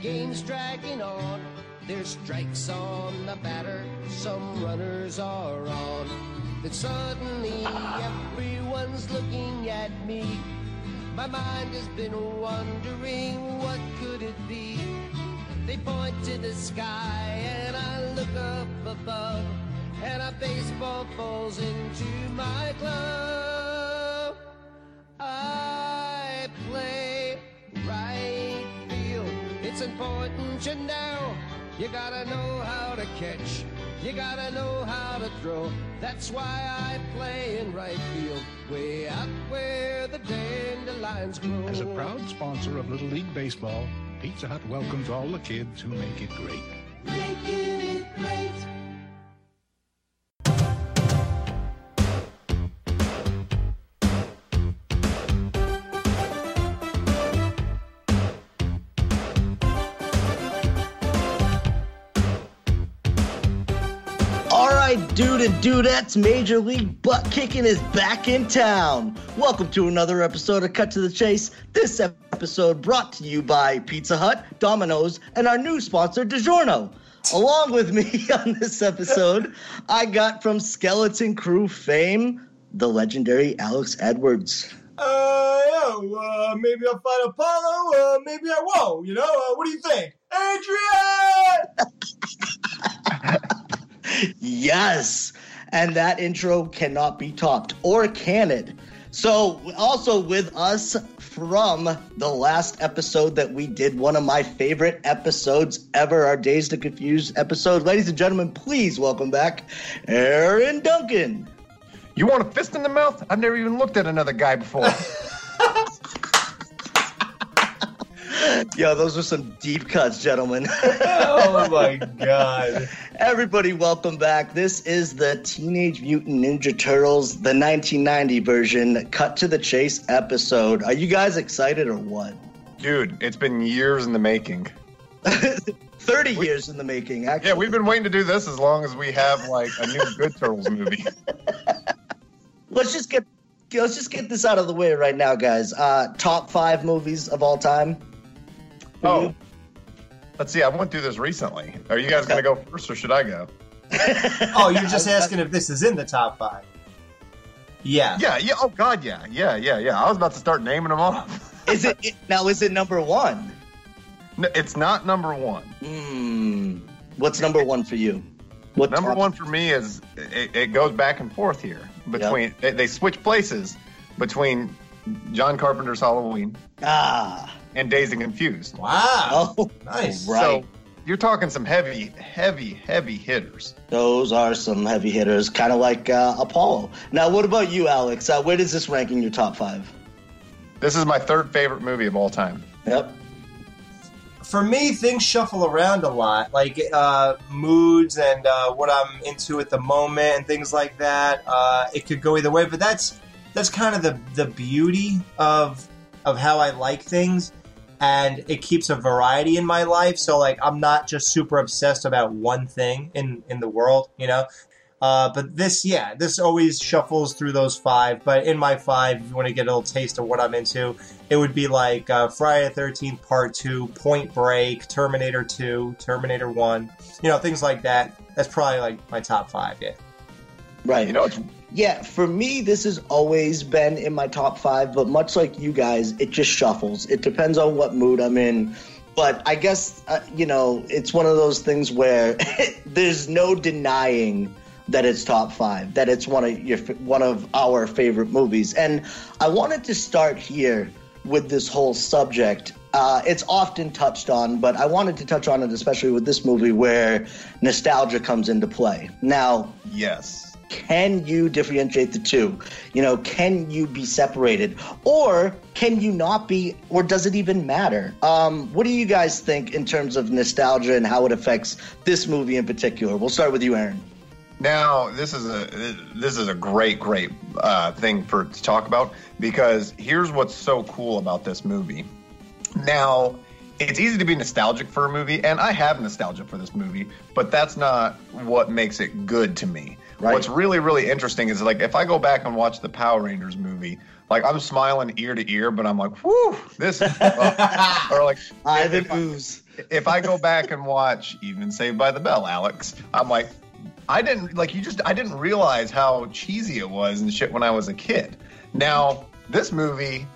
game's dragging on. There's strikes on the batter, some runners are on. Then suddenly everyone's looking at me. My mind has been wondering what could it be. They point to the sky and I look up above, and a baseball falls into my glove. You gotta know how to catch. You gotta know how to throw. That's why I play in right field, way out where the dandelions grow. As a proud sponsor of Little League Baseball, Pizza Hut welcomes all the kids who make it great. Making it great. Dudettes, Major League Butt Kicking is back in town. Welcome to another episode of Cut to the Chase. This episode brought to you by Pizza Hut, Domino's, and our new sponsor, DiGiorno. Along with me on this episode, I got from Skeleton Crew fame, the legendary Alex Edwards. Uh, yeah, uh, maybe I'll fight Apollo, uh, maybe I won't, you know? Uh, what do you think? Adrian! Yes. And that intro cannot be topped, or can it? So, also with us from the last episode that we did, one of my favorite episodes ever, our Dazed and Confused episode. Ladies and gentlemen, please welcome back Aaron Duncan. You want a fist in the mouth? I've never even looked at another guy before. Yo, those were some deep cuts, gentlemen. oh my god. Everybody, welcome back. This is the Teenage Mutant Ninja Turtles, the 1990 version, cut to the chase episode. Are you guys excited or what? Dude, it's been years in the making. 30 years in the making, actually. Yeah, we've been waiting to do this as long as we have like a new Good Turtles movie. Let's just get let's just get this out of the way right now, guys. Uh, top five movies of all time. Oh, let's see. I went through this recently. Are you guys going to go first or should I go? Oh, you're just asking if this is in the top five. Yeah. Yeah, yeah. Oh, God, yeah. Yeah, yeah, yeah. I was about to start naming them off. Is it, it now? Is it number one? No, it's not number one. Hmm. What's number one for you? What Number top- one for me is it, it goes back and forth here between they, they switch places between John Carpenter's Halloween Ah. And Dazed and Confused. Wow. Oh, Nice. right. So you're talking some heavy, heavy, heavy hitters. Those are some heavy hitters, kind of like uh, Apollo. Now, what about you, Alex? Uh, where does this rank in your top five? This is my third favorite movie of all time. Yep. For me, things shuffle around a lot, like uh, moods and uh, what I'm into at the moment and things like that. Uh, it could go either way, but that's that's kind of the the beauty of of how I like things, and it keeps a variety in my life. So like, I'm not just super obsessed about one thing in in the world, you know. Uh, but this, yeah, this always shuffles through those five. But in my five, if you want to get a little taste of what I'm into, it would be like uh, Friday the 13th Part 2, Point Break, Terminator 2, Terminator 1, you know, things like that. That's probably like my top five, yeah. Right. You know, it's Yeah, for me, this has always been in my top five, but much like you guys, it just shuffles. It depends on what mood I'm in. But I guess, uh, you know, it's one of those things where there's no denying that it's top five, that it's one of your one of our favorite movies. And I wanted to start here with this whole subject. Uh, it's often touched on, but I wanted to touch on it especially with this movie where nostalgia comes into play. Now, yes. Can you differentiate the two? You know, can you be separated? Or can you not be, or does it even matter? Um, what do you guys think in terms of nostalgia and how it affects this movie in particular? We'll start with you, Aaron. Now this is a this is a great great uh, thing for to talk about because here's what's so cool about this movie. Now it's easy to be nostalgic for a movie, and I have nostalgia for this movie, but that's not what makes it good to me. Right. What's really really interesting is like if I go back and watch the Power Rangers movie, like I'm smiling ear to ear, but I'm like, whew, this, is, or like I if, I- Ooze. if I go back and watch even Saved by the Bell, Alex, I'm like, I didn't like you just I didn't realize how cheesy it was and shit when I was a kid. Now this movie,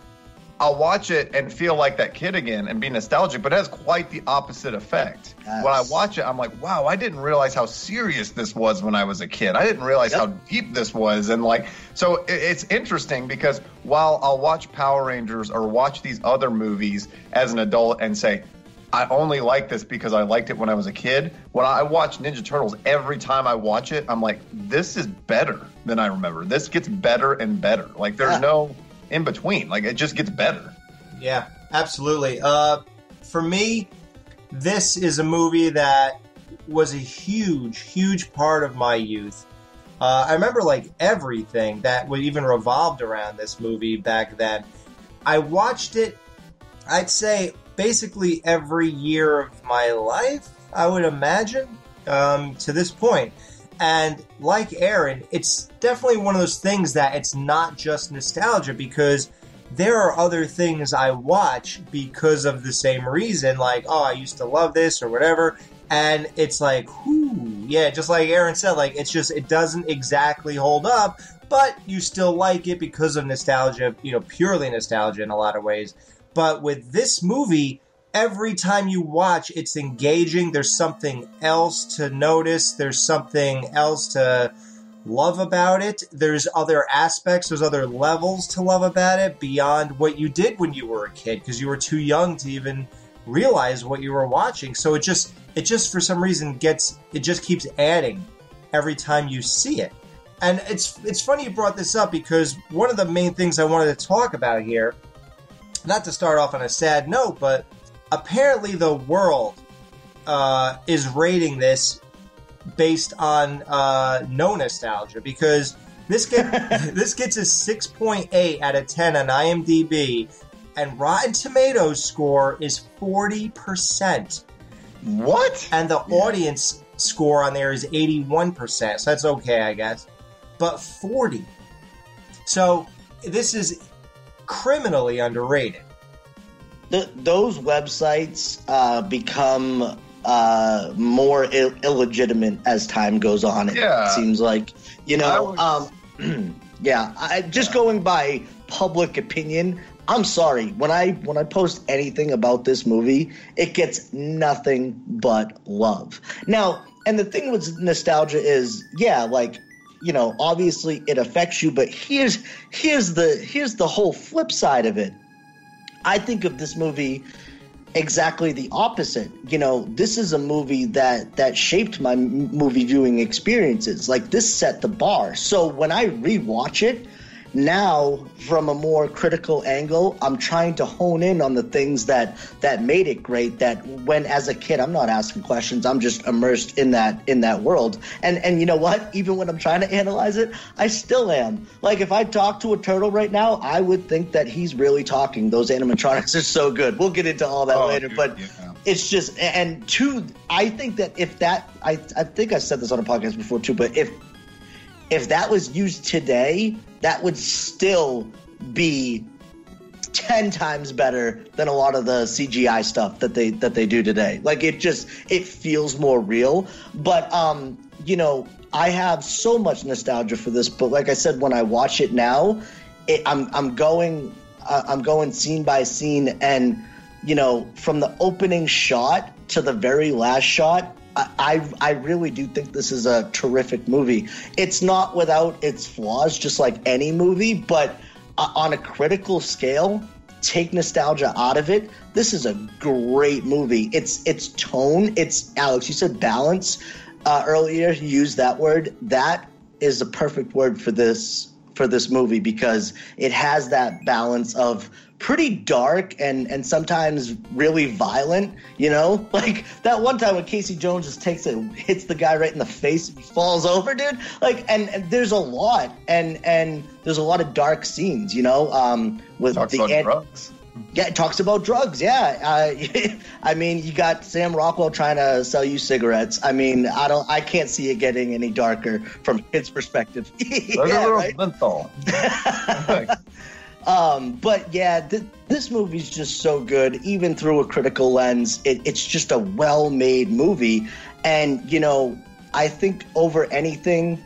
I'll watch it and feel like that kid again and be nostalgic, but it has quite the opposite effect. Yes. When I watch it, I'm like, wow, I didn't realize how serious this was when I was a kid. I didn't realize Yep. how deep this was, and like, so it's interesting because while I'll watch Power Rangers or watch these other movies as an adult and say. I only like this because I liked it when I was a kid. When I watch Ninja Turtles, every time I watch it, I'm like, this is better than I remember. This gets better and better. Like there's Yeah. no in between. Like it just gets better. Yeah, absolutely. Uh, for me, this is a movie that was a huge, huge part of my youth. Uh, I remember like everything that was even revolved around this movie back then. I watched it, I'd say, basically every year of my life, I would imagine, um, to this point. And like Aaron, it's definitely one of those things that it's not just nostalgia because there are other things I watch because of the same reason, like, oh, I used to love this or whatever. And it's like, whoo, yeah, just like Aaron said, like, it's just, it doesn't exactly hold up, but you still like it because of nostalgia, you know, purely nostalgia in a lot of ways. But with this movie, every time you watch, it's engaging. There's something else to notice, there's something else to love about it. There's other aspects, there's other levels to love about it beyond what you did when you were a kid because you were too young to even realize what you were watching. So it just it just for some reason gets it just keeps adding every time you see it. And it's it's funny you brought this up because one of the main things I wanted to talk about here, not to start off on a sad note, but apparently the world uh, is rating this based on uh, no nostalgia because this get this gets a 6.8 out of 10 on IMDb and Rotten Tomatoes score is 40% What? and the audience score on there is 81%. So that's okay, I guess. But 40. So this is criminally underrated. Th- those websites uh, become uh, more Ill- illegitimate as time goes on. It Yeah. seems like you I know. was- Um, yeah, I, just going by public opinion. I'm sorry when I when I post anything about this movie, it gets nothing but love. Now, and the thing with nostalgia is, yeah, like you know, obviously it affects you, but here's here's the here's the whole flip side of it. I think of this movie exactly the opposite. You know, this is a movie that that shaped my movie viewing experiences. Like this set the bar. So when I rewatch it now from a more critical angle, I'm trying to hone in on the things that that made it great that when as a kid I'm not asking questions, I'm just immersed in that in that world. And and you know what? Even when I'm trying to analyze it, I still am. Like if I talk to a turtle right now, I would think that he's really talking. Those animatronics are so good. We'll get into all that Oh, later, dude, but yeah. it's just and two i think that if that i i think i said this on a podcast before too but if if that was used today that would still be 10 times better than a lot of the cgi stuff that they that they do today. Like it just it feels more real. But um you know i have so much nostalgia for this but like i said when i watch it now it, i'm i'm going uh, i'm going scene by scene and you know, from the opening shot to the very last shot, I, I really do think this is a terrific movie. It's not without its flaws, just like any movie, but uh, on a critical scale, take nostalgia out of it. This is a great movie. It's its tone. It's Alex. You said balance uh, earlier. You used that word. That is the perfect word for this for this movie because it has that balance of pretty dark and and sometimes really violent you know like that one time when casey jones just takes it hits the guy right in the face and he falls over dude like and, and there's a lot and and there's a lot of dark scenes you know um with Talks the about an- drugs. yeah, it talks about drugs. Yeah, uh, I mean, you got Sam Rockwell trying to sell you cigarettes. I mean, I don't, I can't see it getting any darker from his perspective. There's yeah, a little right? menthol. Um, but yeah, th- this movie's just so good, even through a critical lens. It, it's just a well-made movie, and you know, I think over anything,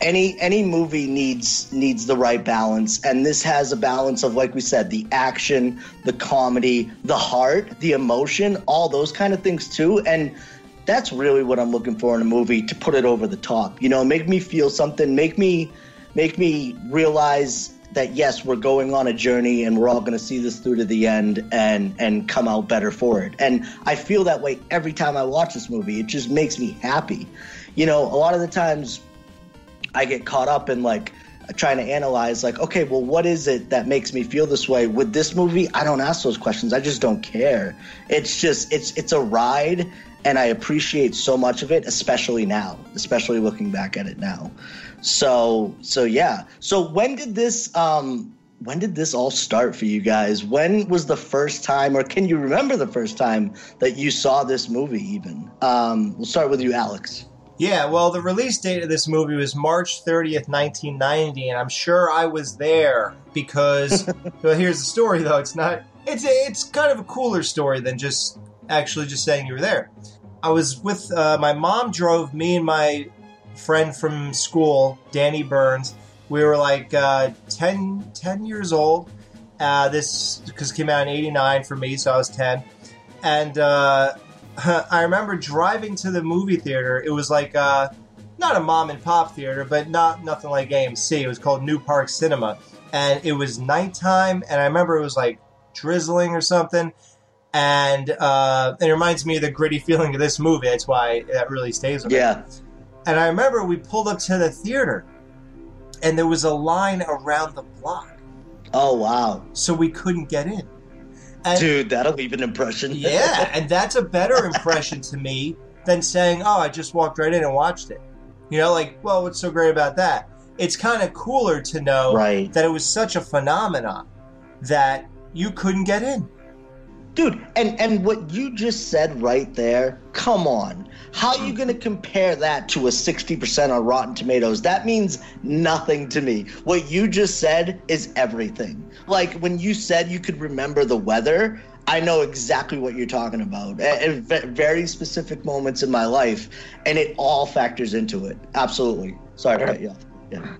any any movie needs needs the right balance, and this has a balance of, like we said, the action, the comedy, the heart, the emotion, all those kind of things too, and. That's really what I'm looking for in a movie to put it over the top. You know, make me feel something, make me make me realize that yes, we're going on a journey and we're all going to see this through to the end and and come out better for it. And I feel that way every time I watch this movie. It just makes me happy. You know, a lot of the times I get caught up in like trying to analyze like okay well what is it that makes me feel this way with this movie i don't ask those questions i just don't care it's just it's it's a ride and i appreciate so much of it especially now especially looking back at it now so so yeah so when did this um when did this all start for you guys when was the first time or can you remember the first time that you saw this movie even um we'll start with you alex Yeah, well, the release date of this movie was March 30th, 1990, and I'm sure I was there because. well, here's the story, though. It's not. It's a, it's kind of a cooler story than just actually just saying you were there. I was with uh, my mom. Drove me and my friend from school, Danny Burns. We were like uh, 10, 10 years old. Uh, this because came out in '89 for me, so I was ten, and. Uh, I remember driving to the movie theater. It was like uh, not a mom and pop theater, but not nothing like AMC. It was called New Park Cinema, and it was nighttime. And I remember it was like drizzling or something, and uh, it reminds me of the gritty feeling of this movie. That's why that really stays with me. yeah And I remember we pulled up to the theater, and there was a line around the block, oh wow so we couldn't get in. And dude that'll leave an impression yeah, and that's a better impression to me than saying, "Oh, I just walked right in and watched it." You know, like, well, what's so great about that? It's kind of cooler to know Right. that it was such a phenomenon that you couldn't get in. Dude and and what you just said right there come on. How are you going to compare that to a 60% on rotten tomatoes? That means nothing to me. What you just said is everything. Like when you said you could remember the weather i know exactly what you're talking about eh, at, at very specific moments in my life and it all factors into it. Absolutely. Sorry to cut you off. Yeah.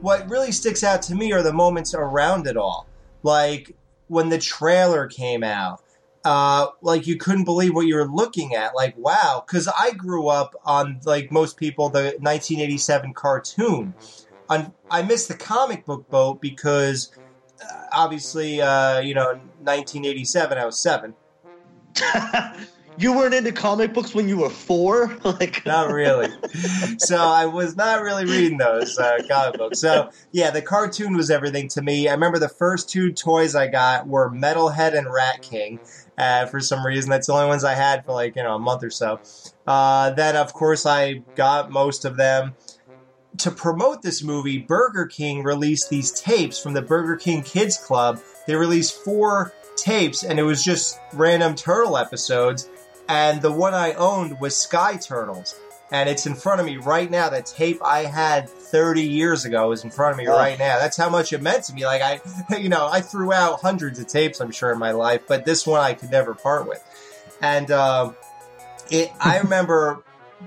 What really sticks out to me are the moments around it all. Like when the trailer came out, uh, like you couldn't believe what you were looking at. Like, wow. Because I grew up on, like most people, the 1987 cartoon. On, I missed the comic book boat because uh, obviously, uh, you know, 1987, I was seven. you weren't into comic books when you were four like Not really. so I was not really reading those uh, comic books. So yeah, the cartoon was everything to me. I remember the first two toys I got were Metalhead and Rat King. Uh, for some reason, that's the only ones I had for like you know a month or so. Uh, then of course I got most of them. To promote this movie, Burger King released these tapes from the Burger King Kids Club. They released four tapes, and it was just random turtle episodes and the one I owned was Sky Turtles. And it's in front of me right now. The tape I had 30 years ago is in front of me Oh. right now. That's how much it meant to me. Like I, you know, I threw out hundreds of tapes, I'm sure, in my life, but this one I could never part with. And um, it, I remember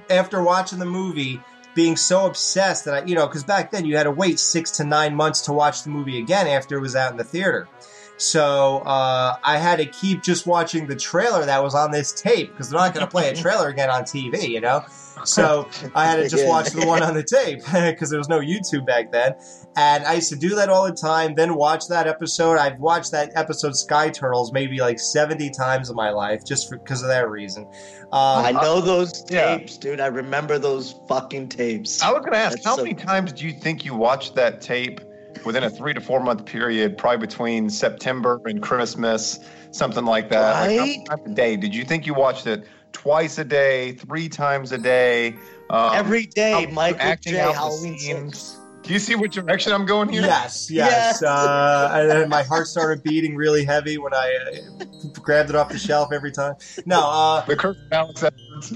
after watching the movie being so obsessed that I, you know, because back then you had to wait six to nine months to watch the movie again after it was out in the theater. So uh, I had to keep just watching the trailer that was on this tape because they're not going to play a trailer again on TV, you know. So I had to just watch the one on the tape because there was no YouTube back then. And I used to do that all the time. Then watch that episode. I've watched that episode Sky Turtles maybe like seventy times in my life just because of that reason. Um, I know those yeah. tapes, dude. I remember those fucking tapes. I was going to ask, That's how so- many times do you think you watched that tape within a three to four month period, probably between September and Christmas, something like that? Like, how many Right? times a day? Did you think you watched it twice a day, three times a day? Um, Every day, how- Michael acting J. out the Halloween scenes. six. Do you see what direction I'm going here? Yes, yes. Yes. Uh, and then my heart started beating really heavy when I uh, grabbed it off the shelf every time. No, uh, The Kirk Alex Edwards.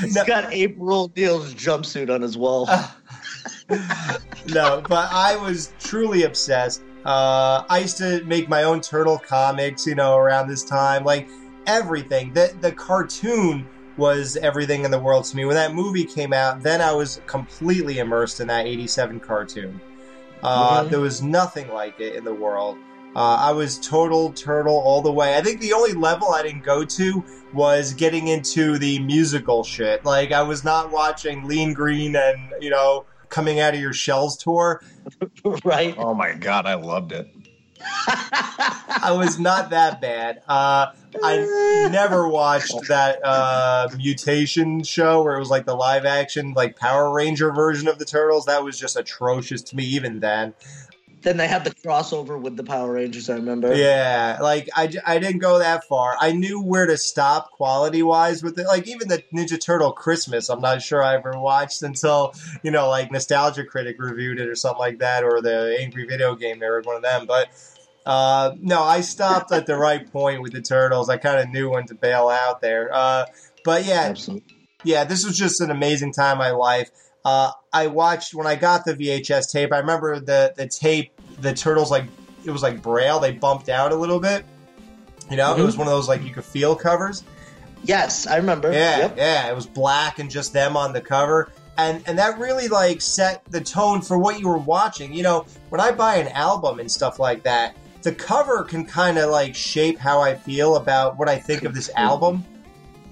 He's no, got April O'Neil's jumpsuit on his wall. no, but I was truly obsessed. Uh, I used to make my own turtle comics, you know, around this time. Like everything. The the cartoon was everything in the world to me. When that movie came out, then I was completely immersed in that '87 cartoon. Uh, Mhm. There was nothing like it in the world. Uh, I was total turtle all the way. I think the only level I didn't go to was getting into the musical shit. Like I was not watching Lean Green and you know coming out of your shells tour. right? Oh my god, I loved it. I was not that bad. Uh, I never watched that uh, mutation show where it was like the live action, like Power Ranger version of the Turtles. That was just atrocious to me, even then. Then they had the crossover with the Power Rangers. I remember. Yeah, like I, I didn't go that far. I knew where to stop quality wise with it. Like even the Ninja Turtle Christmas, I'm not sure I ever watched until you know like Nostalgia Critic reviewed it or something like that, or the Angry Video Game Nerd, one of them. But uh, no, I stopped at the right point with the Turtles. I kind of knew when to bail out there. Uh, but yeah, Absolutely. yeah, this was just an amazing time in my life. Uh, I watched when I got the VHS tape. I remember the the tape, the turtles like it was like braille. They bumped out a little bit. You know, it was one of those like you could feel covers. Yes, I remember. Yeah, Yep. yeah. It was black and just them on the cover. And and that really like set the tone for what you were watching. You know, when I buy an album and stuff like that, the cover can kind of like shape how I feel about what I think of this album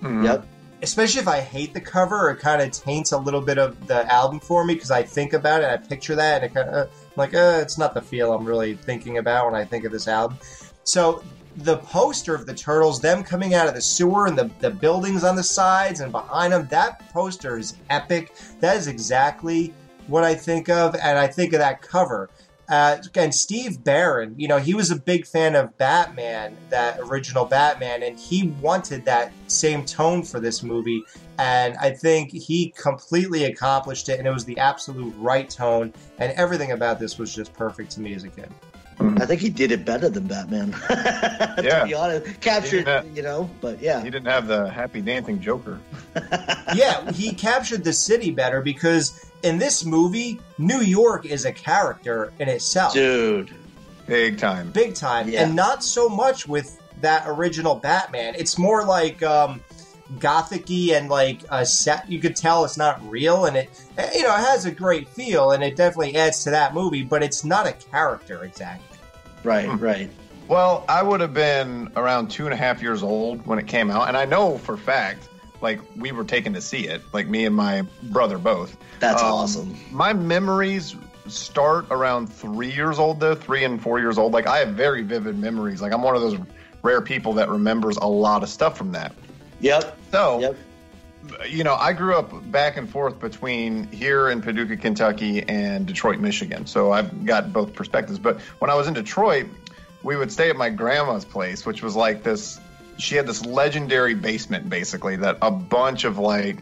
Mhm. Yep. Especially if I hate the cover, it kind of taints a little bit of the album for me because I think about it, I picture that, and it kind of I'm like, uh, it's not the feel I'm really thinking about when I think of this album. So the poster of the turtles, them coming out of the sewer and the, the buildings on the sides and behind them, that poster is epic. That is exactly what I think of, and I think of that cover. Uh, and Steve Barron, you know, he was a big fan of Batman, that original Batman, and he wanted that same tone for this movie. And I think he completely accomplished it, and it was the absolute right tone. And everything about this was just perfect to me as a kid. I think he did it better than Batman. to Yeah. be honest, captured, Yeah. you know. But yeah, He didn't have the happy dancing Joker. yeah, he captured the city better because in this movie, New York is a character in itself. dude. Big time. big time, Yeah. and not so much with that original Batman. It's more like um, gothicy and like a set. You could tell it's not real, and it you know it has a great feel, and it definitely adds to that movie. But it's not a character exactly. Right, Hmm. right. Well, I would have been around two and a half years old when it came out, and I know for fact, like we were taken to see it, like me and my brother both. That's Um, awesome. My memories start around three years old, though three and four years old. Like I have very vivid memories. Like I'm one of those rare people that remembers a lot of stuff from that. Yep, So, yep. you know, I grew up back and forth between here in Paducah, Kentucky, and Detroit, Michigan. So I've got both perspectives. But when I was in Detroit, we would stay at my grandma's place, which was like this. She had this legendary basement, basically, that a bunch of like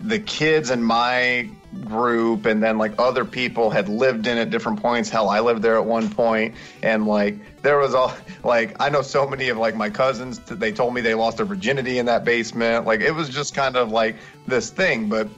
the kids in my group and then like other people had lived in at different points. Hell, I lived there at one point, and like there was all like I know so many of like my cousins. They told me they lost their virginity in that basement. Like it was just kind of like this thing. But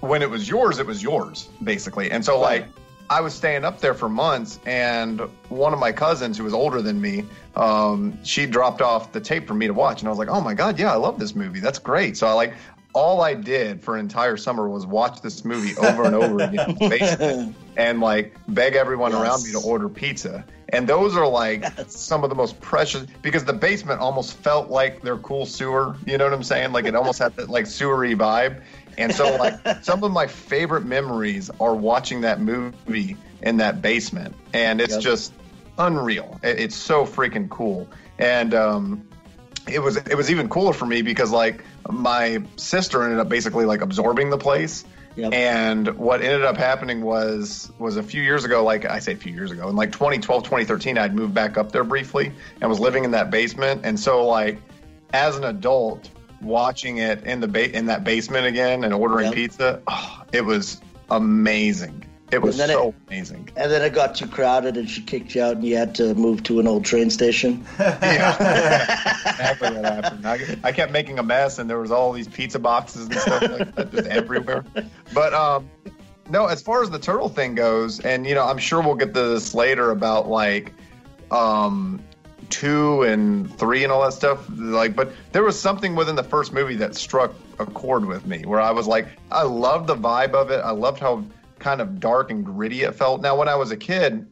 when it was yours, it was yours basically. And so like I was staying up there for months, and one of my cousins who was older than me, um, she dropped off the tape for me to watch, and I was like, "Oh my god, yeah, I love this movie. That's great." So I like all I did for an entire summer was watch this movie over and over again, in the basement, and like beg everyone around me to order pizza. And those are like Yes. some of the most precious because the basement almost felt like their cool sewer. You know what I'm saying? Like it almost had that like sewery vibe. And so like some of my favorite memories are watching that movie in that basement, and it's Yep. just unreal. It's so freaking cool. And um, it was it was even cooler for me because like my sister ended up basically like absorbing the place. Yep. And what ended up happening was was a few years ago, like I say a few years ago, in like 2012, 2013, I'd moved back up there briefly and was living in that basement. And so like as an adult, watching it in the ba- in that basement again and ordering Yep. pizza, oh, it was amazing. It was so it- amazing. And then it got too crowded, and she kicked you out, and you had to move to an old train station. Yeah, exactly what happened. I, I kept making a mess, and there was all these pizza boxes and stuff like that just everywhere. But um, no, as far as the turtle thing goes, and you know, I'm sure we'll get to this later about like um two and three and all that stuff. Like, but there was something within the first movie that struck a chord with me where I was like, I loved the vibe of it. I loved how kind of dark and gritty it felt. Now, when I was a kid,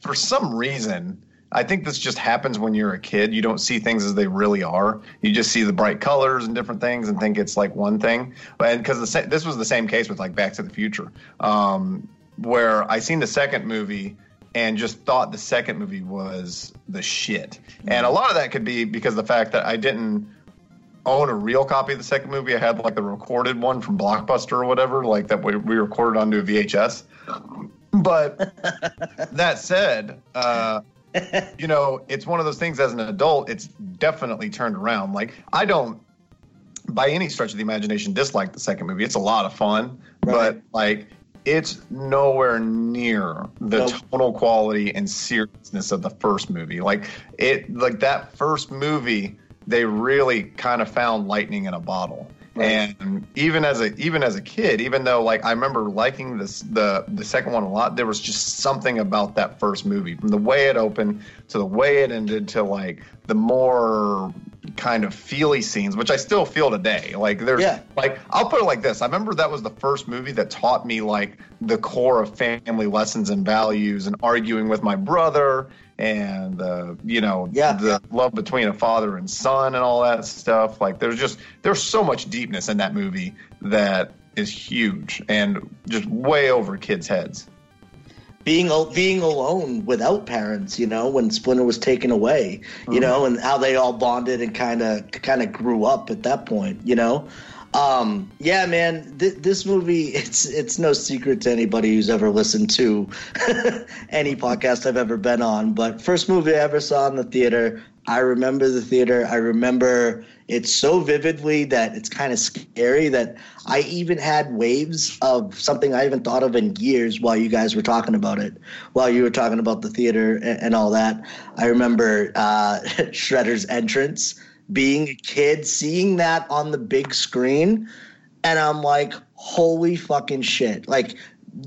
for some reason, I think this just happens when you're a kid. You don't see things as they really are. You just see the bright colors and different things and think it's like one thing. And because this was the same case with like Back to the Future, um, where I seen the second movie and just thought the second movie was the shit. And a lot of that could be because the fact that I didn't own a real copy of the second movie. I had like the recorded one from Blockbuster or whatever, like that we, we recorded onto a VHS. But that said, uh, you know, it's one of those things as an adult, it's definitely turned around. Like, I don't, by any stretch of the imagination, dislike the second movie. It's a lot of fun, right. but like, it's nowhere near the nope. tonal quality and seriousness of the first movie. Like it, like that first movie, they really kind of found lightning in a bottle. Right. And even as a even as a kid, even though like I remember liking this the the second one a lot, there was just something about that first movie, from the way it opened to the way it ended to like the more kind of feely scenes, which I still feel today. Like there's yeah. like I'll put it like this. I remember that was the first movie that taught me like the core of family lessons and values and arguing with my brother and uh, you know yeah. the love between a father and son and all that stuff. Like there's just there's so much deepness in that movie that is huge and just way over kids' heads. Being being alone without parents, you know, when Splinter was taken away, you mm-hmm. know, and how they all bonded and kind of kind of grew up at that point, you know. Um, yeah, man, th- this movie it's it's no secret to anybody who's ever listened to any podcast I've ever been on. But first movie I ever saw in the theater, I remember the theater. I remember it so vividly that it's kind of scary that I even had waves of something I haven't thought of in years while you guys were talking about it, while you were talking about the theater and, and all that. I remember uh, Shredder's entrance being a kid, seeing that on the big screen, and I'm like, holy fucking shit. Like,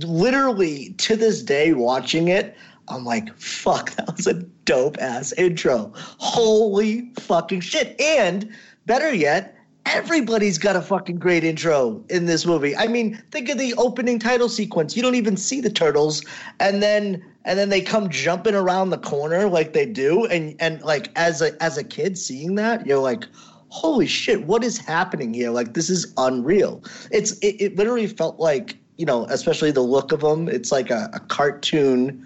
literally to this day, watching it, I'm like, fuck, that was a dope ass intro. Holy fucking shit. And better yet, everybody's got a fucking great intro in this movie. I mean, think of the opening title sequence. You don't even see the turtles, and then and then they come jumping around the corner like they do, and and like as a as a kid seeing that, you're like, holy shit, what is happening here? Like this is unreal. It's it, it literally felt like you know, especially the look of them. It's like a, a cartoon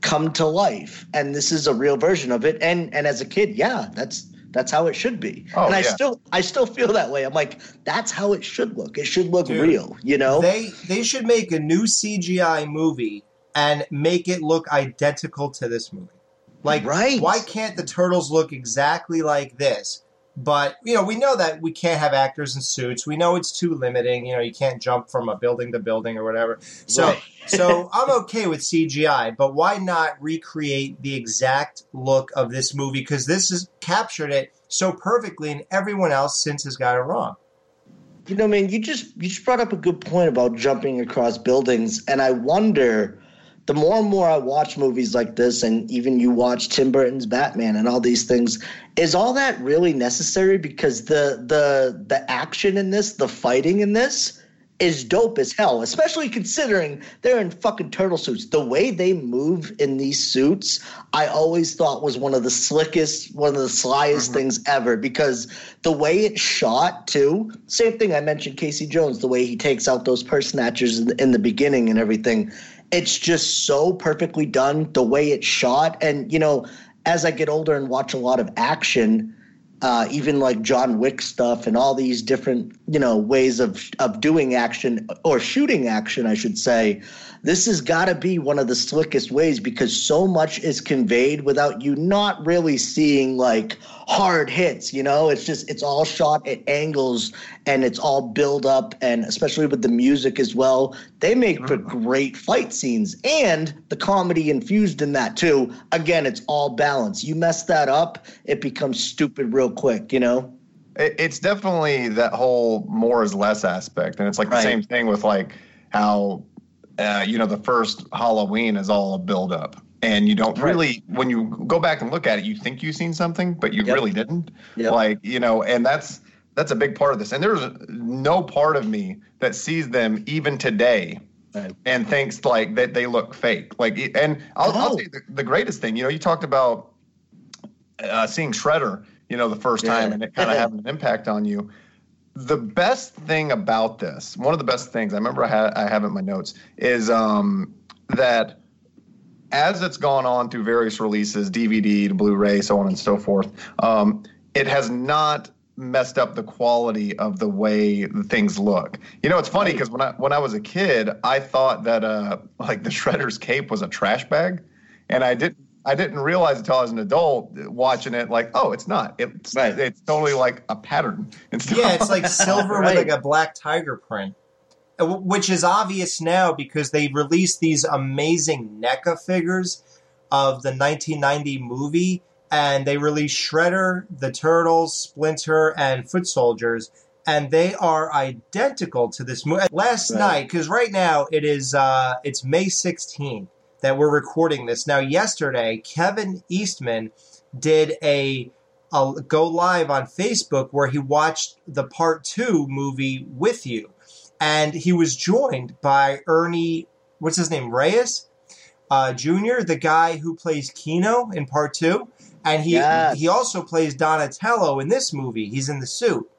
come to life, and this is a real version of it. And and as a kid, yeah, that's that's how it should be. Oh, and I yeah. still I still feel that way. I'm like, that's how it should look. It should look Dude, real, you know? They they should make a new CGI movie and make it look identical to this movie. Like right. why can't the turtles look exactly like this? But you know, we know that we can't have actors in suits. We know it's too limiting. You know, you can't jump from a building to building or whatever. So, right. so I'm okay with CGI, but why not recreate the exact look of this movie? Because this has captured it so perfectly, and everyone else since has got it wrong. You know, man, you just you just brought up a good point about jumping across buildings, and I wonder the more and more I watch movies like this, and even you watch Tim Burton's Batman and all these things, is all that really necessary? Because the the the action in this, the fighting in this, is dope as hell, especially considering they're in fucking turtle suits. The way they move in these suits, I always thought was one of the slickest, one of the slyest mm-hmm. things ever because the way it's shot, too. Same thing I mentioned Casey Jones, the way he takes out those purse snatchers in, in the beginning and everything it's just so perfectly done the way it's shot. And you know as i get older and watch a lot of action uh, even like john wick stuff and all these different you know ways of of doing action or shooting action i should say this has got to be one of the slickest ways because so much is conveyed without you not really seeing like hard hits you know it's just it's all shot at angles and it's all build up and especially with the music as well they make for mm-hmm. great fight scenes and the comedy infused in that too again it's all balance you mess that up it becomes stupid real quick you know it's definitely that whole more is less aspect and it's like the right. same thing with like how uh, you know the first Halloween is all a build up. And you don't Right. really, when you go back and look at it, you think you've seen something, but you Yep. really didn't. Yep. Like you know, and that's that's a big part of this. And there's no part of me that sees them even today Right. and thinks like that they look fake. Like, and I'll, I'll No. tell you the, the greatest thing. You know, you talked about uh, seeing Shredder, you know, the first Yeah. time, and it kind of having an impact on you. The best thing about this, one of the best things I remember I, had, I have it in my notes is um, that as it's gone on through various releases, DVD to Blu-ray, so on and so forth, um, it has not messed up the quality of the way the things look. You know, it's funny because when I when I was a kid, I thought that uh, like the Shredder's cape was a trash bag, and I didn't. I didn't realize until I was an adult watching it, like, oh, it's not. It's Right. it's totally like a pattern. Yeah, it's like silver with like a black tiger print, Uh, which is obvious now because they released these amazing NECA figures of the 1990 movie, and they released Shredder, the Turtles, Splinter, and Foot Soldiers, and they are identical to this movie. Last Right. night, because right now it is uh, it's May 16th that we're recording this. Now, yesterday, Kevin Eastman did a a go live on Facebook where he watched the part two movie with you, and he was joined by Ernie. What's his name? Reyes uh, Jr., the guy who plays Keno in part two, and he Yes. he also plays Donatello in this movie. He's in the suit.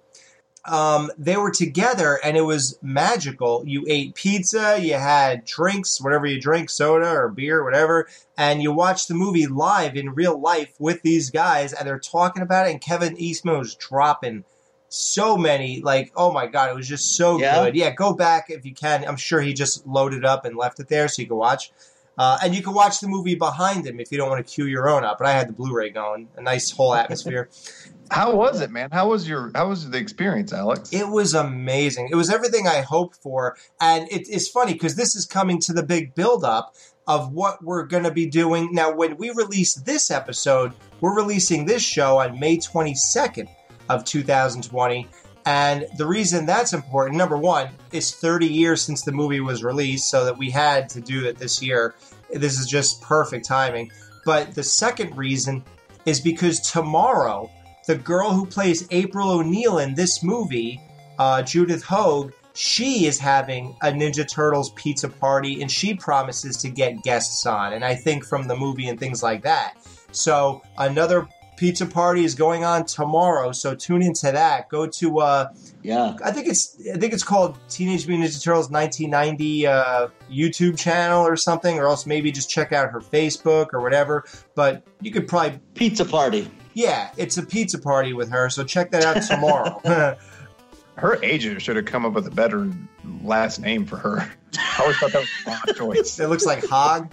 Um, they were together, and it was magical. You ate pizza, you had drinks, whatever you drink, soda or beer, whatever, and you watched the movie live in real life with these guys, and they're talking about it. And Kevin Eastman was dropping so many, like, oh my god, it was just so Yeah? good. Yeah, go back if you can. I'm sure he just loaded up and left it there so you can watch. Uh, and you can watch the movie behind him if you don't want to cue your own up. But I had the Blu-ray going, a nice whole atmosphere. How was it, man? How was your How was the experience, Alex? It was amazing. It was everything I hoped for. And it, it's funny because this is coming to the big build-up of what we're going to be doing. Now, when we release this episode, we're releasing this show on May 22nd of 2020. And the reason that's important, number one, is 30 years since the movie was released, so that we had to do it this year. This is just perfect timing. But the second reason is because tomorrow, the girl who plays April O'Neil in this movie, uh, Judith Hoag, she is having a Ninja Turtles pizza party and she promises to get guests on. And I think from the movie and things like that. So another pizza party is going on tomorrow. So tune into that. Go to uh, Yeah. I think it's I think it's called Teenage Mutant Ninja Turtles 1990 uh, YouTube channel or something, or else maybe just check out her Facebook or whatever. But you could probably Pizza party. Yeah, it's a pizza party with her, so check that out tomorrow. Her agent should have come up with a better last name for her. I always thought that was a wrong choice. it looks like Hog.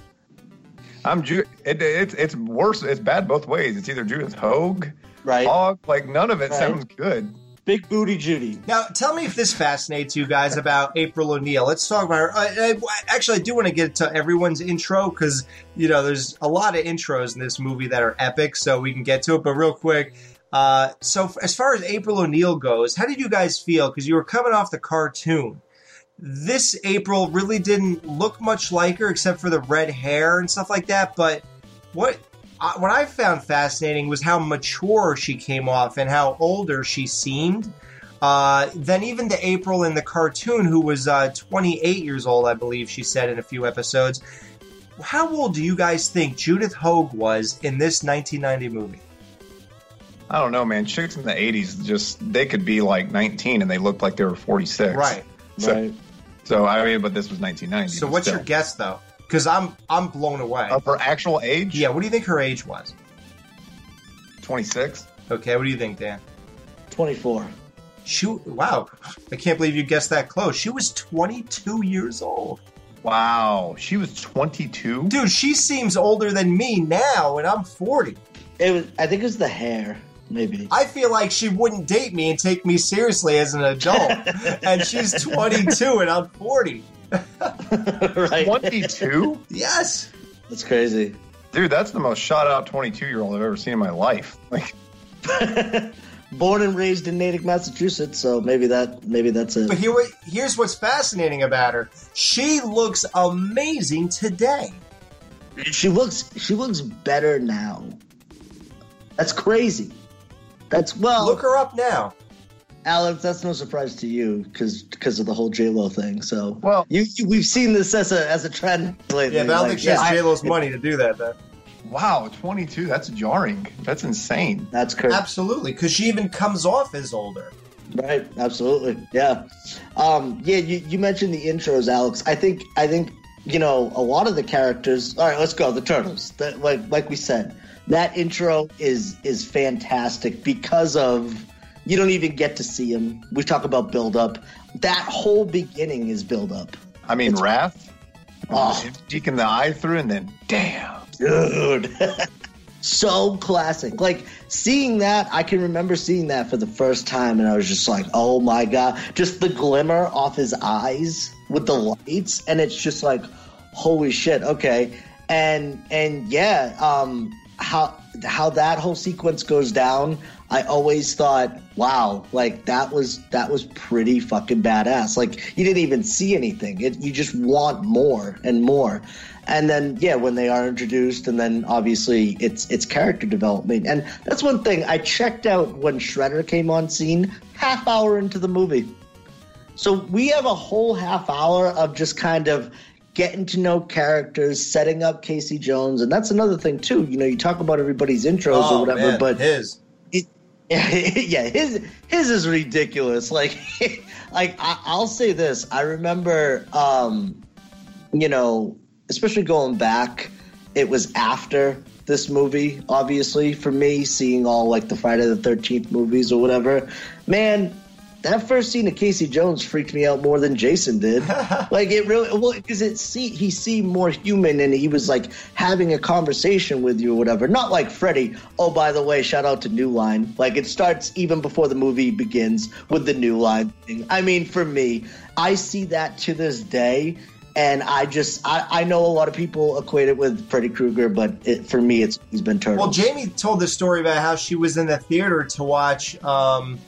I'm Ju- it, it's it's worse. It's bad both ways. It's either Judith Hoag, Right. Hog. Like none of it Right. sounds good. Big booty Judy. Now, tell me if this fascinates you guys about April O'Neil. Let's talk about her. I, I, actually, I do want to get to everyone's intro because you know there's a lot of intros in this movie that are epic, so we can get to it. But real quick, uh, so as far as April O'Neil goes, how did you guys feel? Because you were coming off the cartoon. This April really didn't look much like her, except for the red hair and stuff like that. But what I, what I found fascinating was how mature she came off and how older she seemed uh, than even the April in the cartoon, who was uh, 28 years old, I believe she said in a few episodes. How old do you guys think Judith Hoag was in this 1990 movie? I don't know, man. Chicks in the '80s just they could be like 19 and they looked like they were 46. Right. So, Right. so I mean, but this was 1990. So, what's still. your guess, though? Because I'm I'm blown away. of her actual age? Yeah, what do you think her age was? 26. Okay, what do you think, Dan? 24. She wow, I can't believe you guessed that close. She was 22 years old. Wow, she was 22. Dude, she seems older than me now, and I'm 40. It was. I think it was the hair. Maybe. I feel like she wouldn't date me and take me seriously as an adult. and she's 22 and I'm 40. right. 22? Yes. That's crazy. Dude, that's the most shot out 22 year old I've ever seen in my life. Like, born and raised in Natick, Massachusetts, so maybe that maybe that's it. But here, here's what's fascinating about her. She looks amazing today. She looks she looks better now. That's crazy. That's well, Look her up now. Alex. That's no surprise to you because because of the whole J Lo thing. So Well- you, you we've seen this as a as a trend lately. Yeah, but I don't like, think she has yeah, J Lo's money to do that. Then Wow, 22. That's jarring. That's insane. That's crazy. absolutely, because she even comes off as older. Right, absolutely. Yeah. Um, yeah, you, you mentioned the intros, Alex. I think I think, you know, a lot of the characters all right, let's go, the turtles. That like like we said, that intro is is fantastic because of you don't even get to see him. We talk about build up. That whole beginning is build up. I mean, Wrath, Oh, deacon the eye through, and then damn. dude. so classic. Like seeing that, I can remember seeing that for the first time, and I was just like, "Oh my god!" Just the glimmer off his eyes with the lights, and it's just like, "Holy shit!" Okay, and and yeah, um, how how that whole sequence goes down. I always thought, wow, like that was that was pretty fucking badass. Like you didn't even see anything; it, you just want more and more. And then, yeah, when they are introduced, and then obviously it's it's character development, and that's one thing I checked out when Shredder came on scene, half hour into the movie. So we have a whole half hour of just kind of getting to know characters, setting up Casey Jones, and that's another thing too. You know, you talk about everybody's intros oh or whatever, man, but his. yeah, his his is ridiculous. Like, like I, I'll say this: I remember, um, you know, especially going back, it was after this movie. Obviously, for me, seeing all like the Friday the Thirteenth movies or whatever, man. That first scene of Casey Jones freaked me out more than Jason did. like it really, well, because it see he seemed more human and he was like having a conversation with you or whatever. Not like Freddy. Oh, by the way, shout out to New Line. Like it starts even before the movie begins with the New Line thing. I mean, for me, I see that to this day, and I just I, I know a lot of people equate it with Freddy Krueger, but it, for me, it's he's been turned. Well, Jamie told the story about how she was in the theater to watch, um,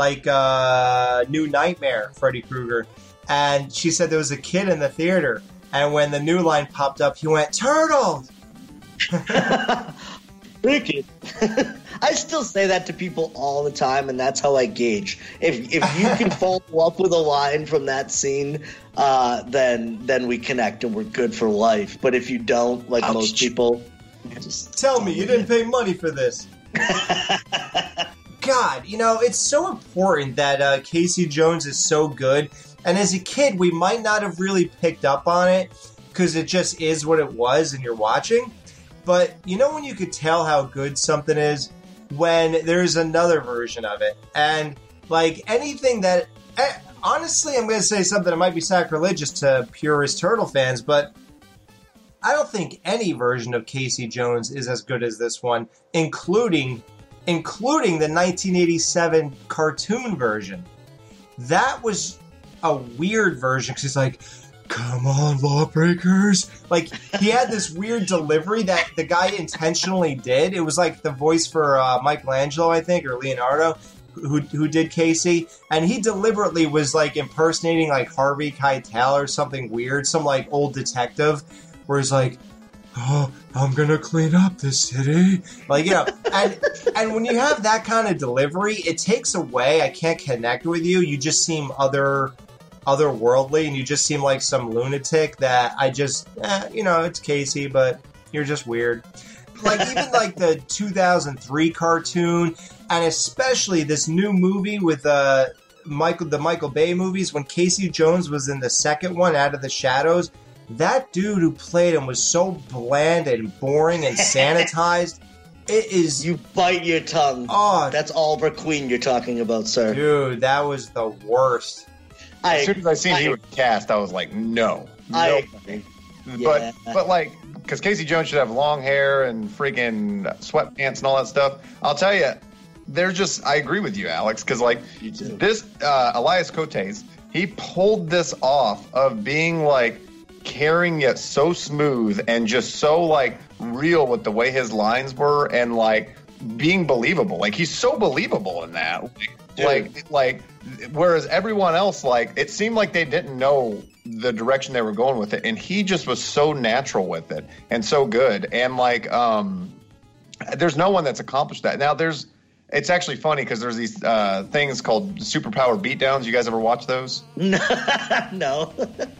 like, uh, New Nightmare, Freddy Krueger, and she said there was a kid in the theater, and when the new line popped up, he went turtles. Wicked. I still say that to people all the time, and that's how I gauge. If if you can follow up with a line from that scene, uh, then then we connect and we're good for life. But if you don't, like Ouch. most people, just Tell me you didn't pay money for this. God, you know, it's so important that uh, Casey Jones is so good. And as a kid, we might not have really picked up on it because it just is what it was and you're watching. But you know, when you could tell how good something is when there's another version of it. And like anything that, eh, honestly, I'm going to say something that might be sacrilegious to purist Turtle fans, but I don't think any version of Casey Jones is as good as this one, including including the 1987 cartoon version. That was a weird version because he's like, "Come on, lawbreakers!" Like he had this weird delivery that the guy intentionally did. It was like the voice for uh, Michelangelo, I think, or Leonardo. Who, who did Casey and he deliberately was like impersonating like Harvey Keitel or something weird, some like old detective where he's like, "Oh, I'm gonna clean up this city," like you know, and and when you have that kind of delivery, it takes away. I can't connect with you. You just seem other otherworldly, and you just seem like some lunatic that I just, eh, you know, it's Casey, but you're just weird. Like even like the 2003 cartoon, and especially this new movie with uh Michael the Michael Bay movies when Casey Jones was in the second one, Out of the Shadows that dude who played him was so bland and boring and sanitized. it is you bite your tongue. oh That's Oliver Queen you're talking about, sir. dude, that was the worst. I, As soon as I seen I- he was cast, I was like, no, I no. agree. But Yeah. but like, because Casey Jones should have long hair and freaking sweatpants and all that stuff. I'll tell you, they're just. I agree with you, Alex, because like You too. this uh, Elias Koteas, he pulled this off of being like caring yet so smooth and just so like real with the way his lines were and like being believable. Like he's so believable in that. Like, like, like, whereas everyone else, like, it seemed like they didn't know the direction they were going with it, and he just was so natural with it and so good. And like, um, there's no one that's accomplished that. Now there's. It's actually funny because there's these uh, things called superpower beatdowns. You guys ever watch those? no.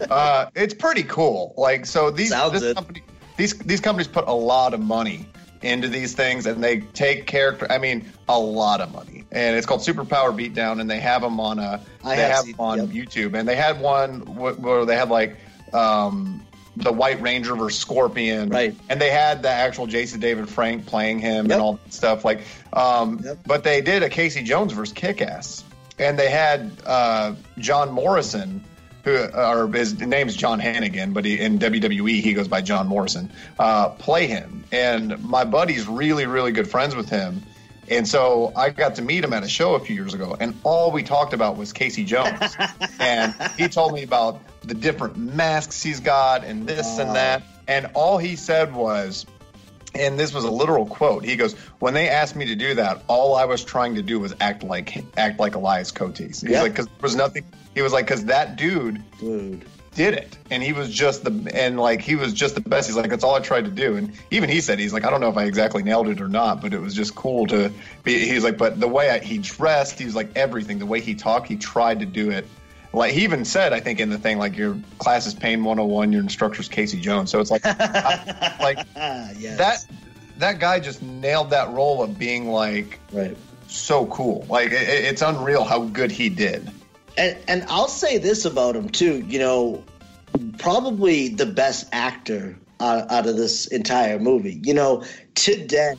uh, it's pretty cool. Like so, these this company, these these companies put a lot of money into these things, and they take character. I mean, a lot of money, and it's called Superpower Beatdown, and they have them on a I they have have seen- them on yep. YouTube, and they had one where they had like. Um, the White Ranger versus Scorpion, Right. And they had the actual Jason David Frank playing him Yep. and all that stuff. Like, um, Yep. but they did a Casey Jones versus Kick-Ass, and they had uh, John Morrison, who or his name's John Hennigan, but he, in WWE he goes by John Morrison, uh, play him. And my buddy's really, really good friends with him. And so I got to meet him at a show a few years ago, and all we talked about was Casey Jones. and he told me about the different masks he's got and this and ah. that. And all he said was, and this was a literal quote. He goes, "When they asked me to do that, all I was trying to do was act like act like Elias Koteas." He's Yeah. like, "Because there was nothing." He was like, "Because that dude Dude. did it, and he was just the and like he was just the best." He's like, "That's all I tried to do." And even he said, "He's like, I don't know if I exactly nailed it or not, but it was just cool to be." He's like, "But the way I, he dressed, he was like everything. The way he talked, he tried to do it." Like he even said, I think in the thing, like your class is Pain 101, your instructor's Casey Jones. So it's like, like Ah, yes. that that guy just nailed that role of being like right. so cool. Like it, it's unreal how good he did. And and I'll say this about him too. You know, probably the best actor out, out of this entire movie. You know, today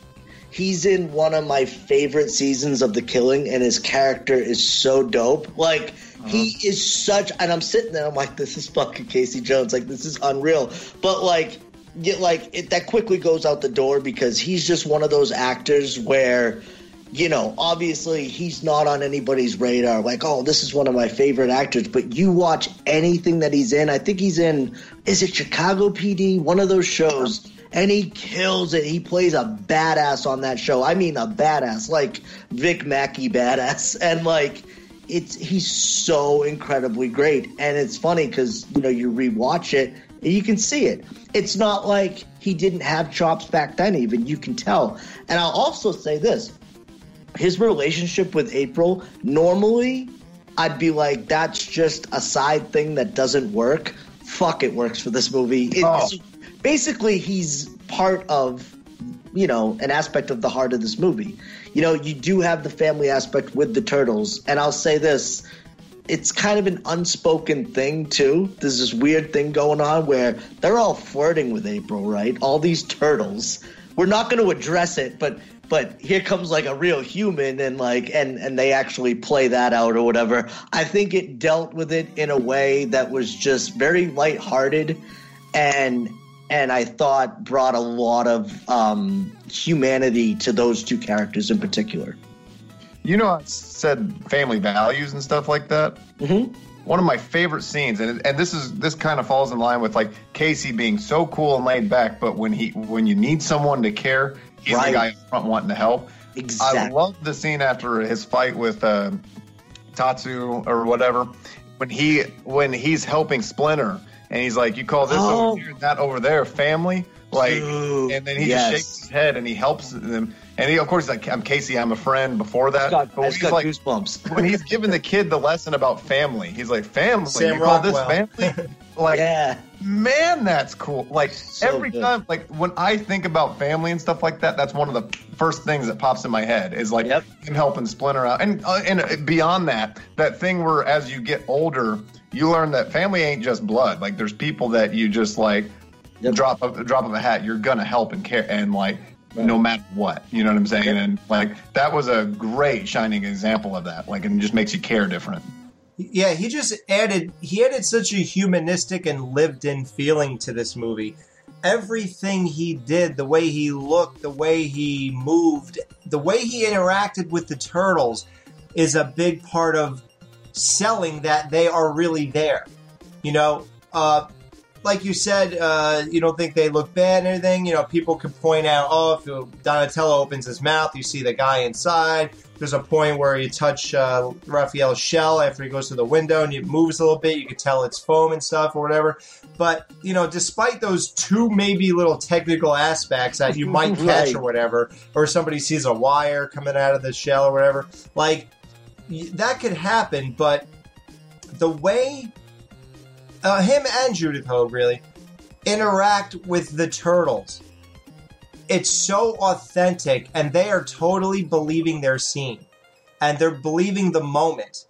he's in one of my favorite seasons of The Killing, and his character is so dope. Like he uh-huh. is such, and I'm sitting there, I'm like, this is fucking Casey Jones. Like this is unreal. But like. Get like it, that quickly goes out the door because he's just one of those actors where you know, obviously he's not on anybody's radar. Like, oh, this is one of my favorite actors. But you watch anything that he's in. I think he's in. Is it Chicago PD? One of those shows. And he kills it. He plays a badass on that show. I mean, a badass, like Vic Mackey badass. And like, it's he's so incredibly great. And it's funny because you know you rewatch it and you can see it. It's not like he didn't have chops back then. Even you can tell. And I'll also say this his relationship with April, normally I'd be like, that's just a side thing that doesn't work. Fuck, it works for this movie. It- Oh. Basically, he's part of, you know, an aspect of the heart of this movie. You know, you do have the family aspect with the turtles, and I'll say this. It's kind of an unspoken thing too. There's this weird thing going on where they're all flirting with April, right? All these turtles. We're not going to address it, but but here comes like a real human and like and and they actually play that out or whatever i think it dealt with it in a way that was just very lighthearted and and i thought brought a lot of um humanity to those two characters in particular You know, I said family values and stuff like that. Mhm. One of my favorite scenes, and and this is this kind of falls in line with like Casey being so cool and laid back, but when he when you need someone to care, he's Right. the guy up front wanting to help. I love the scene after his fight with uh, Tatsu or whatever when he when he's helping Splinter and he's like, "You call this Oh. over here, and that over there, family." Like, Dude, and then he yes. just shakes his head and he helps them. And he, of course, he's like, "I'm Casey. I'm a friend." Before that, I got, but I just he's got like, goosebumps when he's giving the kid the lesson about family, he's like, "Family, Sam you call this family?" Like, yeah man, that's cool. Like So every good. time, like when I think about family and stuff like that, that's one of the first things that pops in my head is like Yep. him helping Splinter out, and uh, and beyond that, that thing where as you get older, you learn that family ain't just blood. Like there's people that you just like Yep. drop a drop of a hat, you're gonna help and care, and like. Right. No matter what, you know what I'm saying, Yep. and like that was a great shining example of that. Like, it just makes you care different. Yeah, he just added he added such a humanistic and lived in feeling to this movie. Everything he did, the way he looked, the way he moved, the way he interacted with the turtles is a big part of selling that they are really there. You know, uh like you said, uh, you don't think they look bad and everything. You know, people can point out, oh, if Donatello opens his mouth, you see the guy inside. There's a point where you touch uh, Raphael's shell after he goes to the window and it moves a little bit. You can tell it's foam and stuff or whatever. But, you know, despite those two maybe little technical aspects that you might catch Right. or whatever, or somebody sees a wire coming out of the shell or whatever, like, that could happen. But the way uh, him and Judith Hoag really interact with the turtles. It's so authentic, and they are totally believing their scene, and they're believing the moment.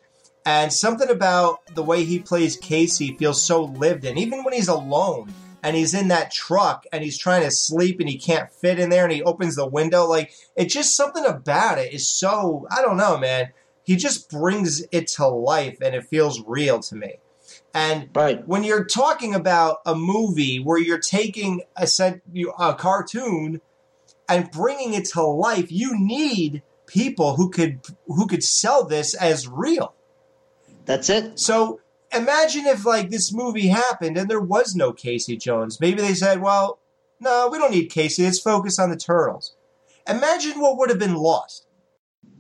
And something about the way he plays Casey feels so lived in, even when he's alone and he's in that truck and he's trying to sleep and he can't fit in there and he opens the window. Like, it's just something about it is so, I don't know, man. He just brings it to life and it feels real to me. And Right. when you're talking about a movie where you're taking a, set, a cartoon and bringing it to life, you need people who could who could sell this as real. That's it. So imagine if like this movie happened and there was no Casey Jones. Maybe they said, "Well, no, we don't need Casey. Let's focus on the turtles." Imagine what would have been lost.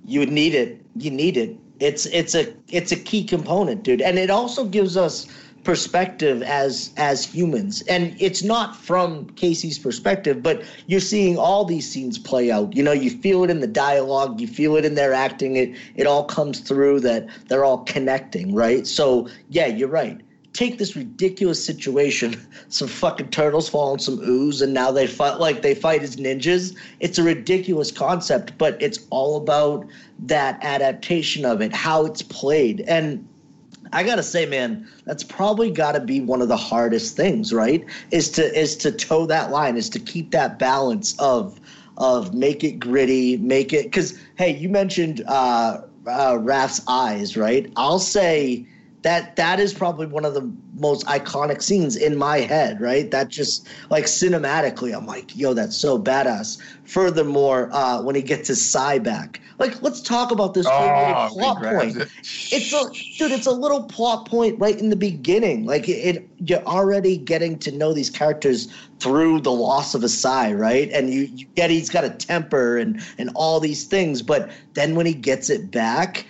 You would need it. You need it. It's it's a it's a key component, dude. And it also gives us perspective as as humans. And it's not from Casey's perspective, but you're seeing all these scenes play out. You know, you feel it in the dialogue, you feel it in their acting. It it all comes through that they're all connecting, right? So yeah, you're right. Take this ridiculous situation, some fucking turtles fall in some ooze, and now they fight like they fight as ninjas. It's a ridiculous concept, but it's all about that adaptation of it, how it's played. And I gotta say, man, that's probably gotta be one of the hardest things, right? Is to is to toe that line, is to keep that balance of of make it gritty, make it because hey, you mentioned uh, uh, Raph's eyes, right? I'll say that that is probably one of the most iconic scenes in my head, right? That just like cinematically, I'm like, yo, that's so badass. Furthermore, uh, when he gets his sai back, like, let's talk about this Oh, little plot point. it. It's a dude. It's a little plot point right in the beginning. Like it, it, you're already getting to know these characters through the loss of a sai, right? And you, you get he's got a temper and and all these things. But then when he gets it back,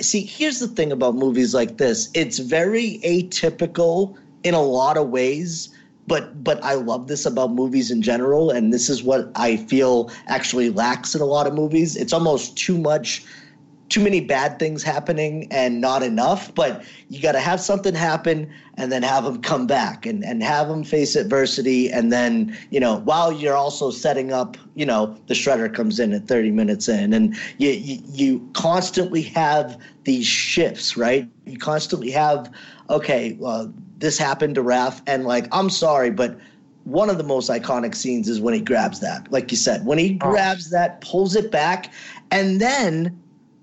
See. Here's the thing about movies like this. It's very atypical in a lot of ways. But but I love this about movies in general, and this is what I feel actually lacks in a lot of movies. It's almost too much too many bad things happening and not enough but you got to have something happen and then have them come back and, and have them face adversity and then you know while you're also setting up you know the shredder comes in at 30 minutes in and you you, you constantly have these shifts right? You constantly have okay well this happened to Raph and like i'm sorry but one of the most iconic scenes is when he grabs that like you said when he oh. grabs that pulls it back and then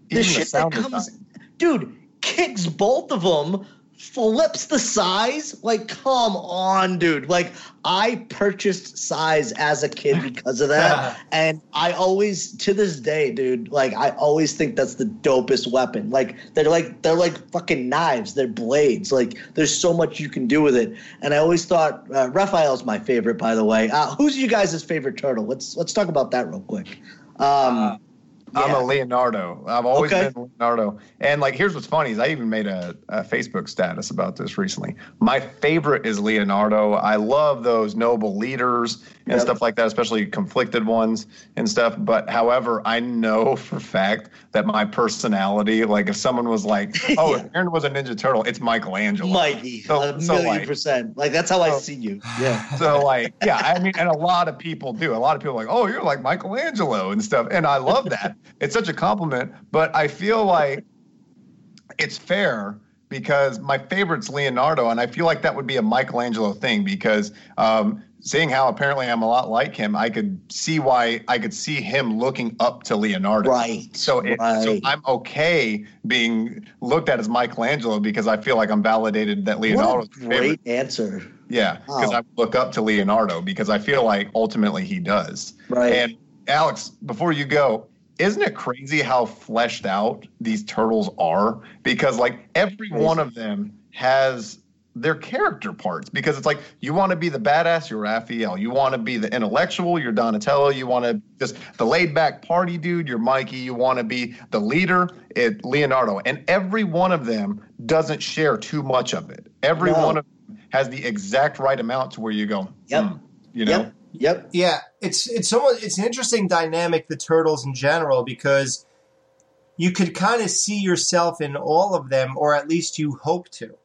the Even the shit that comes, design. dude, kicks both of them, flips the sais. Like, come on, dude. Like, I purchased sais as a kid because of that, and I always, to this day, dude, like, I always think that's the dopest weapon. Like, they're like they're like fucking knives. They're blades. Like, there's so much you can do with it. And I always thought uh, Raphael's my favorite, by the way. Uh, who's you guys' favorite turtle? Let's let's talk about that real quick. Um, I'm a Leonardo. I've always Okay. been Leonardo. And like, here's what's funny is I even made a, a Facebook status about this recently. My favorite is Leonardo. I love those noble leaders and Yep. stuff like that, especially conflicted ones and stuff. But however, I know for a fact that my personality, like if someone was like, "Oh, Yeah. if Aaron was a Ninja Turtle, it's Michelangelo." Mikey, So- a so, million like- percent. Like that's how I see you. Yeah. So like, yeah, I mean, and a lot of people do. A lot of people are like, oh, you're like Michelangelo and stuff, and I love that. it's such a compliment. But I feel like it's fair because my favorite's Leonardo, and I feel like that would be a Michelangelo thing because um, seeing how apparently I'm a lot like him, I could see why I could see him looking up to Leonardo. Right. So, it, so. I'm okay being looked at as Michelangelo because I feel like I'm validated that Leonardo's what a my favorite. great answer. Yeah, because Wow. I look up to Leonardo because I feel like ultimately he does. Right. And Alex, before you go, isn't it crazy how fleshed out these turtles are? Because like every one of them has their character parts because it's like you want to be the badass, you're Raphael. You want to be the intellectual, you're Donatello. You want to just the laid back party dude, you're Mikey. You want to be the leader, it Leonardo. And every one of them doesn't share too much of it. Every No. one of them has the exact right amount to where you go, Yep. "Hmm," you know. Yep. Yep. Yeah, it's it's almost it's an interesting dynamic the turtles in general because you could kind of see yourself in all of them, or at least you hope to,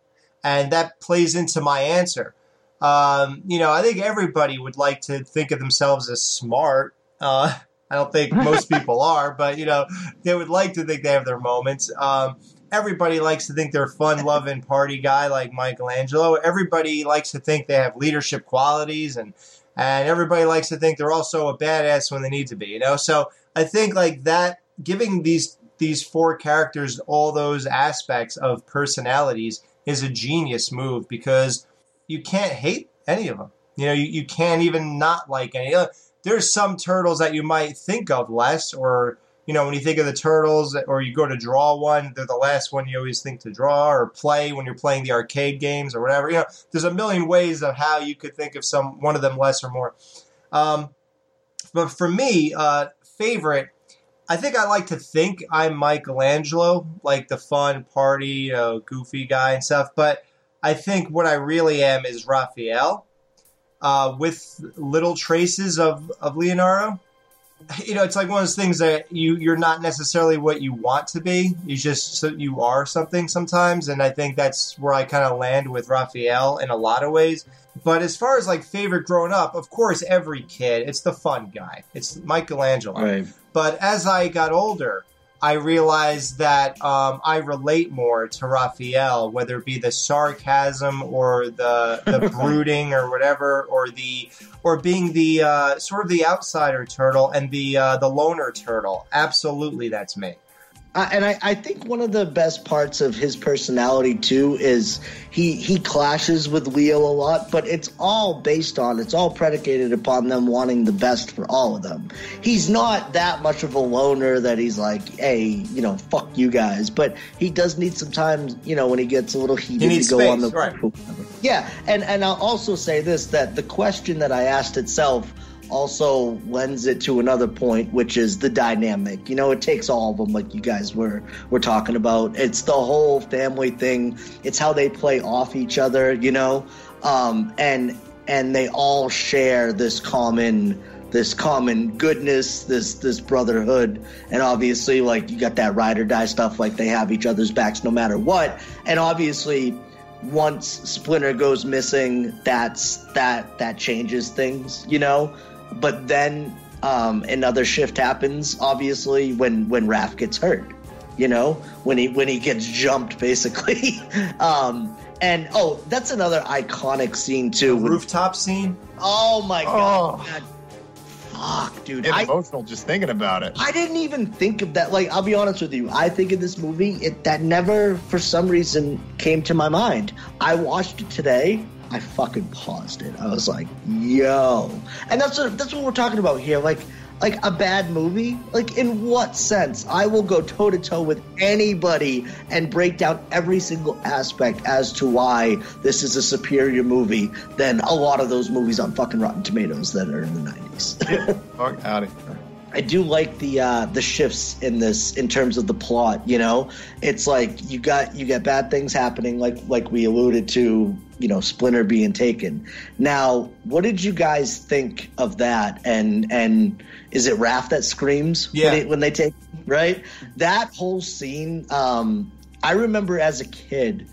and that plays into my answer. Um, you know, I think everybody would like to think of themselves as smart. Uh, I don't think most people are, but you know, they would like to think they have their moments. Um, everybody likes to think they're a fun loving party guy like Michelangelo. Everybody likes to think they have leadership qualities and and everybody likes to think they're also a badass when they need to be, you know? So I think like that giving these these four characters all those aspects of personalities is a genius move because you can't hate any of them. You know, you, you can't even not like any. uh, There's some turtles that you might think of less, or you know, when you think of the turtles, or you go to draw one, they're the last one you always think to draw or play when you're playing the arcade games or whatever. You know, there's a million ways of how you could think of some one of them less or more. Um, but for me, uh, favorite, I think I like to think I'm Michelangelo, like the fun party, uh, goofy guy and stuff. But I think what I really am is Raphael, uh, with little traces of, of Leonardo. You know, it's like one of those things that you you're not necessarily what you want to be. You just so you are something sometimes, and I think that's where I kind of land with Raphael in a lot of ways. But as far as like favorite growing up, of course, every kid, it's the fun guy. It's Michelangelo. Right. But as I got older, I realized that um, I relate more to Raphael, whether it be the sarcasm or the the brooding or whatever, or the or being the uh, sort of the outsider turtle and the uh, the loner turtle. Absolutely, that's me. Uh, and I, I think one of the best parts of his personality too is he he clashes with Leo a lot, but it's all based on it's all predicated upon them wanting the best for all of them. He's not that much of a loner that he's like, hey, you know, fuck you guys, but he does need some time, you know, when he gets a little heated needs to go on the right. yeah. And and I'll also say this that the question that I asked itself also lends it to another point, which is the dynamic. You know, it takes all of them, like you guys were were talking about. It's the whole family thing. It's how they play off each other. You know, um, and and they all share this common this common goodness, this this brotherhood, and obviously, like you got that ride or die stuff. Like they have each other's backs no matter what, and obviously once Splinter goes missing, that's that that changes things, you know. But then um, another shift happens, obviously, when when Raph gets hurt, you know, when he when he gets jumped, basically. um, and oh, that's another iconic scene too. when- Rooftop scene. oh my god, Oh. God. fuck, dude! Get I, emotional just thinking about it. I didn't even think of that. Like, I'll be honest with you. I think of this movie, it that never, for some reason, came to my mind. I watched it today. I fucking paused it. I was like, "Yo," and that's what that's what we're talking about here. Like, like a bad movie. Like, in what sense? I will go toe to toe with anybody and break down every single aspect as to why this is a superior movie than a lot of those movies on fucking Rotten Tomatoes that are in the nineties. Fuck out of here. I do like the uh, the shifts in this in terms of the plot. You know, it's like you got you got bad things happening, like like we alluded to. You know, Splinter being taken. Now, what did you guys think of that? And and is it Raph that screams Yeah. when, it, when they take right? That whole scene. Um, I remember as a kid,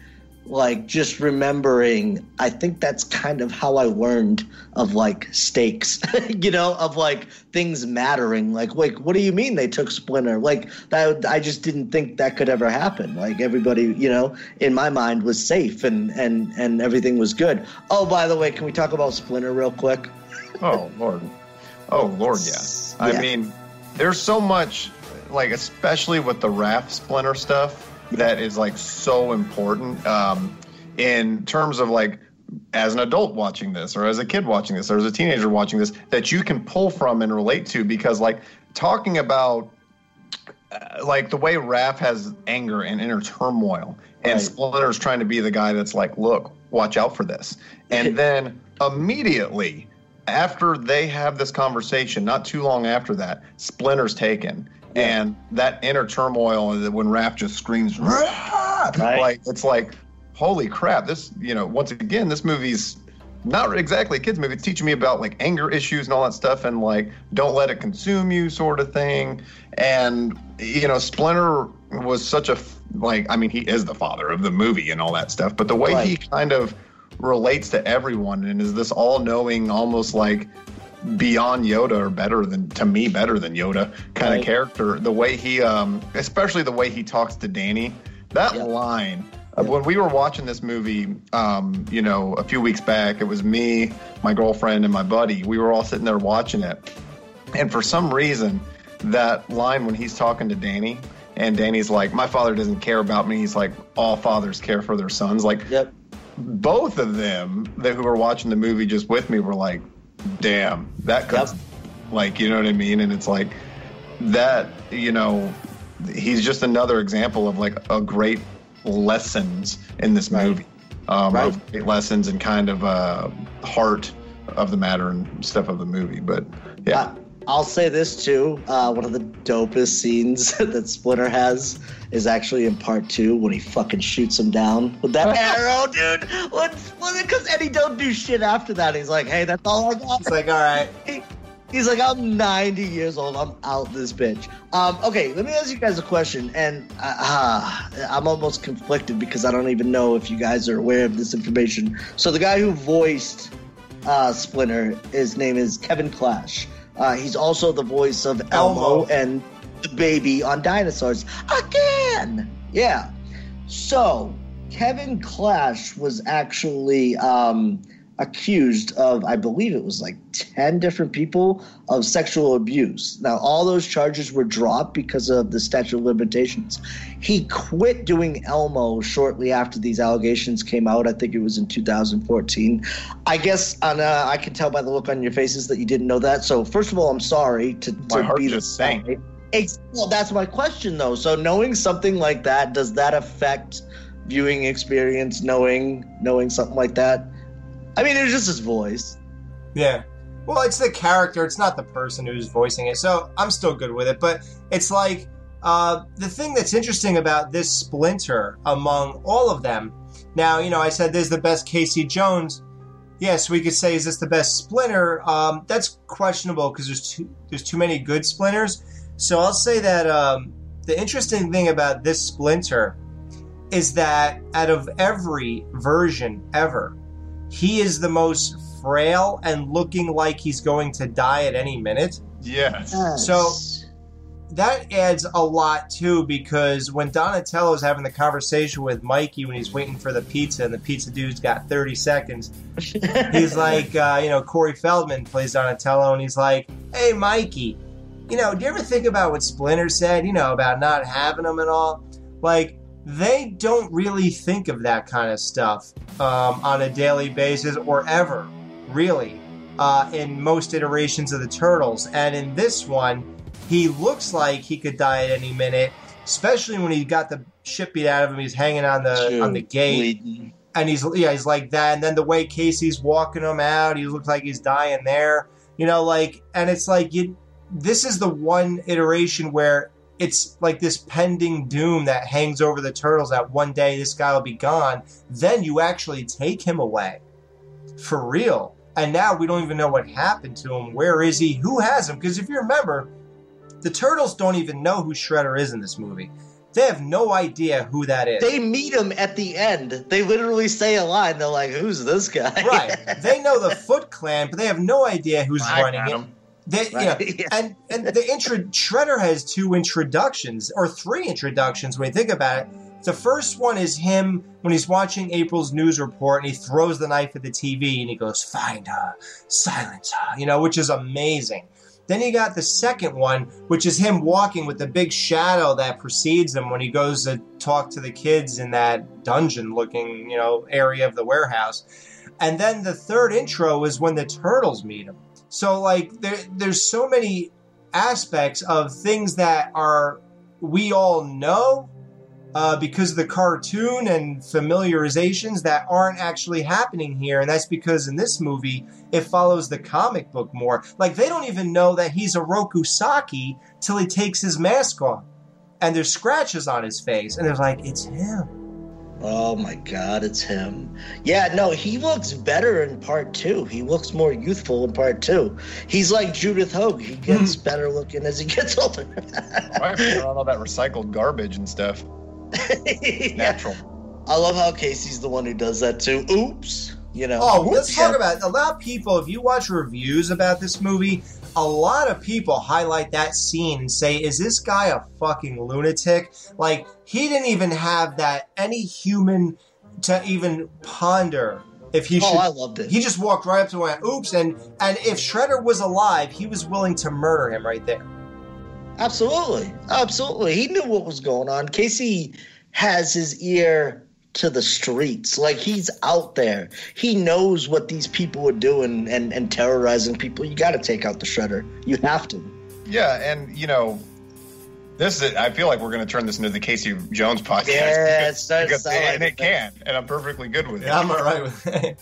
like just remembering. I think that's kind of how I learned of like stakes. you know, of like things mattering. Like, wait, what do you mean they took Splinter? Like that, I just didn't think that could ever happen. Like everybody, you know, in my mind was safe and and and everything was good. Oh, by the way, can we talk about Splinter real quick? Oh Lord. Oh Lord, yeah. I mean, there's so much, like especially with the Raph Splinter stuff, that is like so important. Um, in terms of like as an adult watching this, or as a kid watching this, or as a teenager watching this, that you can pull from and relate to, because like talking about uh, like the way Raph has anger and inner turmoil, and Right. Splinter's trying to be the guy that's like, look, watch out for this. And then immediately after they have this conversation, not too long after that, Splinter's taken. And that inner turmoil when Raph just screams, Right. like it's like, holy crap! This, you know, once again, this movie's not exactly a kids movie. It's teaching me about like anger issues and all that stuff, and like don't let it consume you, sort of thing. And you know, Splinter was such a like, I mean, he is the father of the movie and all that stuff. But the way he kind of relates to everyone and is this all-knowing, almost like beyond Yoda or better than to me better than Yoda kind Right. of character. The way he, um, especially the way he talks to Danny, that line. When we were watching this movie, um, you know, a few weeks back, it was me, my girlfriend, and my buddy. We were all sitting there watching it, and for some reason, that line when he's talking to Danny, and Danny's like, "My father doesn't care about me." He's like, "All fathers care for their sons." Like, Yep. both of them that who were watching the movie just with me were like, "Damn, that could, Yep. like, you know what I mean?" And it's like that, you know, he's just another example of like a great lessons in this movie, um, Right. great lessons and kind of uh, heart of the matter and stuff of the movie. But yeah, Uh, I'll say this too. Uh, one of the dopest scenes that Splinter has is actually in part two when he fucking shoots him down with that arrow, dude. Because Eddie don't do shit after that. He's like, hey, that's all I got. He's like, all right, He- He's like, I'm 90 years old. I'm out this bitch. Um, okay, let me ask you guys a question. And uh, uh, I'm almost conflicted because I don't even know if you guys are aware of this information. So the guy who voiced uh, Splinter, his name is Kevin Clash. Uh, he's also the voice of Elmo, Elmo. and the baby on Dinosaurs. Again! Yeah. So, Kevin Clash was actually um, accused of, I believe it was like 10 different people of sexual abuse. Now, all those charges were dropped because of the statute of limitations. He quit doing Elmo shortly after these allegations came out. I think it was in 2014. I guess on, uh, I can tell by the look on your faces that you didn't know that. So, first of all, I'm sorry to, My to heart be the just sank. Well, that's my question, though. So, knowing something like that, does that affect viewing experience? Knowing knowing something like that? I mean, it's just his voice. yeah. Well, it's the character. It's not the person who's voicing it. So I'm still good with it. But it's like uh, the thing that's interesting about this Splinter among all of them. Now, you know, I said there's the best Casey Jones. Yes, we could say is this the best Splinter? Um, that's questionable because there's too there's too many good Splinters. So I'll say that um, the interesting thing about this Splinter is that out of every version ever, he is the most frail and looking like he's going to die at any minute. yes, So- That adds a lot too because when Donatello's having the conversation with Mikey when he's waiting for the pizza and the pizza dude's got 30 seconds, he's like, uh, you know, Corey Feldman plays Donatello and he's like, hey, Mikey, you know, do you ever think about what Splinter said, you know, about not having them and all? Like, they don't really think of that kind of stuff um, on a daily basis or ever, really, uh, in most iterations of the Turtles. And in this one, he looks like he could die at any minute, especially when he got the shit beat out of him. He's hanging on the on the gate Bleeding. and he's yeah he's like that and then the way casey's walking him out he looks like he's dying there you know like and it's like you this is the one iteration where it's like this pending doom that hangs over the turtles that one day this guy will be gone then you actually take him away for real and now we don't even know what happened to him where is he who has him because if you remember the turtles don't even know who shredder is in this movie they have no idea who that is They meet him at the end. They literally say a line. They're like, "Who's this guy?" right. They know the Foot Clan, but they have no idea who's I running got it. him. They, Right, you know, yeah. and and the intro Shredder has two introductions or three introductions when you think about it. The first one is him when he's watching April's news report and he throws the knife at the TV and he goes, "Find her, silence her," you know, which is amazing. Then you got the second one, which is him walking with the big shadow that precedes him when he goes to talk to the kids in that dungeon-looking, you know, area of the warehouse. And then the third intro is when the turtles meet him. So like there there's so many aspects of things that are we all know, uh, because of the cartoon and familiarizations that aren't actually happening here. And that's because in this movie, it follows the comic book more. Like, they don't even know that he's Oroku Saki till he takes his mask off. And there's scratches on his face. And they're like, it's him. Oh my god, it's him. Yeah, no, he looks better in part two. He looks more youthful in part two. He's like Judith Hoag. He gets better looking as he gets older. Why are all that recycled garbage and stuff? Yeah. Natural. I love how Casey's the one who does that too. Oops. You know. Oh, let's talk about it. a lot of people. If you watch reviews about this movie, a lot of people highlight that scene and say, "Is this guy a fucking lunatic?" Like he didn't even have that any human to even ponder if he Oh, should. I loved it. He just walked right up to him and went, "Oops!" and and if Shredder was alive, he was willing to murder him right there. Absolutely. Absolutely. He knew what was going on. Casey has his ear to the streets. Like he's out there. He knows what these people are doing and, and terrorizing people. You got to take out the shredder. You have to. Yeah, and you know, this is. I feel like we're going to turn this into the Casey Jones podcast. Yeah, because- it starts because- sound and like it can, and I'm perfectly good with it. Yeah, I'm alright with it.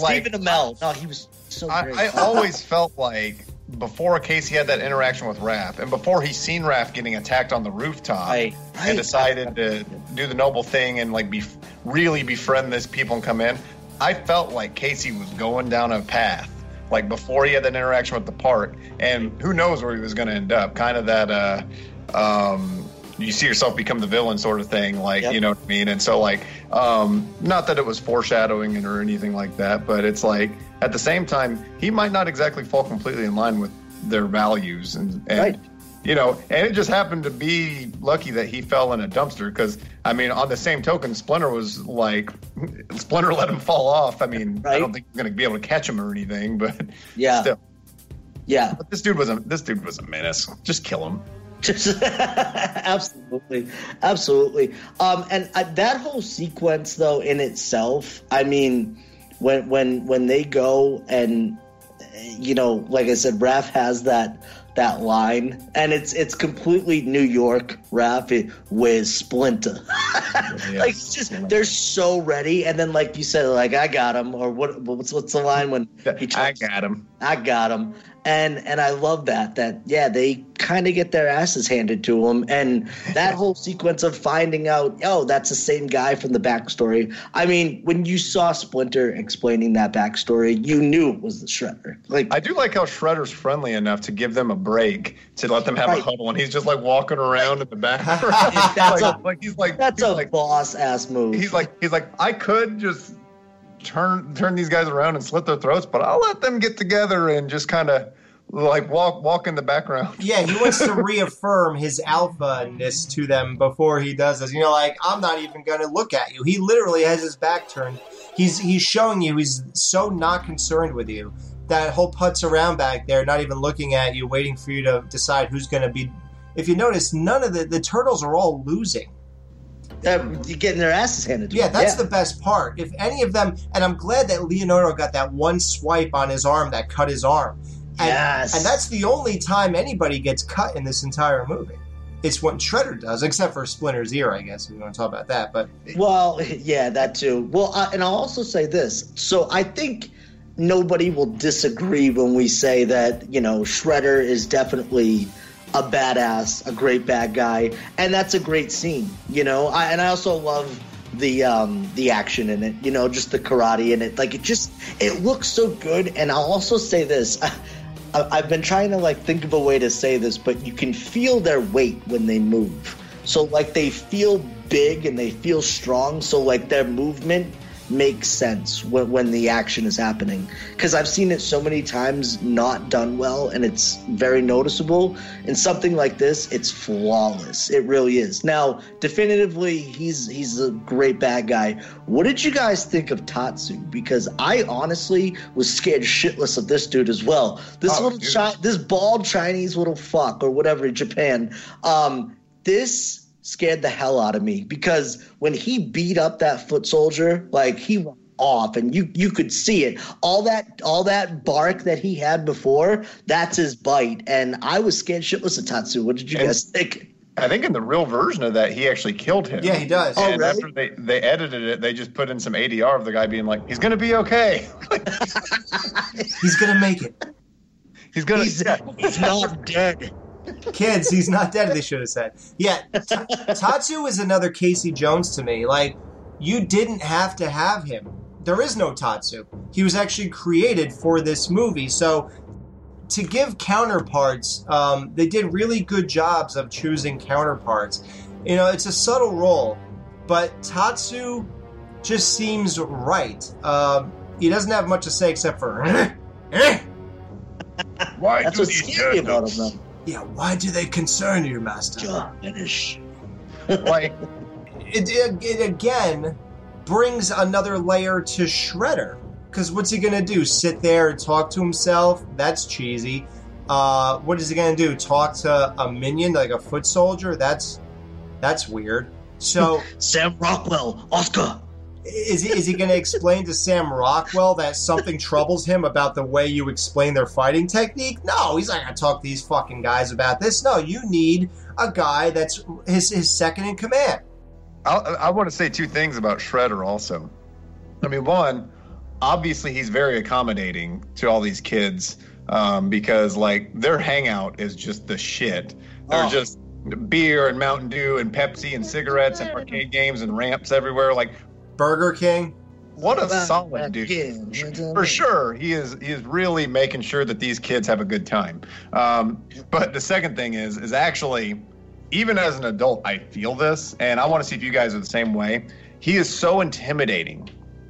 Like, Stephen Amell. No, he was so great. I, I always felt like before Casey had that interaction with Raph, and before he seen Raph getting attacked on the rooftop, Right, and decided to do the noble thing and like be really befriend this people and come in, I felt like Casey was going down a path. Like before he had that interaction with the park, and who knows where he was going to end up? Kind of that, uh, um, you see yourself become the villain sort of thing, like Yep. you know what I mean. And so, like, um, not that it was foreshadowing it or anything like that, but it's like at the same time, he might not exactly fall completely in line with their values, and, and Right. you know, and it just happened to be lucky that he fell in a dumpster because I mean, on the same token, Splinter was like, Splinter let him fall off. I mean, I don't think he's going to be able to catch him or anything, but yeah. still, Yeah. but this dude was a this dude was a menace. Just kill him. Just absolutely, absolutely. Um, and uh, that whole sequence, though, in itself, I mean, when when when they go and you know, like I said, Raph has that that line, and it's it's completely New York Raph with Splinter. like just they're so ready, and then like you said, like I got him, or what? What's what's the line when he I got him. I got him. And and I love that that yeah they kind of get their asses handed to them and that whole sequence of finding out oh that's the same guy from the backstory. I mean when you saw Splinter explaining that backstory you knew it was the Shredder. Like I do like how Shredder's friendly enough to give them a break to let them have Right. a huddle, and he's just like walking around in the background. That's like, a- like he's like that's he's a like, boss ass move. he's like he's like I could just turn turn these guys around and slit their throats, but I'll let them get together and just kind of like walk walk in the background. Yeah, he wants to reaffirm his alpha-ness to them before he does this. You know, like I'm not even going to look at you. He literally has his back turned. He's he's showing you he's so not concerned with you. That whole putz around back there, not even looking at you, waiting for you to decide who's going to be. If you notice, none of the the turtles are all losing. Uh, getting their asses handed to Yeah, them. that's the best part. If any of them, and I'm glad that Leonardo got that one swipe on his arm that cut his arm. And, Yes. and that's the only time anybody gets cut in this entire movie. It's what Shredder does, except for Splinter's ear, I guess, We want to talk about that. But Well, yeah, that too. Well, uh, and I'll also say this. So I think nobody will disagree when we say that, you know, Shredder is definitely a badass, a great bad guy, and that's a great scene, you know. I, and I also love the um the action in it, you know, just the karate in it. Like it just it looks so good. And I'll also say this. I, I've been trying to like think of a way to say this, but you can feel their weight when they move. So like they feel big and they feel strong. So like their movement makes sense when, when the action is happening. Because I've seen it so many times not done well, and it's very noticeable. In something like this, it's flawless. It really is. Now, definitively, he's he's a great bad guy. What did you guys think of Tatsu? Because I honestly was scared shitless of this dude as well. This Oh, little chi- this bald Chinese little fuck or whatever in Japan. Um, this scared the hell out of me because when he beat up that foot soldier, like he went off and you you could see it. All that all that bark that he had before, that's his bite. And I was scared shitless of Tatsu. What did you And- guys think? I think in the real version of that, he actually killed him. Yeah, he does. Oh, and really? after they, they edited it, they just put in some ADR of the guy being like, "He's gonna be okay. He's gonna make it. He's gonna." He's, yeah. he's not dead. Kids, he's not dead. They should have said. Yeah, T- Tatsu is another Casey Jones to me. Like you didn't have to have him. There is no Tatsu. He was actually created for this movie. So to give counterparts, um, they did really good jobs of choosing counterparts. You know, it's a subtle role, but Tatsu just seems right. Um, he doesn't have much to say except for. "Eh, Why That's do what's these scary about him, though. Yeah, why do they concern you, Master? Just finish. Like, It, it, it again brings another layer to Shredder. Because what's he gonna do? Sit there and talk to himself? That's cheesy. Uh, what is he gonna do? Talk to a minion like a foot soldier? That's that's weird. So Sam Rockwell, Oscar. Is he, is he gonna explain to Sam Rockwell that something troubles him about the way you explain their fighting technique? No, he's not gonna talk to these fucking guys about this. No, you need a guy that's his his second in command. I, I want to say two things about Shredder also. I mean, one, obviously he's very accommodating to all these kids um, because like their hangout is just the shit. They're Oh. just beer and Mountain Dew and Pepsi and cigarettes and arcade games and ramps everywhere. Like, Burger King. what a solid dude. again. For sure, he is. He is really making sure that these kids have a good time. Um, but the second thing is, is actually, even as an adult, I feel this, and I want to see if you guys are the same way. He is so intimidating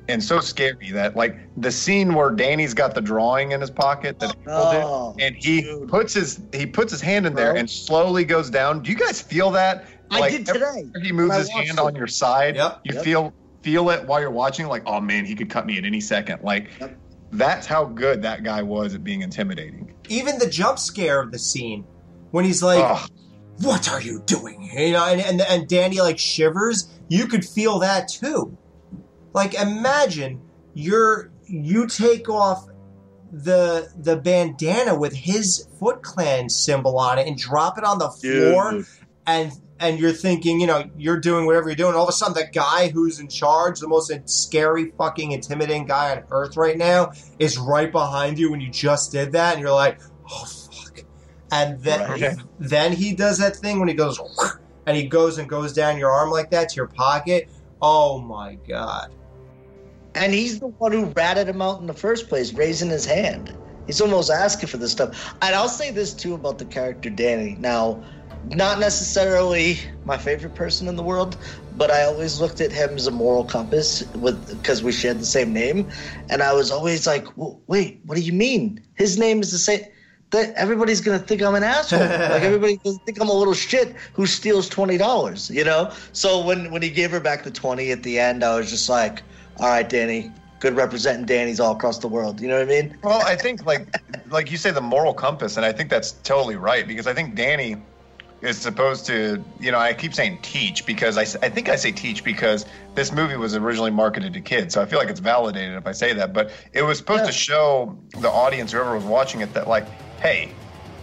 and so scary that, like, the scene where Danny's got the drawing in his pocket that he pulled it, Oh, and he dude. puts his he puts his hand in there Bro. and slowly goes down. Do you guys feel that? I did today. He moves his hand it. on your side. Yep. You Yep. feel feel it while you're watching. Like, oh man, he could cut me at any second. Like, Yep. that's how good that guy was at being intimidating. Even the jump scare of the scene when he's like, Ugh. "What are you doing?" You know, and, and and Danny like shivers. You could feel that too. Like imagine you're you take off the the bandana with his Foot Clan symbol on it and drop it on the floor Dude. and and you're thinking, you know, you're doing whatever you're doing. All of a sudden, the guy who's in charge, the most scary, fucking intimidating guy on earth right now, is right behind you when you just did that, and you're like, oh fuck. And then Right. then he does that thing when he goes and he goes and goes down your arm like that to your pocket. Oh my god. And he's the one who ratted him out in the first place, raising his hand. He's almost asking for this stuff. And I'll say this too about the character Danny. Now, not necessarily my favorite person in the world, but I always looked at him as a moral compass with because we shared the same name, and I was always like, "Wait, what do you mean? His name is the same." That everybody's gonna think I'm an asshole. like everybody's gonna think I'm a little shit who steals twenty dollars. You know. So when when he gave her back the twenty at the end, I was just like, "All right, Danny, good representing Danny's all across the world." You know what I mean? Well, I think like like you say the moral compass, and I think that's totally right because I think Danny is supposed to, you know, I keep saying teach because I, I think I say teach because this movie was originally marketed to kids, so I feel like it's validated if I say that. But it was supposed Yeah. to show the audience, whoever was watching it, that like, hey.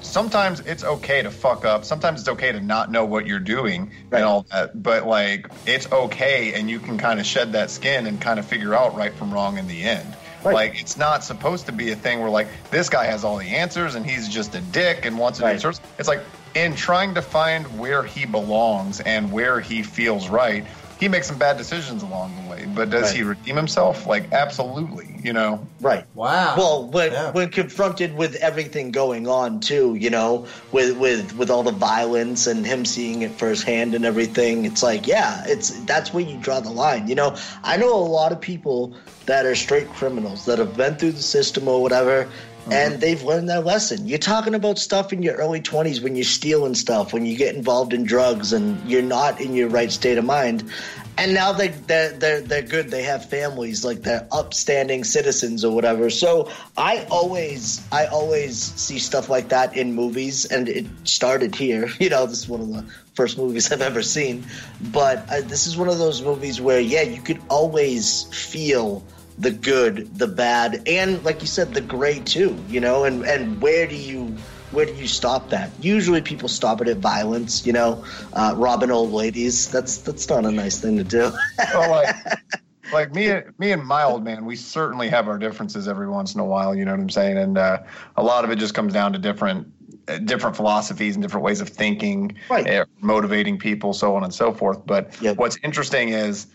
Sometimes it's okay to fuck up. Sometimes it's okay to not know what you're doing Right. and all that. But like, it's okay, and you can kind of shed that skin and kind of figure out right from wrong in the end. Right. Like it's not supposed to be a thing where like this guy has all the answers and he's just a dick and wants to Right. do sorts. It's like in trying to find where he belongs and where he feels right, he makes some bad decisions along the way. But does Right. he redeem himself? Like absolutely, you know. Right. Wow. Well, when Yeah. when confronted with everything going on too, you know, with with with all the violence and him seeing it firsthand and everything, it's like, yeah, it's that's where you draw the line. You know, I know a lot of people that are straight criminals that have been through the system or whatever. And they've learned their lesson. You're talking about stuff in your early 20s when you're stealing stuff, when you get involved in drugs, and you're not in your right state of mind. And now they they're, they're they're good. They have families, like they're upstanding citizens or whatever. So I always I always see stuff like that in movies, and it started here. You know, this is one of the first movies I've ever seen. But uh, this is one of those movies where yeah, you could always feel the good, the bad, and like you said, the gray too. You know, and and where do you where do you stop that? Usually, people stop it at violence. You know, uh, robbing old ladies. That's that's not a nice thing to do. well, like, like me, me and my old man, we certainly have our differences every once in a while. You know what I'm saying? And uh, a lot of it just comes down to different different philosophies and different ways of thinking, Right. eh, motivating people, so on and so forth. But Yep. what's interesting is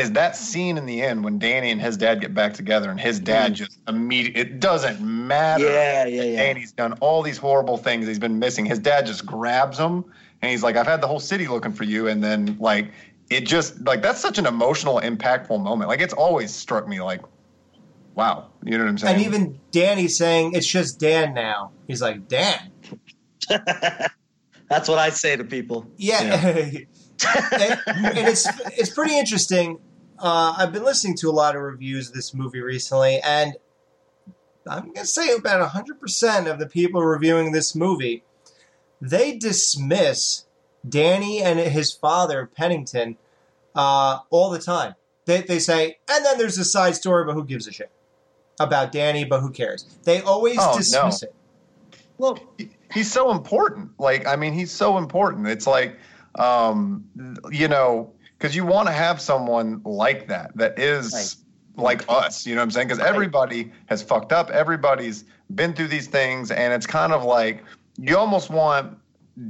is that scene in the end when Danny and his dad get back together and his dad mm-hmm. just immediately it doesn't matter. Yeah, yeah, yeah. Danny's done all these horrible things he's been missing. His dad just grabs him and he's like, I've had the whole city looking for you. And then like it just like that's such an emotional, impactful moment. Like it's always struck me like, wow. You know what I'm saying? And even Danny saying it's just Dan now. He's like, Dan. That's what I say to people. Yeah. and, and it's it's pretty interesting. Uh, I've been listening to a lot of reviews of this movie recently, and I'm gonna say about hundred percent of the people reviewing this movie, they dismiss Danny and his father Pennington uh, all the time. They they say, and then there's a side story, but who gives a shit about Danny? But who cares? They always Oh, dismiss no. it. Well, he's so important. Like, I mean, he's so important. It's like, um, you know, because you want to have someone like that that is like us. You know what I'm saying? Because everybody has fucked up. Everybody's been through these things, and it's kind of like you almost want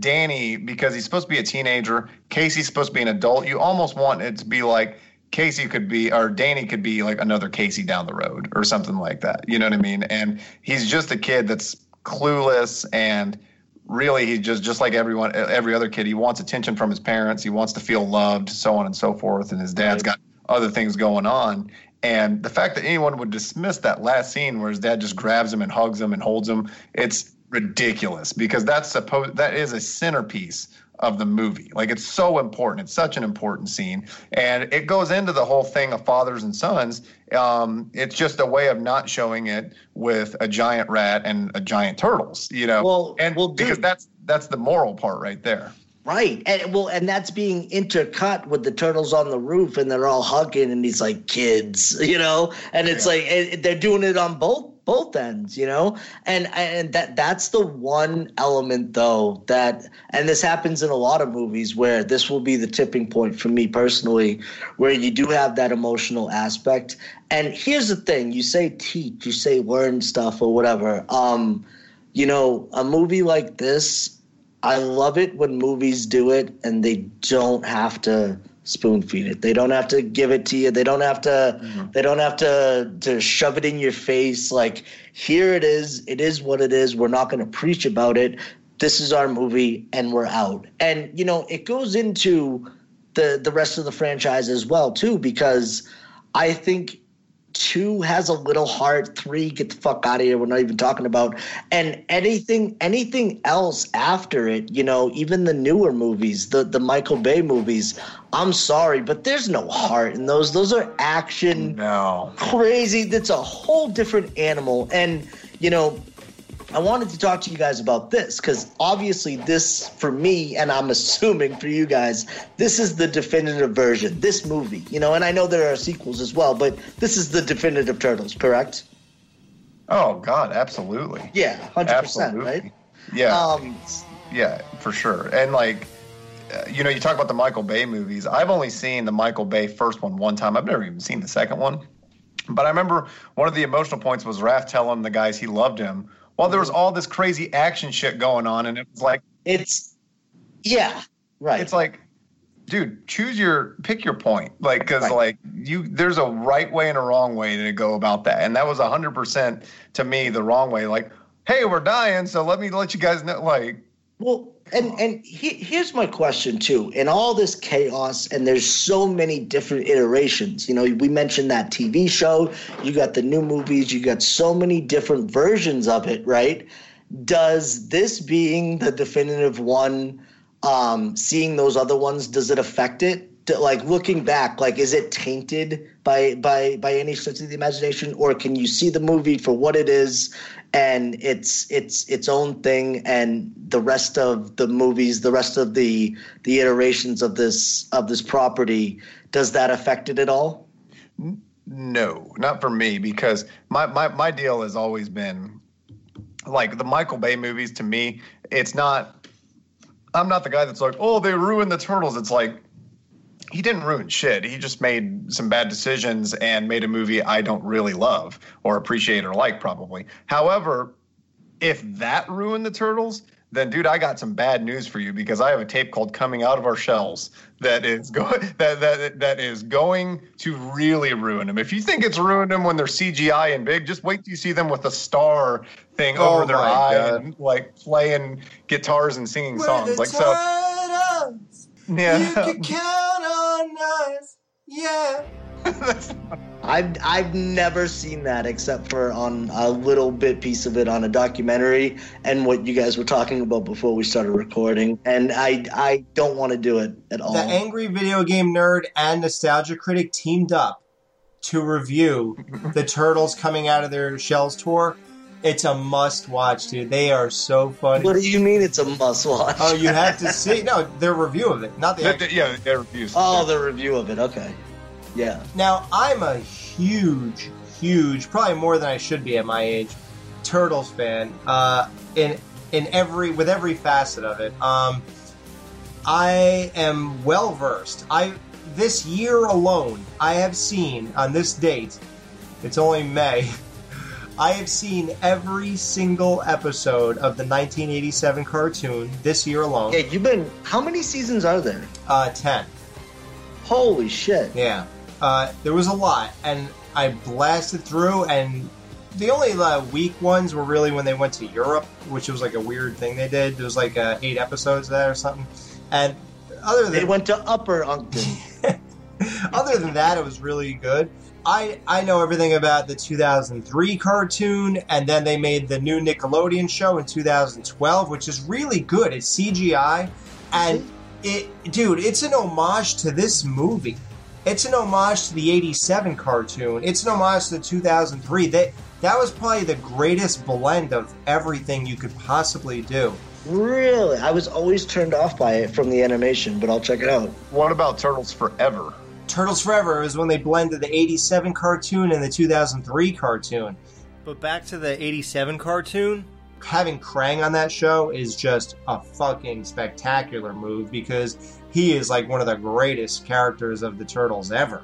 Danny because he's supposed to be a teenager. Casey's supposed to be an adult. You almost want it to be like. Casey could be, or Danny could be like another Casey down the road or something like that. You know what I mean? And he's just a kid that's clueless and really he's just just like everyone every other kid he wants attention from his parents. He wants to feel loved so on and so forth. And his dad's got other things going on. And the fact that anyone would dismiss that last scene where his dad just grabs him and hugs him and holds him it's ridiculous because that's supposed that is a centerpiece of the movie. Like it's so important. It's such an important scene. And it goes into the whole thing of fathers and sons. Um, it's just a way of not showing it with a giant rat and a giant turtles you know? Well- and well, because dude- that's that's the moral part right there. Right, and well, and that's being intercut with the turtles on the roof, and they're all hugging, and he's like, "Kids," you know, and it's like and they're doing it on both both ends, you know, and and that that's the one element though that, and this happens in a lot of movies where this will be the tipping point for me personally, where you do have that emotional aspect. And here's the thing: you say teach, you say learn stuff or whatever. Um, you know, a movie like this, I love it when movies do it and they don't have to spoon feed it. They don't have to give it to you. They don't have to mm-hmm. they don't have to to shove it in your face like here it is. It is what it is. We're not going to preach about it. This is our movie and we're out. And you know, it goes into the the rest of the franchise as well too because I think two has a little heart three get the fuck out of here we're not even talking about. And anything anything else after it you know even the newer movies the the michael bay movies i'm sorry but there's no heart in those. Those are action no. crazy. That's a whole different animal. And you know I wanted to talk to you guys about this because obviously, this for me, and I'm assuming for you guys, this is the definitive version. This movie, you know, and I know there are sequels as well, but this is the definitive Turtles, correct? oh god absolutely Yeah, hundred percent, absolutely right? yeah Um, Yeah, for sure. And like, uh, you know, you talk about the Michael Bay movies. I've only seen the Michael Bay first one one time. I've never even seen the second one. But I remember one of the emotional points was Raph telling the guys he loved him while there was mm-hmm. all this crazy action shit going on, and it was like, it's yeah, right. it's like, dude, choose your pick your point, like, because Right. like you, there's a right way and a wrong way to go about that, and that was hundred percent to me the wrong way. Like, hey, we're dying, so let me let you guys know, like. Well, and and he, here's my question too. In all this chaos, and there's so many different iterations. You know, we mentioned that TV show. You got the new movies. You got so many different versions of it, right? Does this being the definitive one, um, seeing those other ones, does it affect it? Like looking back, like is it tainted by by by any stretch of the imagination, or can you see the movie for what it is and it's it's its own thing and the rest of the movies the rest of the the iterations of this of this property does that affect it at all No, not for me because my, my, my deal has always been like the Michael Bay movies to me, it's not I'm not the guy that's like, "Oh, they ruined the turtles." It's like he didn't ruin shit. He just made some bad decisions and made a movie I don't really love or appreciate or like probably. However, if that ruined the turtles, then dude, I got some bad news for you because I have a tape called "Coming Out of Our Shells" that is going that that that is going to really ruin them. If you think it's ruined them when they're CGI and big, just wait till you see them with a star thing Oh over their eye God. and like playing guitars and singing We're songs. Like so, Turtles. You can count on us. Yeah. I've I've never seen that except for on a little bit piece of it on a documentary and what you guys were talking about before we started recording. And I I don't want to do it at all. The angry video game nerd and nostalgia critic teamed up to review the Turtles coming out of their shells tour. It's a must watch, dude. They are so funny. what do you mean it's a must watch? Oh, you have to see. No, their review of it, not the. Th- actual- th- yeah, their reviews. Oh, the review of it. Okay. Yeah. Now, I'm a huge, huge, probably more than I should be at my age, Turtles fan. Uh, in in every with every facet of it. Um, I am well versed. I this year alone, I have seen on this date. It's only May. I have seen every single episode of the 1987 cartoon this year alone. Yeah, you've been. How many seasons are there? Uh, ten. Holy shit! Yeah, uh, there was a lot, and I blasted through. And the only uh, weak ones were really when they went to Europe, which was like a weird thing they did. There was like uh, eight episodes of that or something. And other They went to Upper Uncton. other than that, it was really good. I I know everything about the 2003 cartoon, and then they made the new Nickelodeon show in 2012, which is really good. It's CGI, and it, dude, it's an homage to this movie. It's an homage to the 87 cartoon. It's an homage to the 2003. That that was probably the greatest blend of everything you could possibly do. really? I was always turned off by it from the animation, but I'll check it out. What about Turtles Forever? Turtles Forever is when they blended the 87 cartoon and the 2003 cartoon. But back to the 87 cartoon. Having Krang on that show is just a fucking spectacular move because he is like one of the greatest characters of the Turtles ever.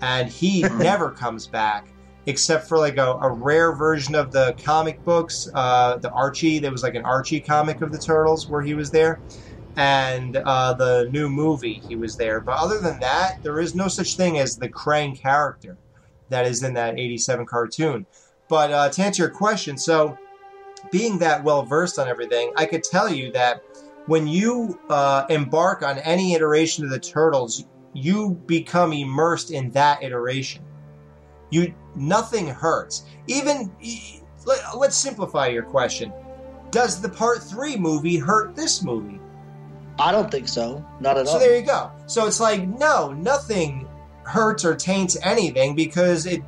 And he never comes back except for like a, a rare version of the comic books, uh, the Archie. There was like an Archie comic of the Turtles where he was there and uh, the new movie he was there. But other than that, there is no such thing as the Krang character that is in that 87 cartoon. But uh, to answer your question, so being that well versed on everything, I could tell you that when you uh, embark on any iteration of the Turtles, you become immersed in that iteration. You nothing hurts. Even let, let's simplify your question. Does the part three movie hurt this movie? I don't think so. Not at So all. So there you go. So it's like no, nothing hurts or taints anything because it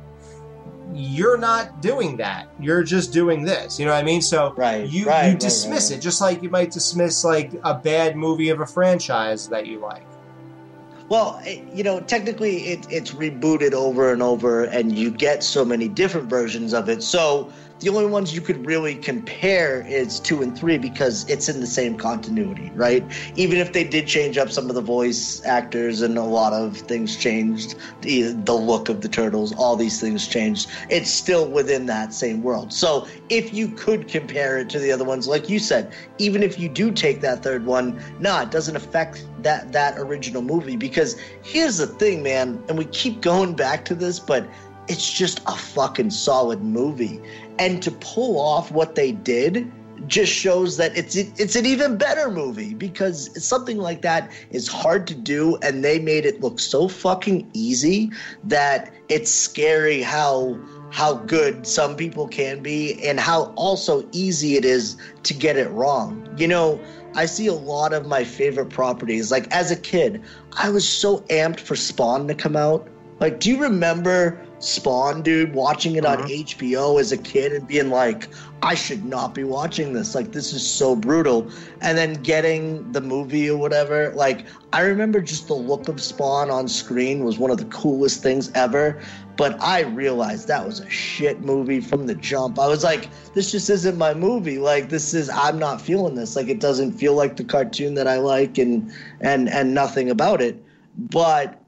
you're not doing that. You're just doing this. You know what I mean? So Right, you right, you dismiss right, it just like you might dismiss like a bad movie of a franchise that you like. Well, it, you know, technically it, it's rebooted over and over, and you get so many different versions of it. So the only ones you could really compare is two and three because it's in the same continuity, right? Even if they did change up some of the voice actors and a lot of things changed, the, the look of the turtles, all these things changed, it's still within that same world. So if you could compare it to the other ones, like you said, even if you do take that third one, nah, it doesn't affect that that original movie because here's the thing, man, and we keep going back to this, but it's just a fucking solid movie. And to pull off what they did just shows that it's it's an even better movie because something like that is hard to do and they made it look so fucking easy that it's scary how how good some people can be and how also easy it is to get it wrong. You know, I see a lot of my favorite properties like as a kid, I was so amped for Spawn to come out Like, do you remember Spawn, dude, watching it on Mhm. HBO as a kid and being like, I should not be watching this. Like, this is so brutal. And then getting the movie or whatever. Like, I remember just the look of Spawn on screen was one of the coolest things ever. But I realized that was a shit movie from the jump. I was like, this just isn't my movie. Like, this is, I'm not feeling this. Like, it doesn't feel like the cartoon that I like and, and, and nothing about it. But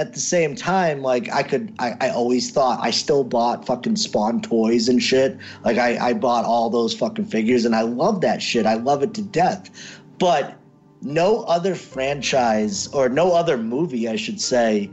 at the same time, like I could, I, I always thought I still bought fucking Spawn toys and shit. Like I, I bought all those fucking figures, and I love that shit. I love it to death. But no other franchise or no other movie, I should say,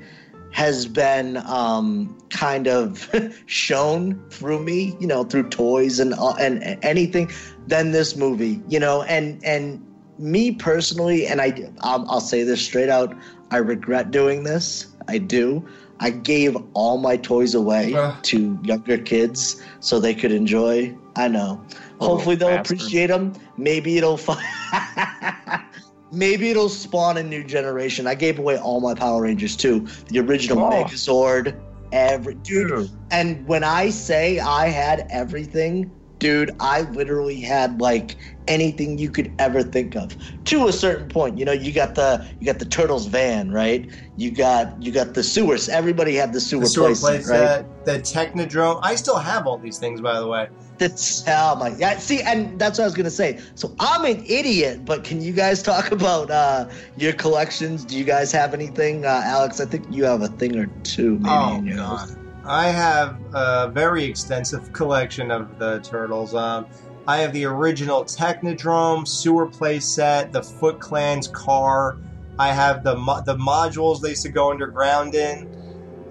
has been um, kind of shown through me, you know, through toys and uh, and anything than this movie, you know, and and me personally, and I, I'll, I'll say this straight out, I regret doing this. I do. I gave all my toys away Ugh. to younger kids so they could enjoy. I know. Hopefully they'll appreciate them. Maybe it'll. Fi- Maybe it'll spawn a new generation. I gave away all my Power Rangers too. The original Oh. Megazord, every dude. Dude. And when I say I had everything, dude, I literally had like anything you could ever think of. To a certain point, you know, you got the you got the Turtles van, right? You got you got the sewers. Everybody had the sewer, The sewer place, place, right? the Technodrome. I still have all these things, by the way. That's oh my yeah. See, and that's what I was gonna say. So I'm an idiot, but can you guys talk about uh, your collections? Do you guys have anything, uh, Alex? I think you have a thing or two. Maybe Oh god, I have a very extensive collection of the turtles. Um, I have the original Technodrome sewer play set, the Foot Clan's car. I have the mo- the modules they used to go underground in.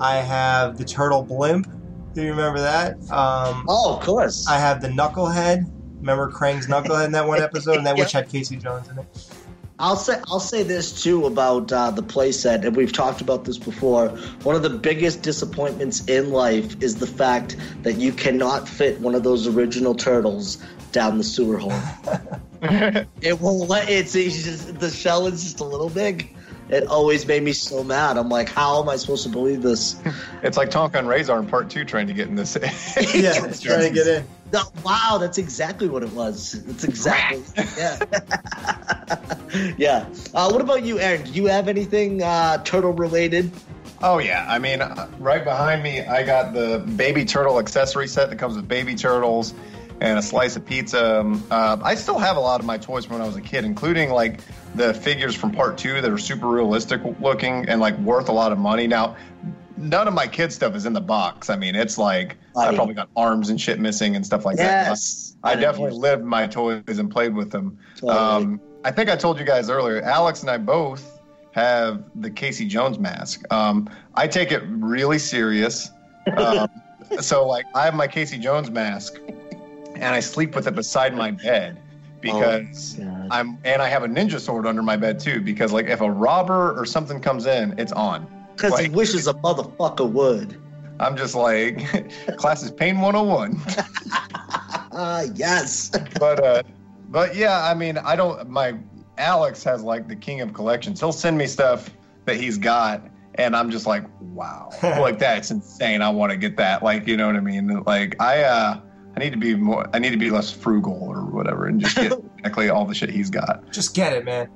I have the turtle blimp. Do you remember that? Um, Oh, of course. I have the Knucklehead. Remember Krang's Knucklehead in that one episode, and that which had Casey Jones in it. I'll say I'll say this too about uh, the playset, and we've talked about this before. One of the biggest disappointments in life is the fact that you cannot fit one of those original turtles down the sewer hole. it won't let it's, it's just the shell is just a little big. It always made me so mad. I'm like, how am I supposed to believe this? It's like Tokka and Rahzar in part two trying to get in this. Yeah, trying to get in. No, wow, that's exactly what it was. It's exactly yeah, yeah. Uh, what about you, Aaron? Do you have anything uh, turtle related? Oh yeah, I mean, uh, right behind me, I got the baby turtle accessory set that comes with baby turtles and a slice of pizza. Um, uh, I still have a lot of my toys from when I was a kid, including like the figures from Part Two that are super realistic looking and like worth a lot of money. Now, none of my kid stuff is in the box. I mean, it's like I probably got arms and shit missing and stuff like that. Yes, I definitely lived my toys and played with them. Totally. Um, I think I told you guys earlier. Alex and I both have the Casey Jones mask. Um, I take it really serious. Um, so, like, I have my Casey Jones mask, and I sleep with it beside my bed because Oh, I'm, and I have a ninja sword under my bed too. Because, like, if a robber or something comes in, it's on. Because he like- wishes a motherfucker would. I'm just like, class is pain 101. Ah, yes. but uh but yeah i mean i don't my alex has like the king of collections he'll send me stuff that he's got and i'm just like wow like that's insane i want to get that like you know what i mean like i uh i need to be more i need to be less frugal or whatever and just get exactly all the shit he's got Just get it, man.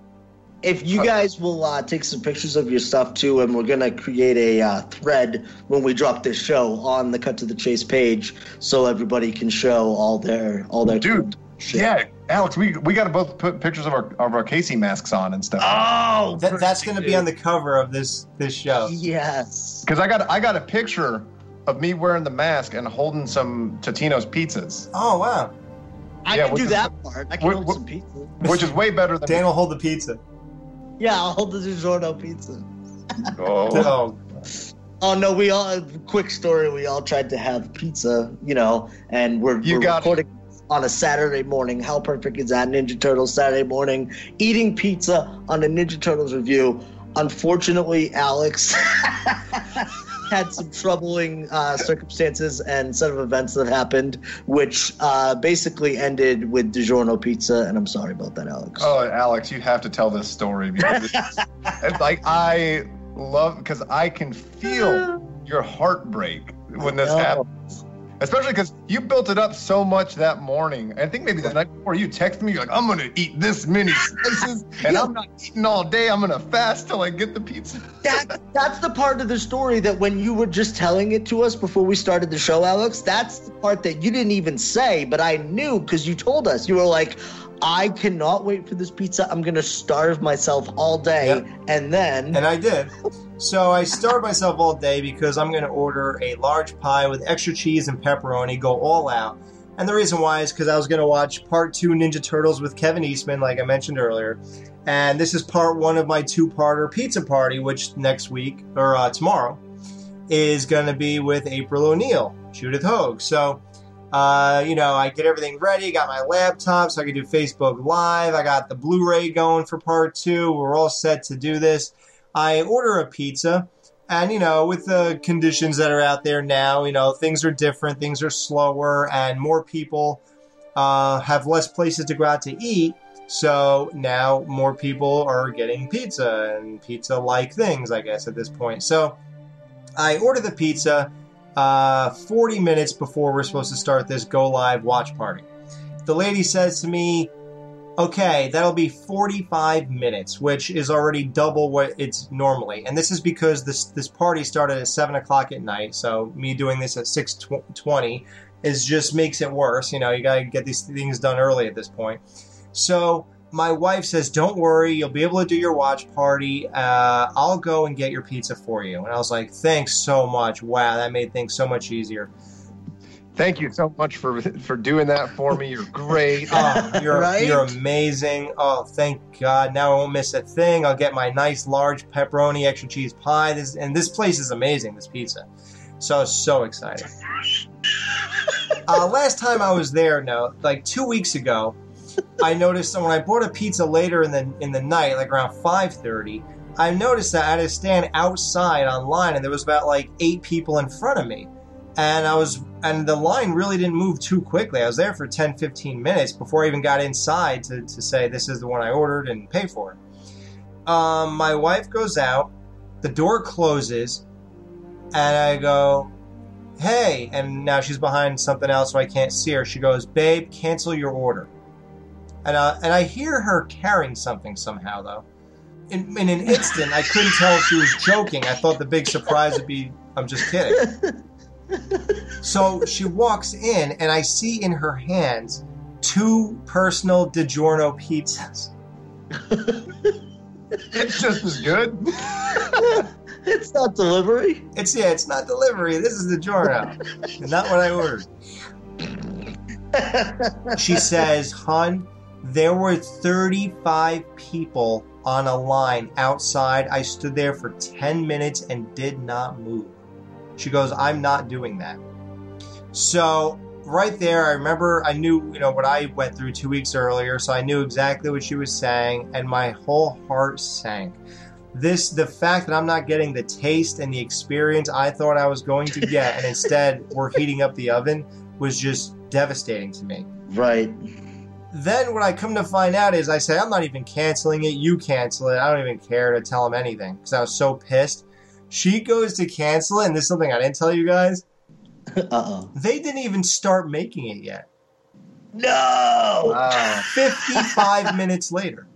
If you guys will uh, take some pictures of your stuff too, and we're gonna create a uh, thread when we drop this show on the Cut to the Chase page, so everybody can show all their all their dude shit. yeah alex we we got to both put pictures of our of our casey masks on and stuff Oh, That, that's going to be on the cover of this this show. yes. because i got i got a picture of me wearing the mask and holding some totino's pizzas Oh wow, I Yeah, can do is- that part. I can which- hold which- some pizza. which is way better than Dan will hold the pizza. Yeah, I'll hold the DiGiorno pizza. oh. Oh, Oh no, we all quick story. We all tried to have pizza, you know, and we're, You we're got- recording on a Saturday morning. How perfect is that? Ninja Turtles Saturday morning, eating pizza on a Ninja Turtles review. Unfortunately, Alex had some troubling uh, circumstances and set of events that happened, which uh, basically ended with DiGiorno pizza. And I'm sorry about that, Alex. Oh, Alex, you have to tell this story because it's, it's like I love because I can feel your heartbreak when this happens. Especially because you built it up so much that morning. I think maybe the night before you texted me, you're like, I'm gonna eat this many slices and I'm not eating all day. I'm gonna fast till I get the pizza. that that's the part of the story that when you were just telling it to us before we started the show, Alex, that's the part that you didn't even say, but I knew because you told us. You were like, I cannot wait for this pizza. I'm gonna starve myself all day, Yep. and then And I did. So I starved myself all day because I'm going to order a large pie with extra cheese and pepperoni, go all out. And the reason why is because I was going to watch part two Ninja Turtles with Kevin Eastman, like I mentioned earlier. And this is part one of my two parter pizza party, which next week, or uh, tomorrow, is going to be with April O'Neil, Judith Hoag. So, uh, you know, I get everything ready, got my laptop so I can do Facebook Live. I got the Blu ray going for part two. We're all set to do this. I order a pizza, and you know, with the conditions that are out there now, you know, things are different, things are slower, and more people uh, have less places to go out to eat. So now more people are getting pizza and pizza like things, I guess, at this point. So I order the pizza uh, 40 minutes before we're supposed to start this go live watch party. The lady says to me, okay, that'll be 45 minutes, which is already double what it's normally. And this is because this this party started at 7 o'clock at night, so me doing this at 6.20 is just makes it worse. You know, you gotta get these things done early at this point. So my wife says, don't worry, you'll be able to do your watch party. Uh, I'll go and get your pizza for you. And I was like, thanks so much. Wow, that made things so much easier. Thank you so much for for doing that for me. You're great. Oh, you're Right? you're amazing. Oh, thank God! Now I won't miss a thing. I'll get my nice large pepperoni extra cheese pie. This and this place is amazing. This pizza, so I was so excited. uh, last time I was there, no, like two weeks ago, I noticed that when I bought a pizza later in the in the night, like around five thirty, I noticed that I had to stand outside online, and there was about like eight people in front of me and I was and the line really didn't move too quickly. I was there for 10 15 minutes before I even got inside to, to say this is the one I ordered and pay for it. Um, my wife goes out, the door closes, and I go, "Hey!" And now she's behind something else, so I can't see her. She goes, "Babe, cancel your order." And uh, and I hear her carrying something somehow though. In, in an instant, I couldn't tell if she was joking. I thought the big surprise would be, "I'm just kidding." So she walks in, and I see in her hands two personal DiGiorno pizzas. It's just as good. it's not delivery. It's yeah, it's not delivery. This is DiGiorno, not what I ordered. She says, "Hun, there were 35 people on a line outside. I stood there for 10 minutes and did not move." She goes, "I'm not doing that." So right there, I remember I knew, you know, what I went through two weeks earlier, so I knew exactly what she was saying, and my whole heart sank. This, the fact that I'm not getting the taste and the experience I thought I was going to get, and instead we're heating up the oven, was just devastating to me. Right. Then what I come to find out is I say, I'm not even canceling it, you cancel it. I don't even care to tell him anything because I was so pissed. She goes to cancel it, and this is something I didn't tell you guys. Uh oh. They didn't even start making it yet. No. Wow. 55 minutes later.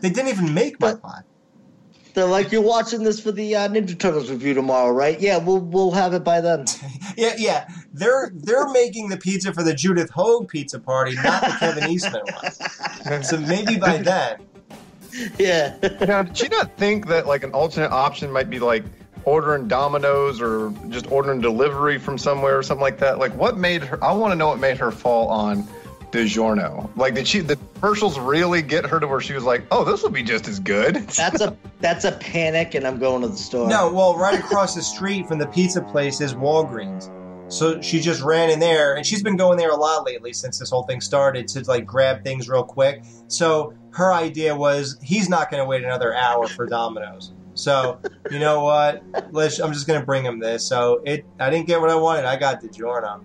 They didn't even make my pie. They're like, you're watching this for the uh, Ninja Turtles review tomorrow, right? Yeah, we'll we'll have it by then. Yeah, yeah. They're they're making the pizza for the Judith Hoag pizza party, not the Kevin Eastman one. So maybe by then. Yeah. Now, did you not think that like an alternate option might be like ordering Domino's or just ordering delivery from somewhere or something like that? Like, what made her? I want to know what made her fall on DiGiorno. Like, did she? The commercials really get her to where she was like, "Oh, this will be just as good." That's a that's a panic, and I'm going to the store. No, well, right across the street from the pizza place is Walgreens. So she just ran in there, and she's been going there a lot lately since this whole thing started to like grab things real quick. So her idea was he's not going to wait another hour for Domino's. So you know what? Let's. I'm just going to bring him this. So it. I didn't get what I wanted. I got DiGiorno.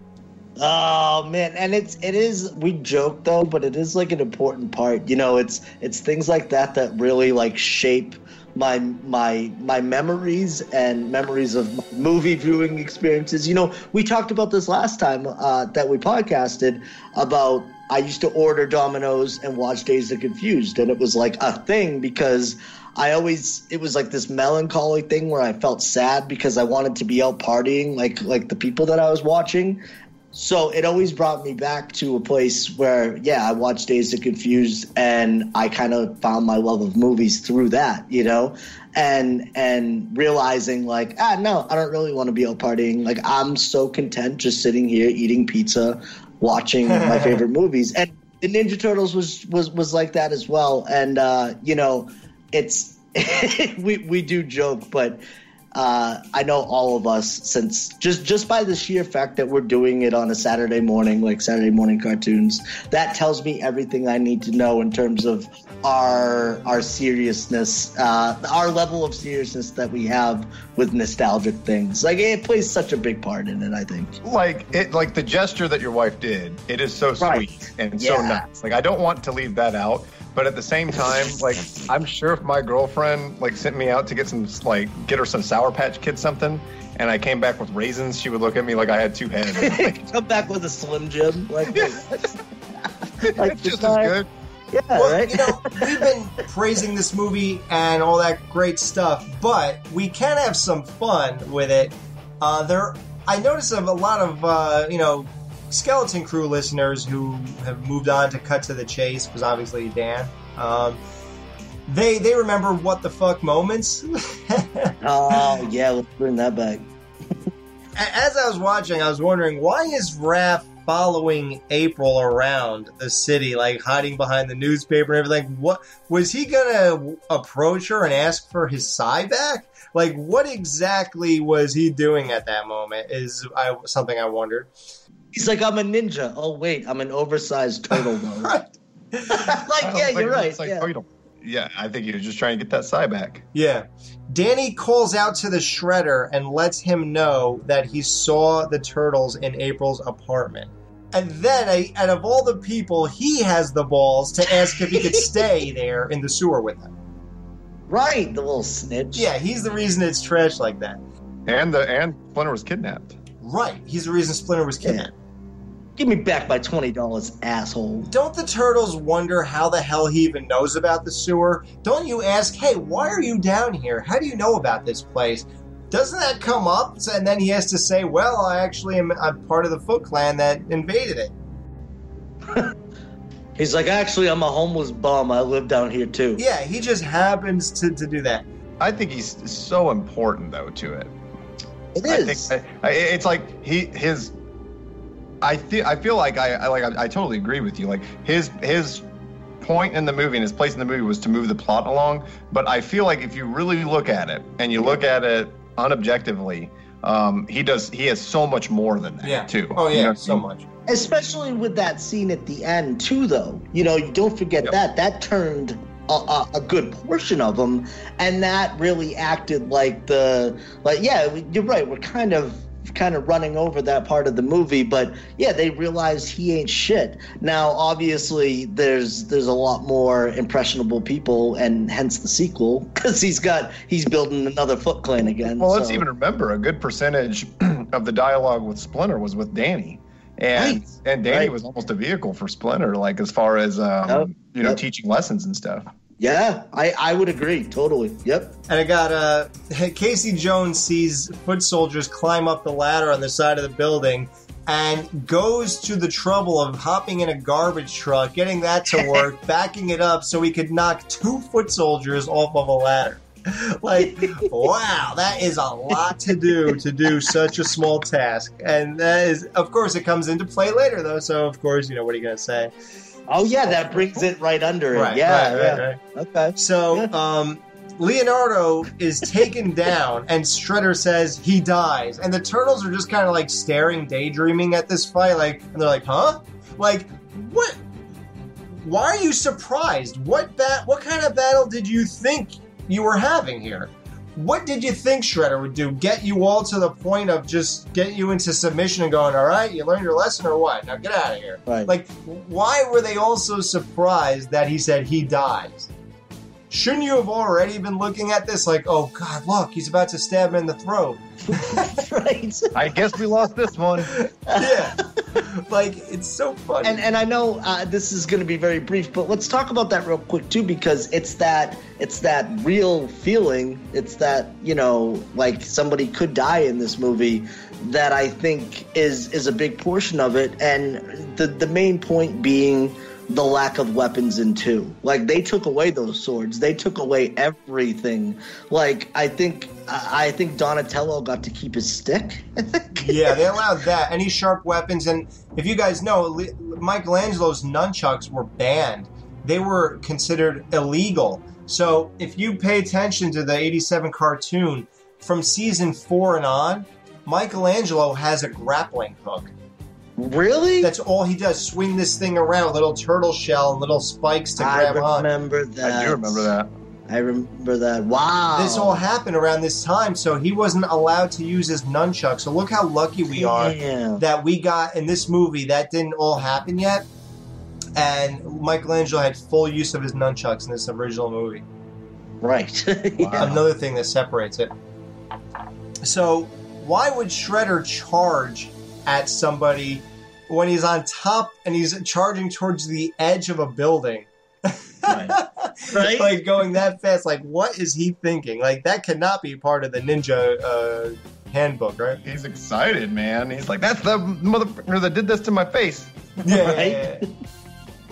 Oh man, and it's it is we joke though, but it is like an important part. You know, it's it's things like that that really like shape my my my memories and memories of movie viewing experiences. You know, we talked about this last time uh, that we podcasted about I used to order Domino's and watch Dazed and Confused, and it was like a thing because I always it was like this melancholy thing where I felt sad because I wanted to be out partying like like the people that I was watching. So it always brought me back to a place where, yeah, I watched Dazed and Confused, and I kind of found my love of movies through that, you know, and and realizing like, ah, no, I don't really want to be out partying. Like I'm so content just sitting here eating pizza, watching my favorite movies, and the Ninja Turtles was was was like that as well. And uh, you know, it's we we do joke, but uh, I know all of us since just just by the sheer fact that we're doing it on a Saturday morning, like Saturday morning cartoons, that tells me everything I need to know in terms of our our seriousness, uh, our level of seriousness that we have with nostalgic things. Like it plays such a big part in it. I think. Like it, like the gesture that your wife did. It is so Right. sweet and so nice. Like I don't want to leave that out. But at the same time, like I'm sure if my girlfriend like sent me out to get some like get her some Sour Patch Kid something, and I came back with raisins, she would look at me like I had two heads. Like, Come back with a Slim Jim, like. Like, it's just as good. Yeah, Well, right. you know, we've been praising this movie and all that great stuff, but we can have some fun with it. Uh, there, I noticed of a lot of uh, you know skeleton crew listeners who have moved on to cut to the chase because obviously Dan. Um, they they remember what the fuck moments. oh yeah, let's bring that back. As I was watching, I was wondering why is Raph following April around the city, like hiding behind the newspaper and everything? What was he gonna approach her and ask for his sai back? Like, what exactly was he doing at that moment? Is I, something I wondered. He's like, I'm a ninja. Oh wait, I'm an oversized turtle though. Right. like, yeah, think you're right. it's like yeah. Feudal. Yeah, I think he was just trying to get that sai back. Yeah. Danny calls out to the shredder and lets him know that he saw the turtles in April's apartment. And then, I- out of all the people, he has the balls to ask if he could stay there in the sewer with them. Right, the little snitch. Yeah, he's the reason it's trash like that. And the and Splinter was kidnapped. Right, he's the reason Splinter was kidnapped. Give me back my twenty dollars, asshole. Don't the turtles wonder how the hell he even knows about the sewer? Don't you ask, hey, why are you down here? How do you know about this place? Doesn't that come up? And then he has to say, well, I actually am I'm part of the Foot Clan that invaded it. He's like, actually, I'm a homeless bum. I live down here too. Yeah, he just happens to, to do that. I think he's so important though to it. It I think I, I, it's like he his. I feel I feel like I, I like I, I totally agree with you. Like his his point in the movie and his place in the movie was to move the plot along. But I feel like if you really look at it and you look at it unobjectively, um, he does he has so much more than that Yeah. too. Oh, You yeah, know, so much. Especially with that scene at the end too, though. You know, you don't forget Yep. that. That turned a, a, a good portion of them, and that really acted like the like. Yeah, you're right. We're kind of kind of running over that part of the movie, but yeah, they realize he ain't shit. Now, obviously, there's there's a lot more impressionable people, and hence the sequel because he's got he's building another Foot Clan again. Well, let's even remember a good percentage of the dialogue with Splinter was with Danny. And Right. and Danny Right. was almost a vehicle for Splinter, like as far as um, Yep. you know, Yep. teaching lessons and stuff. Yeah, I I would agree totally. Yep. And I got uh, Casey Jones sees foot soldiers climb up the ladder on the side of the building and goes to the trouble of hopping in a garbage truck, getting that to work, backing it up so he could knock two foot soldiers off of a ladder. Like, wow, that is a lot to do to do such a small task. And that is, of course, it comes into play later, though. So, of course, you know, what are you going to say? Oh yeah, that brings it right under it. Right, yeah, right, yeah. right. Okay. So, Yeah. um, Leonardo is taken down, and Shredder says he dies, and the turtles are just kind of like staring, daydreaming at this fight, like, and they're like, "Huh? Like, what? Why are you surprised? What bat? What kind of battle did you think you were having here? What did you think Shredder would do? Get you all to the point of just getting you into submission and going, all right, you learned your lesson or what? Now get out of here. Right. Like, why were they all so surprised that he said he dies? Shouldn't you have already been looking at this like, oh God, look, he's about to stab him in the throat? right. I guess we lost this one. yeah. like, it's so funny. and and I know uh, this is going to be very brief, but let's talk about that real quick too, because it's that it's that real feeling. It's that you know, like somebody could die in this movie. That I think is is a big portion of it, and the the main point being the lack of weapons in two. Like they took away those swords, they took away everything. Like I think I I think Donatello got to keep his stick. Yeah, they allowed that. Any sharp weapons, and if you guys know, Michelangelo's nunchucks were banned. They were considered illegal. So if you pay attention to the '87 cartoon from season four and on, Michelangelo has a grappling hook. Really? That's all he does: swing this thing around, little turtle shell and little spikes to I grab on. remember that. I do remember that. I remember that. Wow. This all happened around this time, so he wasn't allowed to use his nunchuck. So look how lucky we are Damn. that we got in this movie that didn't all happen yet. And Michelangelo had full use of his nunchucks in this original movie. Right. yeah. Another thing that separates it. So, why would Shredder charge at somebody when he's on top and he's charging towards the edge of a building? Right. Right? like going that fast. Like, what is he thinking? Like, that cannot be part of the ninja uh, handbook, right? He's excited, man. He's like, "That's the motherfucker that did this to my face." Yeah. Right?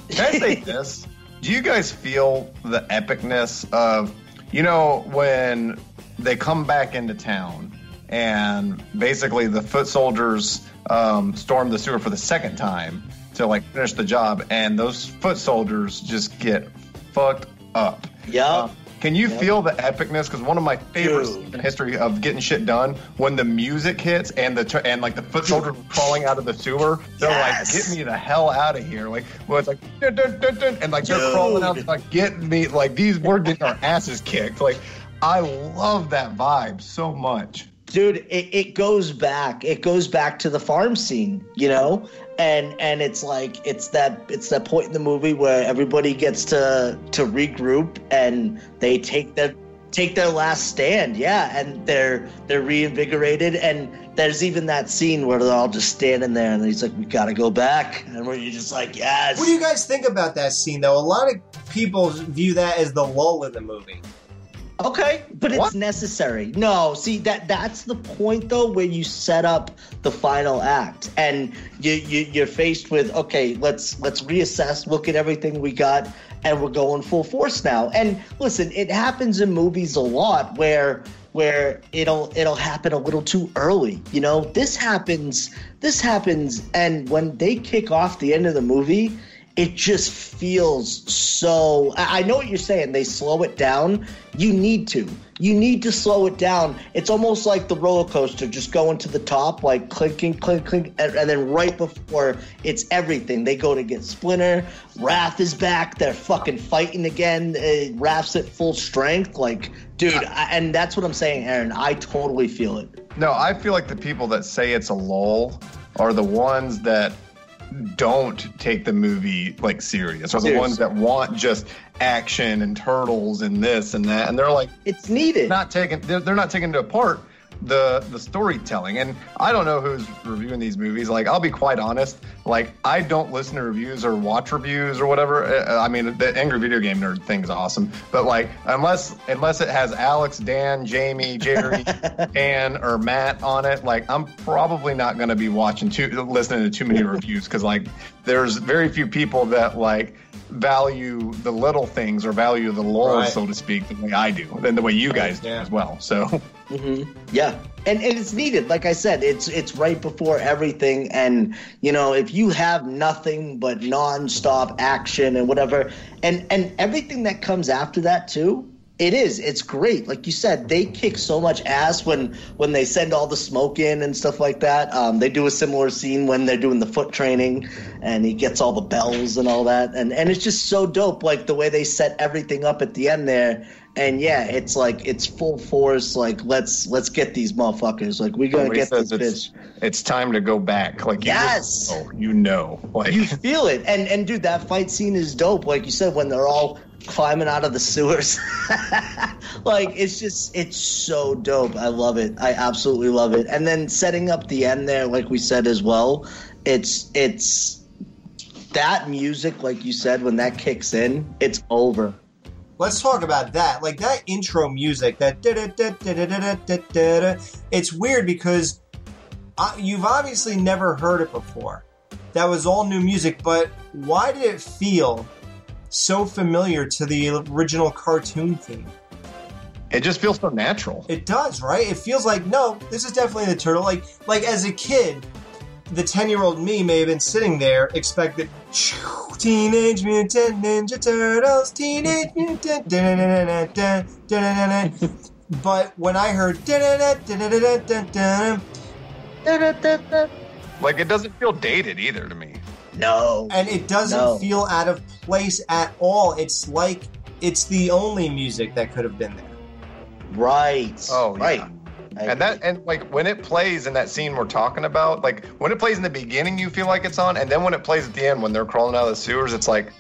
Can I say this? Do you guys feel the epicness of, you know, when they come back into town and basically the foot soldiers um, storm the sewer for the second time to like finish the job, and those foot soldiers just get fucked up. Yup. Um, can you Yep. feel the epicness? Because one of my favorites Dude. in history of getting shit done when the music hits and the and like the foot soldiers crawling out of the sewer, they're Yes. like, "Get me the hell out of here!" Like, well, it's like, dun, dun, dun, and like they're crawling out, like, "Get me!" Like these, we're getting our asses kicked. Like, I love that vibe so much. Dude it, it goes back it goes back to the farm scene you know and and it's like it's that it's that point in the movie where everybody gets to to regroup and they take their take their last stand yeah and they're they're reinvigorated and there's even that scene where they're all just standing there and he's like we gotta go back and where you're just like yes What do you guys think about that scene, though? A lot of people view that as the lull in the movie. Okay, but What? it's necessary. No, see that that's the point though where you set up the final act and you, you you're faced with okay, let's let's reassess, look at everything we got and we're going full force now. And listen, it happens in movies a lot where where it'll it'll happen a little too early. You know, this happens this happens and when they kick off the end of the movie, it just feels so I know what you're saying. They slow it down. You need to. You need to slow it down. It's almost like the roller coaster just going to the top, like clinking, clink, clink, and, and then right before it's everything. They go to get Splinter. Raph is back. They're fucking fighting again. Uh, Raph's at full strength. Like, dude, I, and that's what I'm saying, Aaron. I totally feel it. No, I feel like the people that say it's a lull are the ones that don't take the movie like serious, or the Serious. ones that want just action and turtles and this and that, and they're like It's needed. not taking they're, they're not taking it apart the the storytelling. And I don't know who's reviewing these movies. Like I'll be quite honest, like I don't listen to reviews or watch reviews or whatever. Uh, I mean, the Angry Video Game Nerd thing's awesome, but like unless unless it has Alex, Dan, Jamie, Jerry, Dan, or Matt on it, like I'm probably not going to be watching too listening to too many reviews because like there's very few people that like value the little things or value the lulls, Right. so to speak, the way I do, and the way you guys do Yeah. as well. So mm-hmm. Yeah, and, and it's needed. Like I said, it's it's right before everything, and you know if you have nothing but nonstop action and whatever, and and everything that comes after that too, It is. It's great. Like you said, they kick so much ass when when they send all the smoke in and stuff like that. Um, they do a similar scene when they're doing the foot training, and he gets all the bells and all that, and and it's just so dope. Like the way they set everything up at the end there. And yeah, it's like it's full force. Like let's let's get these motherfuckers. Like we gotta get this says bitch. it's, it's time to go back. Like Yes! just- oh, you know, like you feel it and and dude that fight scene is dope like you said when they're all climbing out of the sewers like it's just it's so dope i love it i absolutely love it and then setting up the end there like we said as well it's it's that music like you said when that kicks in it's over Let's talk about that. Like that intro music, that da-da-da-da-da-da-da-da-da. it's weird because uh, you've obviously never heard it before. That was all new music, but why did it feel so familiar to the original cartoon theme? it just feels so natural. It does, right? It feels like no, this is definitely the turtle. Like, like as a kid, the ten-year-old me may have been sitting there expecting Teenage Mutant Ninja Turtles, Teenage Mutant, but when I heard Like it doesn't feel dated either to me. No and it doesn't No. feel out of place at all. It's like it's the only music that could have been there. right Oh, right yeah. I And that and like when it plays in that scene we're talking about, like when it plays in the beginning, you feel like it's on, and then when it plays at the end when they're crawling out of the sewers, it's like,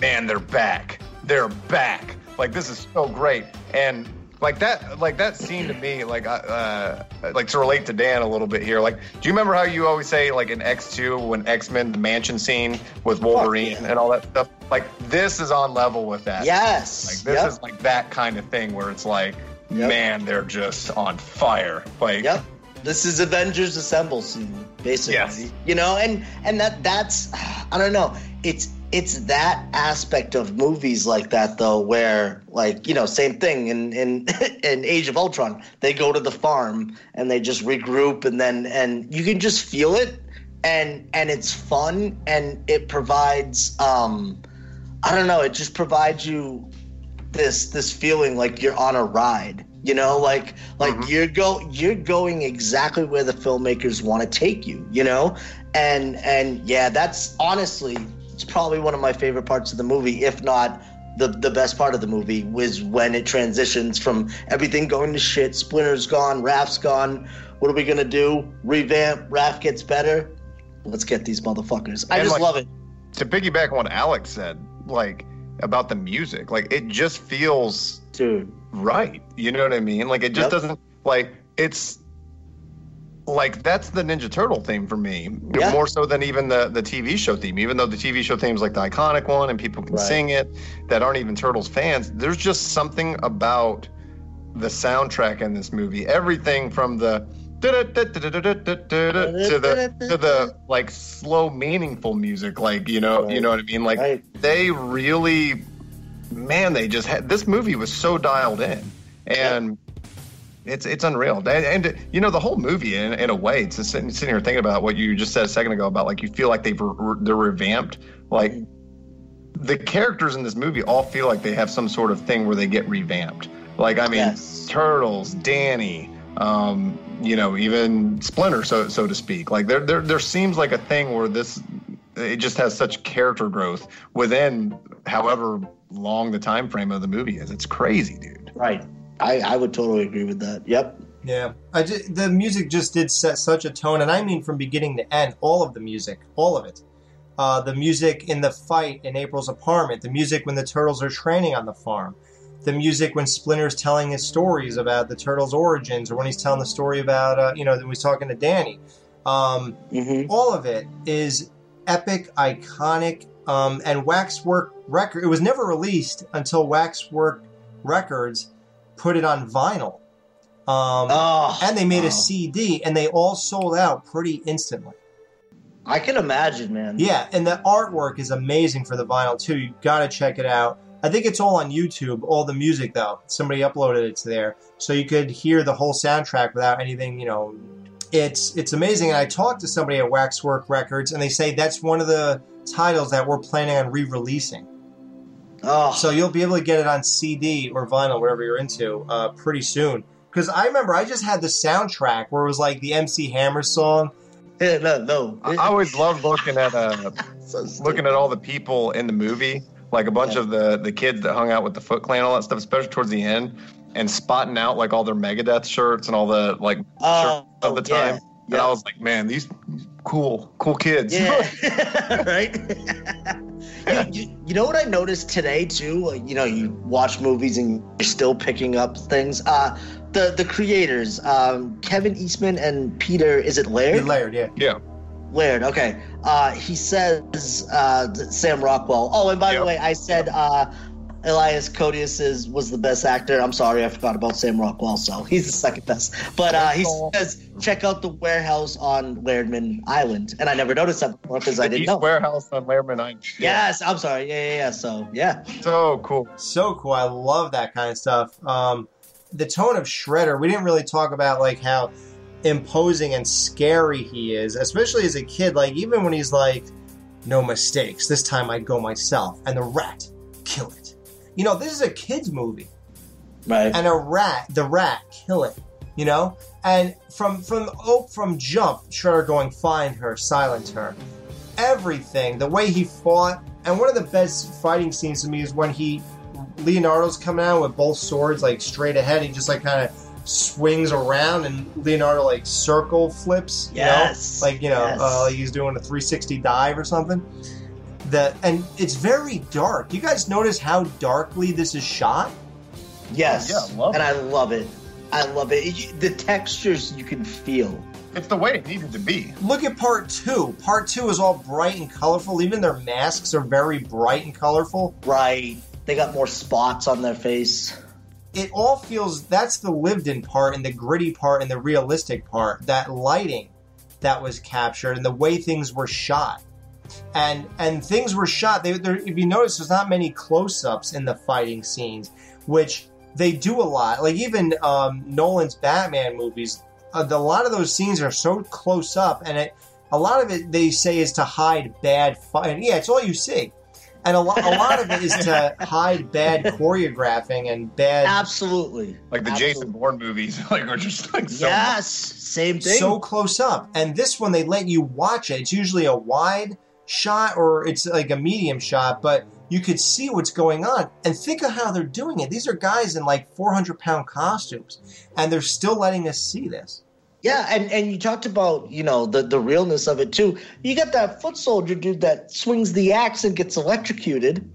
man, they're back. They're back. Like this is so great. And like that, like that scene to me, like uh, uh, like to relate to Dan a little bit here. Like, do you remember how you always say like in X two when X Men the mansion scene with Wolverine yeah. and all that stuff? Like this is on level with that. yes Like this yep. is like that kind of thing where it's like, Yep. man, they're just on fire. Like, Yep. This is Avengers Assemble scene, basically. Yes. You know, and and that that's I don't know. It's it's that aspect of movies like that though, where like you know, same thing in in in Age of Ultron, they go to the farm and they just regroup, and then and you can just feel it, and and it's fun, and it provides um, I don't know, it just provides you this this feeling like you're on a ride you know? Like like you're go you're going exactly where the filmmakers want to take you you know? And and yeah that's honestly it's probably one of my favorite parts of the movie if not the the best part of the movie was when it transitions from everything going to shit splinter's gone Raph's gone what are we gonna do revamp Raph gets better let's get these motherfuckers i And, just like- love it to piggyback on what Alex said, like about the music, like it just feels dude right. You know what I mean? Like it just Yep. doesn't like it's like that's the Ninja Turtle theme for me, Yeah. more so than even the the TV show theme. Even though the TV show theme is like the iconic one and people can Right. sing it that aren't even Turtles fans, there's just something about the soundtrack in this movie. Everything from the to the to the like slow meaningful music like you know you know what i mean like Right. they really man they just had this movie was so dialed in and it's it's unreal. And, and you know the whole movie in, in a way it's just sitting, sitting here thinking about what you just said a second ago about like you feel like they've re- they're revamped like the characters in this movie all feel like they have some sort of thing where they get revamped. Like i mean Yes. turtles danny um you know even splinter so so to speak. Like there there there seems like a thing where this it just has such character growth within however long the time frame of the movie is. It's crazy dude. Right. I, I would totally agree with that. Yep. Yeah, I ju- the music just did set such a tone, and I mean from beginning to end, all of the music, all of it. Uh, the music in the fight in April's apartment, the music when the turtles are training on the farm, the music when Splinter's telling his stories about the turtles' origins, or when he's telling the story about, uh, you know, when he's talking to Danny. Um, hmm all of it is epic, iconic, um, and Waxwork record. It was never released until Waxwork Records put it on vinyl. Um, Oh, and they made wow. a CD, and they all sold out pretty instantly. I can imagine, man. Yeah, and the artwork is amazing for the vinyl too. You got to check it out. I think it's all on YouTube. All the music though, somebody uploaded it to there, so you could hear the whole soundtrack without anything. You know, it's it's amazing. And I talked to somebody at Waxwork Records, and they say that's one of the titles that we're planning on re-releasing. Oh, So you'll be able to get it on CD or vinyl, whatever you're into, uh, pretty soon. Because I remember I just had the soundtrack where it was like the MC Hammer song. yeah, no, no. I I always loved looking at uh, So looking at all the people in the movie, like a bunch Yeah. of the the kids that hung out with the Foot Clan, all that stuff, especially towards the end, and spotting out like all their Megadeth shirts and all the like Oh, shirts of the yeah, time. And yeah. I was like, man, these cool, cool kids. Yeah, right. You, you, you know what I noticed today too? Like, You know, you watch movies and you're still picking up things. Uh, the the creators, um, Kevin Eastman and Peter, is it Laird? Laird? yeah. yeah. Laird. Okay. Uh, he says uh, Sam Rockwell. Oh, and by the way, I said uh, Elias Koteas is was the best actor. I'm sorry, I forgot about Sam Rockwell. So he's the second best. But uh, he says check out the warehouse on Lairdman Island, and I never noticed that before because I didn't East know. Warehouse on Lairman. Island. Yes, I'm sorry. Yeah, yeah, yeah. So yeah, So cool. So cool. I love that kind of stuff. Um, the tone of Shredder, we didn't really talk about like how imposing and scary he is, especially as a kid. Like even when he's like, "No mistakes. This time I'd go myself," and the rat, kill it. You know, this is a kids movie. right. and a rat, the rat, kill it. You know, and from from oh from jump, Shredder going find her, silence her, everything. The way he fought, and one of the best fighting scenes to me is when he Leonardo's coming out with both swords like straight ahead. He just like kind of swings around, and Leonardo like circle flips. You Yes. know? like you know, Yes. uh, like he's doing a 360 dive or something. That and it's very dark. You guys notice how darkly this is shot? yes, Yeah, I love and it. I love it. I love it. It- The textures you can feel. It's the way it needed to be. Look at part two. Part two is all bright and colorful. Even their masks are very bright and colorful. Right. They got more spots on their face. It all feels that's the lived in part and the gritty part and the realistic part. That lighting that was captured and the way things were shot. And and things were shot. They, there, if you notice, there's not many close ups in the fighting scenes, which they do a lot. Like even um, Nolan's Batman movies, uh, the, a lot of those scenes are so close up, and it a lot of it they say is to hide bad fight. Yeah, it's all you see, and a, lo- a lot of it is to hide bad choreographing and bad. Absolutely. Like the Absolutely. Jason Bourne movies, like are just like so yes. Same thing. so close up. And this one, they let you watch it. It's usually a wide shot or it's like a medium shot, but you could see what's going on. And think of how they're doing it. These are guys in like 400 pound costumes, and they're still letting us see this. Yeah, and, and you talked about, you know, the, the realness of it too. You got that foot soldier dude that swings the axe and gets electrocuted.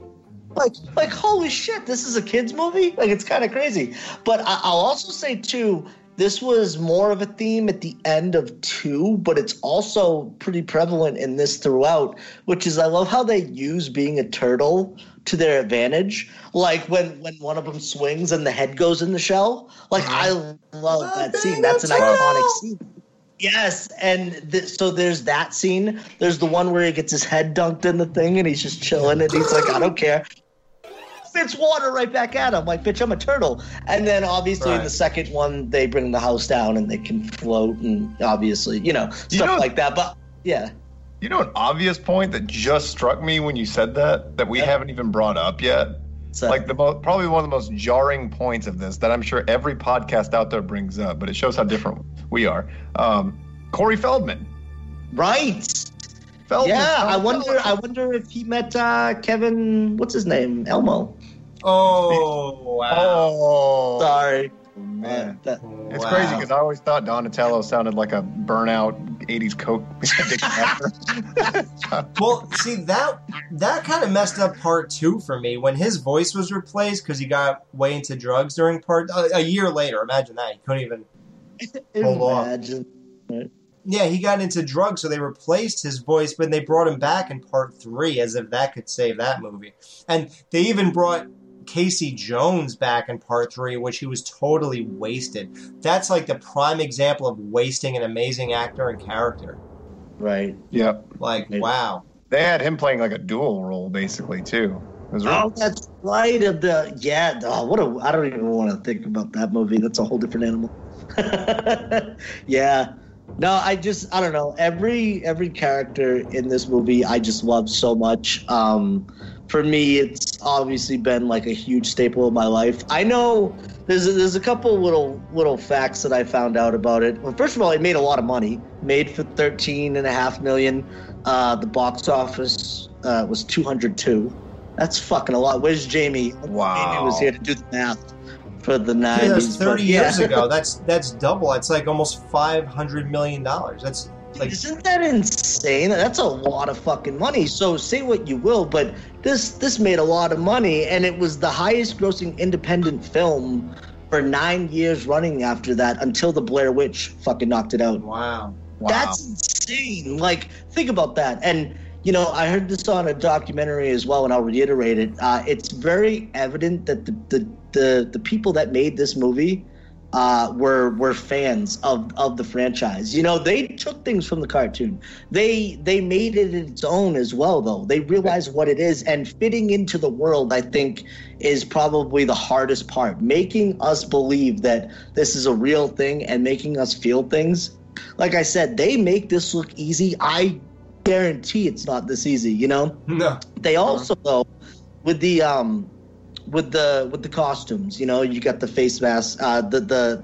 Like, like holy shit, this is a kids movie. Like, it's kind of crazy. But I, I'll also say too, this was more of a theme at the end of two, but it's also pretty prevalent in this throughout. Which is, I love how they use being a turtle to their advantage. Like when when one of them swings and the head goes in the shell. Like, mm-hmm. I love oh, that scene. That's an iconic scene. Yes, and th- so there's that scene. There's the one where he gets his head dunked in the thing and he's just chilling and he's like, I don't care. Spits water right back at him, like, bitch, I'm a turtle. And then obviously in the second one, they bring the house down and they can float and obviously, you know, You stuff know- like that. But yeah. You know, an obvious point that just struck me when you said that that we Yeah. haven't even brought up yet. So, Like the mo- probably one of the most jarring points of this that I'm sure every podcast out there brings up, but it shows how different we are. Um, Corey Feldman. right. Feldman. Yeah, I wonder. I wonder if he met uh, Kevin. What's his name? Elmo. Oh, wow. Oh, Sorry, man. Uh, that- It's Wow. crazy because I always thought Donatello sounded like a burnout '80s coke addict. Well, see that that kind of messed up part two for me when his voice was replaced because he got way into drugs during part a, a year later. Imagine that he couldn't even. Hold on. imagine. Yeah, he got into drugs, so they replaced his voice, but they brought him back in part three as if that could save that movie. And they even brought Casey Jones back in part three, which he was totally wasted. That's like the prime example of wasting an amazing actor and character. Right. yep. Like, Maybe. wow. They had him playing like a dual role basically too. Was really Oh, that's right. Of the yeah. Oh, what a. I don't even want to think about that movie. That's a whole different animal. yeah. No, I just I don't know. Every every character in this movie I just love so much. Um for me it's obviously been like a huge staple of my life. I know there's a, there's a couple little little facts that I found out about it. Well, first of all, it made a lot of money. Made for 13 and a half million. Uh the box office uh, was 202. That's fucking a lot. Where's Jamie? Wow. Jamie was here to do the math for the 90s. Yeah, that was but 30 yeah. years ago. That's that's double. It's like almost 500 million dollars. That's like Isn't that insane? That's a lot of fucking money. So say what you will, but this this made a lot of money, and it was the highest grossing independent film for nine years running after that until the Blair Witch fucking knocked it out. wow. Wow. That's insane. Like, think about that. And you know, I heard this on a documentary as well, and I'll reiterate it. Uh, it's very evident that the, the the the people that made this movie uh, were were fans of of the franchise. You know, they took things from the cartoon. They they made it its own as well, though. They realized what it is, and fitting into the world, I think, is probably the hardest part. Making us believe that this is a real thing and making us feel things. Like I said, they make this look easy. I guarantee it's not this easy. You know. No. They also though with the um with the with the costumes, you know, you got the face mask, uh the the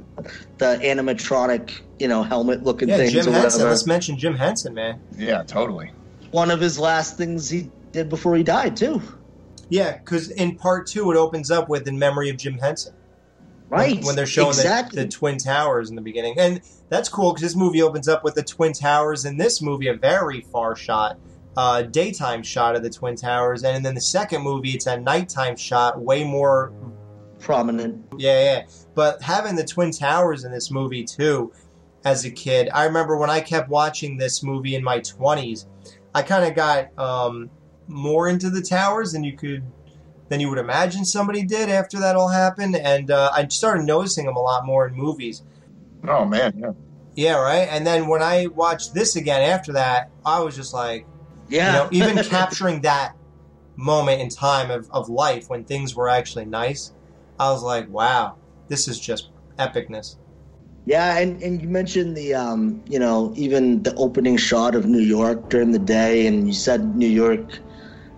the animatronic, you know, helmet looking Yeah, things Jim or Henson. Let's mention Jim Henson, man. yeah, totally. One of his last things he did before he died too. Yeah, because in part two, it opens up with "In Memory of Jim Henson." when- Right. when they're showing exactly. the, the twin towers in the beginning and that's cool because this movie opens up with the twin towers in this movie a very far shot uh, daytime shot of the twin towers and then the second movie it's a nighttime shot way more prominent. yeah yeah but having the twin towers in this movie too as a kid i remember when i kept watching this movie in my 20s i kind of got um, more into the towers than you could than you would imagine somebody did after that all happened and uh, i started noticing them a lot more in movies Oh man, yeah. yeah right and then when i watched this again after that i was just like Yeah. you know even capturing that moment in time of, of life when things were actually nice i was like wow this is just epicness Yeah, and, and you mentioned the um, you know, even the opening shot of New York during the day, and you said New York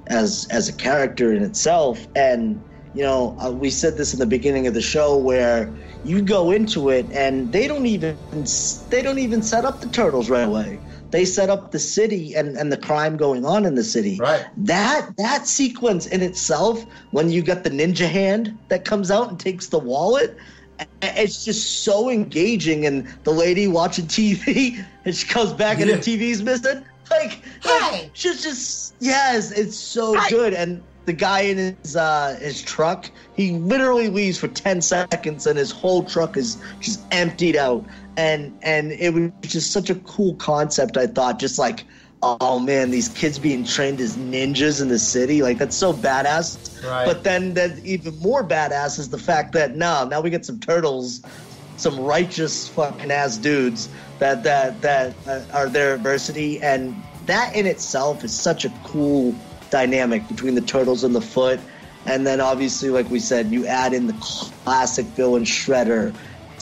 as as a character in itself, and you know, uh, we said this in the beginning of the show where you go into it and they don't even they don't even set up the turtles right away. They set up the city and, and the crime going on in the city. Right. That that sequence in itself, when you got the ninja hand that comes out and takes the wallet, it's just so engaging and the lady watching tv and she comes back and Yeah. the tv's missing like, like she's just yes it's so good and the guy in his uh his truck he literally leaves for 10 seconds and his whole truck is just emptied out and and it was just such a cool concept i thought just like oh man these kids being trained as ninjas in the city like that's so badass Right. but then then even more badass is the fact that now now we get some turtles, some righteous fucking ass dudes that that that uh, are their adversity, and that in itself is such a cool dynamic between the turtles and the foot. And then obviously, like we said, you add in the classic villain Shredder,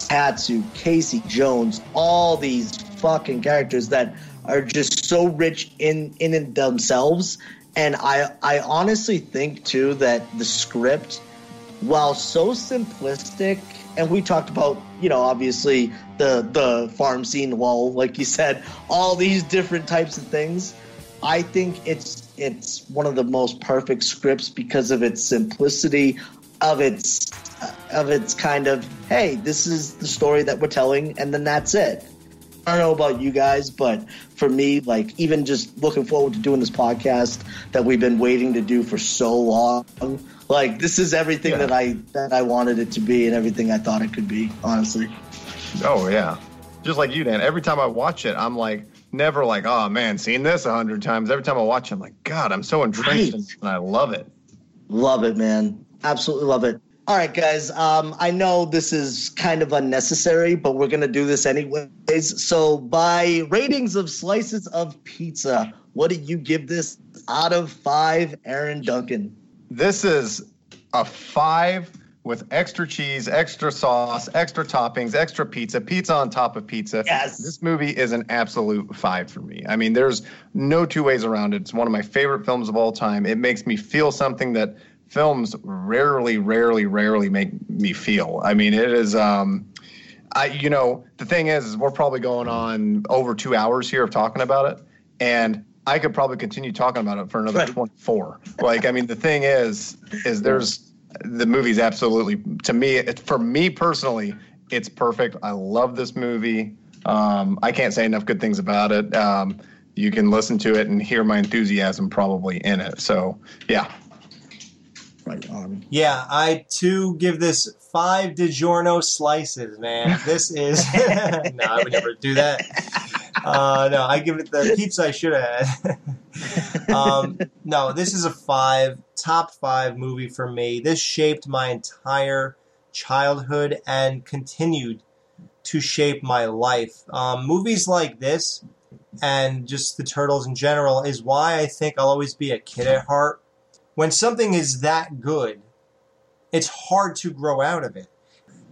Tatsu, Casey Jones, all these fucking characters that are just so rich in in themselves. And I I honestly think too that the script, while so simplistic, and we talked about you know obviously the the farm scene wall, like you said, all these different types of things. I think it's it's one of the most perfect scripts because of its simplicity, of its of its kind of hey, this is the story that we're telling, and then that's it. I don't know about you guys, but for me, like even just looking forward to doing this podcast that we've been waiting to do for so long, like this is everything Yeah. that I that I wanted it to be and everything I thought it could be. Honestly, Oh yeah. Just like you, Dan. Every time I watch it, I'm like never like, oh man, seen this a hundred times. Every time I watch it, I'm like, God, I'm so entrenched Right. and I love it. love it, man. Absolutely love it. All right, guys. Um, I know this is kind of unnecessary, but we're gonna do this anyways. So, by ratings of slices of pizza, what do you give this out of five, Aaron Duncan? This is a five with extra cheese, extra sauce, extra toppings, extra pizza, pizza on top of pizza. Yes. This movie is an absolute five for me. I mean, there's no two ways around it. It's one of my favorite films of all time. It makes me feel something that films rarely, rarely, rarely make me feel. I mean, it is. Um, I, you know, the thing is, is we're probably going on over two hours here of talking about it, and I could probably continue talking about it for another Right. 24. Like, I mean, the thing is, is there's the movie's absolutely to me, it, for me personally, it's perfect. I love this movie. Um, I can't say enough good things about it. Um, you can listen to it and hear my enthusiasm probably in it. So, yeah, Right on. Yeah, I too give this five DiGiorno slices, man. This is no, I would never do that. Uh, no, I give it the pizza I should have had. um, no, this is a five, top five movie for me. This shaped my entire childhood and continued to shape my life. Um, movies like this and just the Turtles in general is why I think I'll always be a kid at heart. When something is that good, it's hard to grow out of it.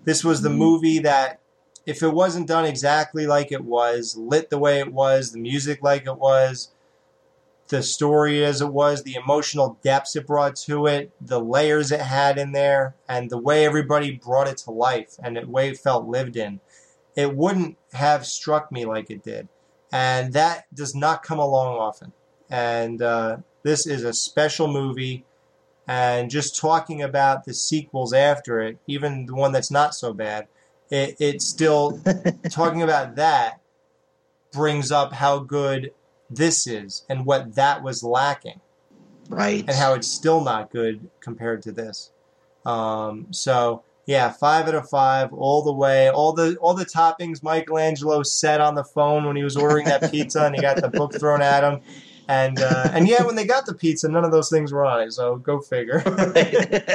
This was the mm-hmm. movie that, if it wasn't done exactly like it was, lit the way it was, the music like it was, the story as it was, the emotional depths it brought to it, the layers it had in there, and the way everybody brought it to life and the way it felt lived in, it wouldn't have struck me like it did. And that does not come along often. And uh, this is a special movie. And just talking about the sequels after it, even the one that's not so bad, it, it's still talking about that brings up how good this is and what that was lacking Right. and how it's still not good compared to this. Um, so yeah, five out of five all the way. All the all the toppings Michelangelo said on the phone when he was ordering that pizza and he got the book thrown at him. And uh, and yeah, when they got the pizza, none of those things were on it. So go figure.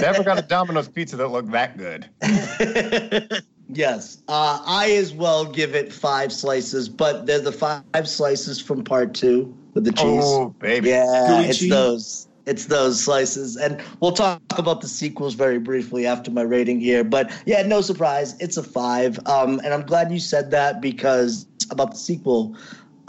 never got a Domino's pizza that looked that good. yes. Uh, I as well give it five slices, but they're the five slices from part two with the cheese. Oh, baby. Yeah, Gooey it's cheese? those. It's those slices. And we'll talk about the sequels very briefly after my rating here. But yeah, no surprise. It's a five. Um, and I'm glad you said that because about the sequel,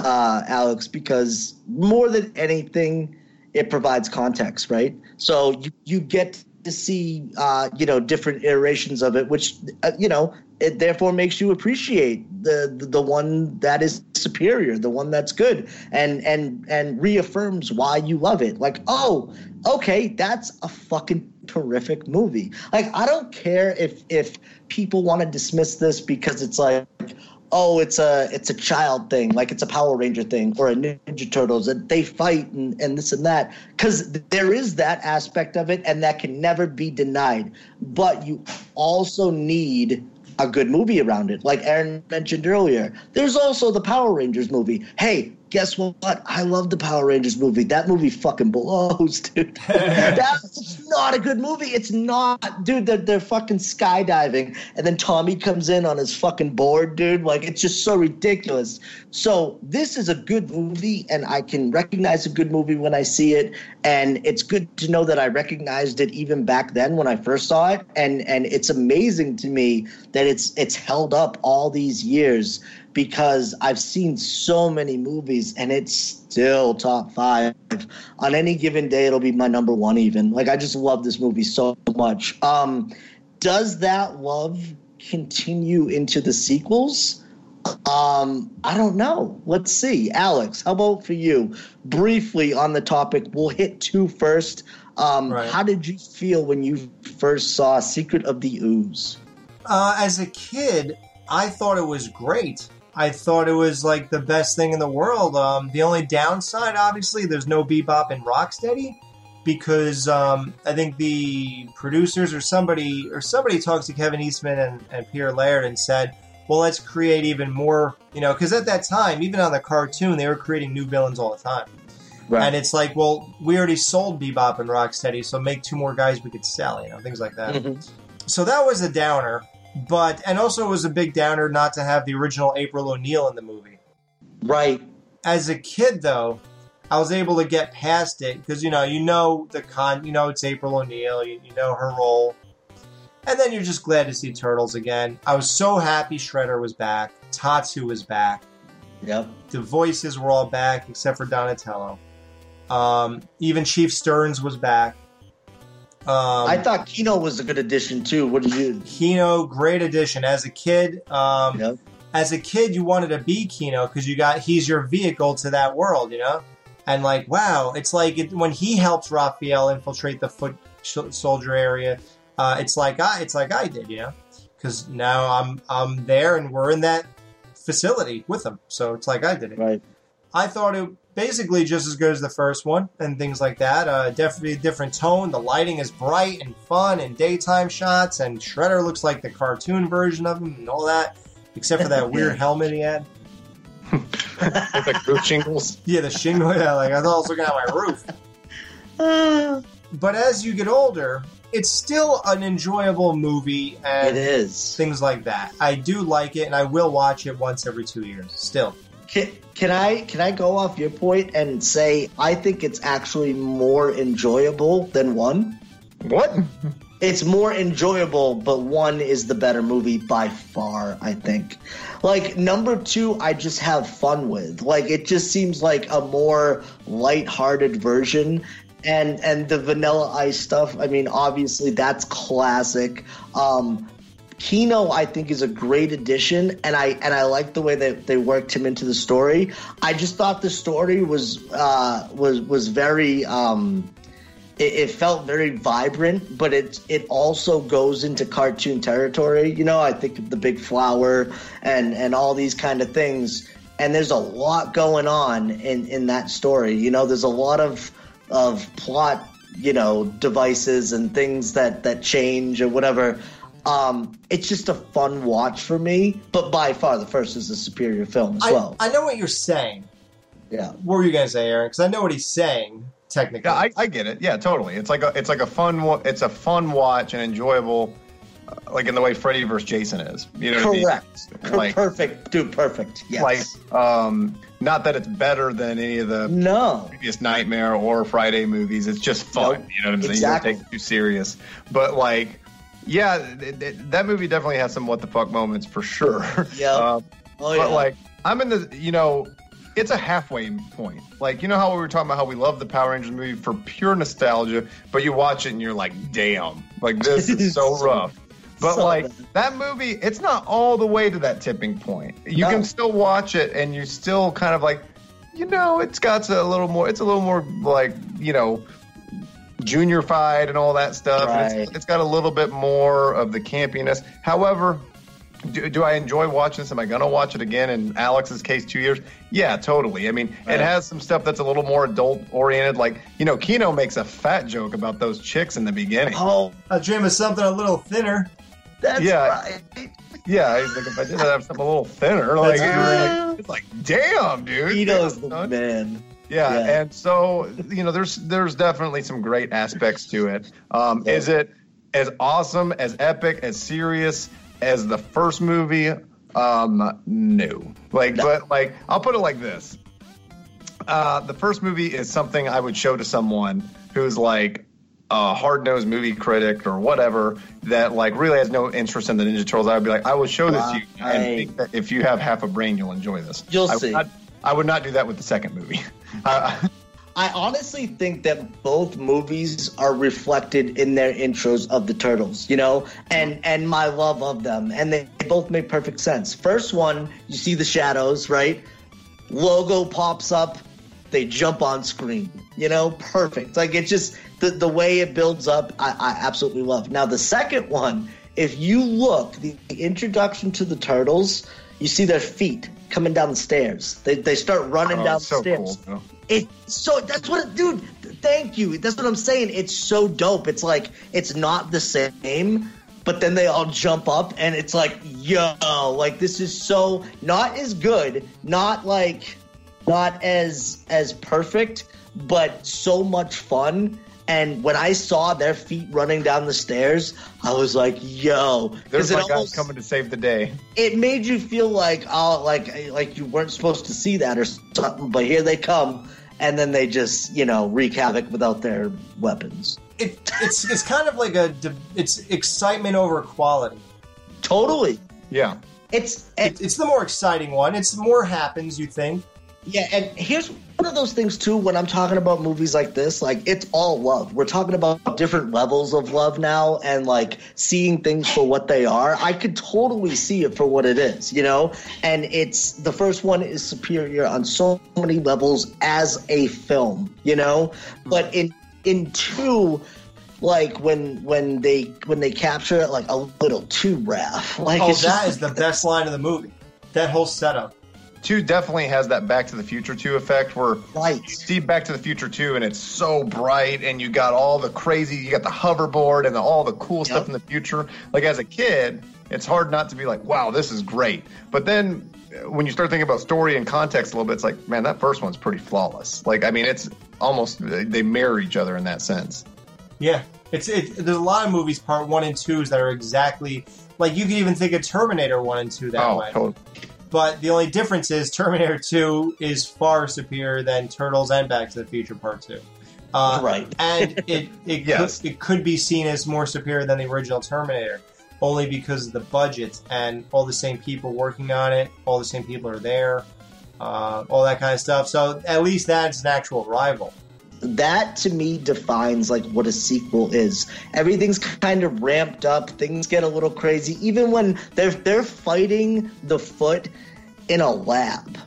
uh, Alex, because more than anything, it provides context, right? So you, you get to see, uh, you know, different iterations of it, which, uh, you know, it therefore makes you appreciate the, the the one that is superior, the one that's good, and and and reaffirms why you love it. Like, oh, okay, that's a fucking terrific movie. Like, I don't care if if people want to dismiss this because it's like, oh, it's a it's a child thing, like it's a Power Ranger thing or a Ninja Turtles, and they fight and, and this and that. Because there is that aspect of it, and that can never be denied. But you also need a good movie around it. Like Aaron mentioned earlier, there's also the Power Rangers movie. Hey, guess what? I love the Power Rangers movie. That movie fucking blows, dude. That's not a good movie. It's not, dude. They're, they're fucking skydiving, and then Tommy comes in on his fucking board, dude. Like it's just so ridiculous. So this is a good movie, and I can recognize a good movie when I see it, and it's good to know that I recognized it even back then when I first saw it, and and it's amazing to me that it's it's held up all these years because I've seen so many movies and it's still top five. On any given day, it'll be my number one, even. Like, I just love this movie so much. Um, does that love continue into the sequels? Um, I don't know. Let's see. Alex, how about for you? Briefly on the topic, we'll hit two first. Um, Right. How did you feel when you first saw Secret of the Ooze? Uh, as a kid, I thought it was great. I thought it was like the best thing in the world. Um, the only downside, obviously, there's no bebop and rocksteady because um, I think the producers or somebody or somebody talked to Kevin Eastman and, and Peter Laird and said, "Well, let's create even more." You know, because at that time, even on the cartoon, they were creating new villains all the time. And it's like, well, we already sold Bebop and Rocksteady, so make two more guys we could sell, you know, things like that. Mhm. So that was a downer, but and also it was a big downer not to have the original April O'Neil in the movie. Right. As a kid, though, I was able to get past it because you know, you know the con, you know it's April O'Neil, you, you know her role, And then you're just glad to see Turtles again. I was so happy Shredder was back. Tatsu was back. Yep. The voices were all back except for Donatello. Um, even Chief Sterns was back. Um, I thought Keno was a good addition too. What did you? Keno, great addition. As a kid, um, Yep. as a kid, you wanted to be Keno because you got he's your vehicle to that world, you know. And like, wow, it's like it, when he helps Raphael infiltrate the foot sh- soldier area. Uh, it's like I, it's like I did, you know, because now I'm I'm there and we're in that facility with him. So it's like I did it. Right. I thought it basically just as good as the first one and things like that. Uh, definitely a different tone. The lighting is bright and fun and daytime shots, and Shredder looks like the cartoon version of him and all that, except for that weird helmet he had. It's like roof shingles. Yeah, the shingle. Yeah, like I thought I was looking at my roof. But as you get older, it's still an enjoyable movie and is. things like that. I do like it, and I will watch it once every two years. Still, Can, can I can I go off your point and say I think it's actually more enjoyable than one? What? It's more enjoyable, but one is the better movie by far, I think. Like number 2 I just have fun with. Like it just seems like a more light-hearted version and and the vanilla ice stuff, I mean obviously that's classic. Um Keno, I think, is a great addition, and I and I like the way that they worked him into the story. I just thought the story was uh, was was very. Um, it, it felt very vibrant, but it it also goes into cartoon territory. You know, I think of the big flower and and all these kind of things. And there's a lot going on in in that story. You know, there's a lot of of plot, you know, devices and things that that change or whatever. Um, it's just a fun watch for me, but by far the first is a superior film as I, well. I know what you're saying. yeah, What were you gonna say, Aaron? Because I know what he's saying technically. Yeah, I, I get it. Yeah, totally. It's like a it's like a fun it's a fun watch and enjoyable, uh, like in the way Freddy vs. Jason is. You know, what I mean? correct, Like perfect, dude, perfect. Yes. like um, not that it's better than any of the no, previous Nightmare or Friday movies. It's just fun. Nope. You know what I'm saying? Exactly. You don't take it too serious. But like, yeah, th- th- that movie definitely has some what the fuck moments for sure. Yeah. Uh, oh but like, I'm in the you know. It's a halfway point. Like, you know how we were talking about how we love the Power Rangers movie for pure nostalgia, but you watch it and you're like, damn, like this is so So- rough. But so like bad. that movie, it's not all the way to that tipping point. You No. can still watch it and you still kind of like, you know, it's got a little more. It's a little more like you know, juniorified and all that stuff. Right. It's, it's got a little bit more of the campiness. However, do, do I enjoy watching this? Am I going to watch it again in Alex's case, two years? Yeah, totally. I mean, Right. it has some stuff that's a little more adult oriented. Like, you know, Keno makes a fat joke about those chicks in the beginning. oh, I dream of something a little thinner. that's Yeah. right. Yeah, he's like, if I did have something a little thinner, like, like- it's like, damn, dude. Damn, the man. Yeah, Yeah. and so you know, there's there's definitely some great aspects to it. Um, Is it as awesome, as epic, as serious as the first movie? Um, no. Like, No. but like, I'll put it like this: uh, the first movie is something I would show to someone who's like a hard nosed movie critic or whatever that like really has no interest in the Ninja Turtles. I would be like, I will show this to you, and Right. think that if you have half a brain, you'll enjoy this. You'll I see. not- I would not do that with the second movie. Uh, I honestly think that both movies are reflected in their intros of the turtles, you know, and and my love of them, and they both make perfect sense. First one, you see the shadows, right? Logo pops up, they jump on screen, you know, perfect. Like it just the the way it builds up, I, I absolutely love. Now the second one, if you look, the, the introduction to the turtles, you see their feet coming down the stairs. They they start running Oh, down it's so the stairs. cool. It's so that's what, dude. Thank you. That's what I'm saying. It's so dope. It's like it's not the same, but then they all jump up, and it's like, yo, like this is so not as good, not like, not as as perfect, but so much fun. And when I saw their feet running down the stairs, I was like, "Yo!" There's it my guys almost- coming to save the day. it made you feel like oh like like you weren't supposed to see that or something but here they come and then they just you know wreak havoc without their weapons. It, it's it's kind of like a it's excitement over quality. Totally. Yeah. It's It, it's the more exciting one. It's more happens. You think? Yeah, and here's one of those things too. When I'm talking about movies like this, like it's all love. We're talking about different levels of love now, and like seeing things for what they are. I could totally see it for what it is, you know. And it's the first one is superior on so many levels as a film, you know. But in in two, like when when they when they capture it like a little too rough. Like Oh, it's just- that is the best line of the movie. That whole setup. Two definitely has that Back to the Future 2 effect where right. you see Back to the Future 2 and it's so bright and you got all the crazy, you got the hoverboard and the, all the cool stuff in the future. Like as a kid, it's hard not to be like, wow, this is great. But then uh, when you start thinking about story and context a little bit, it's like, man, that first one's pretty flawless. Like, I mean, it's almost, they mirror each other in that sense. Yeah, it's it. There's a lot of movies, part one and twos, that are exactly like you can even think of Terminator one and two that oh, way. totally. But the only difference is Terminator two is far superior than Turtles and Back to the Future Part two. Uh, Right. and it it, Yes. could, it could be seen as more superior than the original Terminator, only because of the budget and all the same people working on it, all the same people are there, uh, all that kind of stuff. So at least that's an actual rival. That to me defines like what a sequel is. Everything's kind of ramped up. Things get a little crazy, even when they're they're fighting the foot in a lab,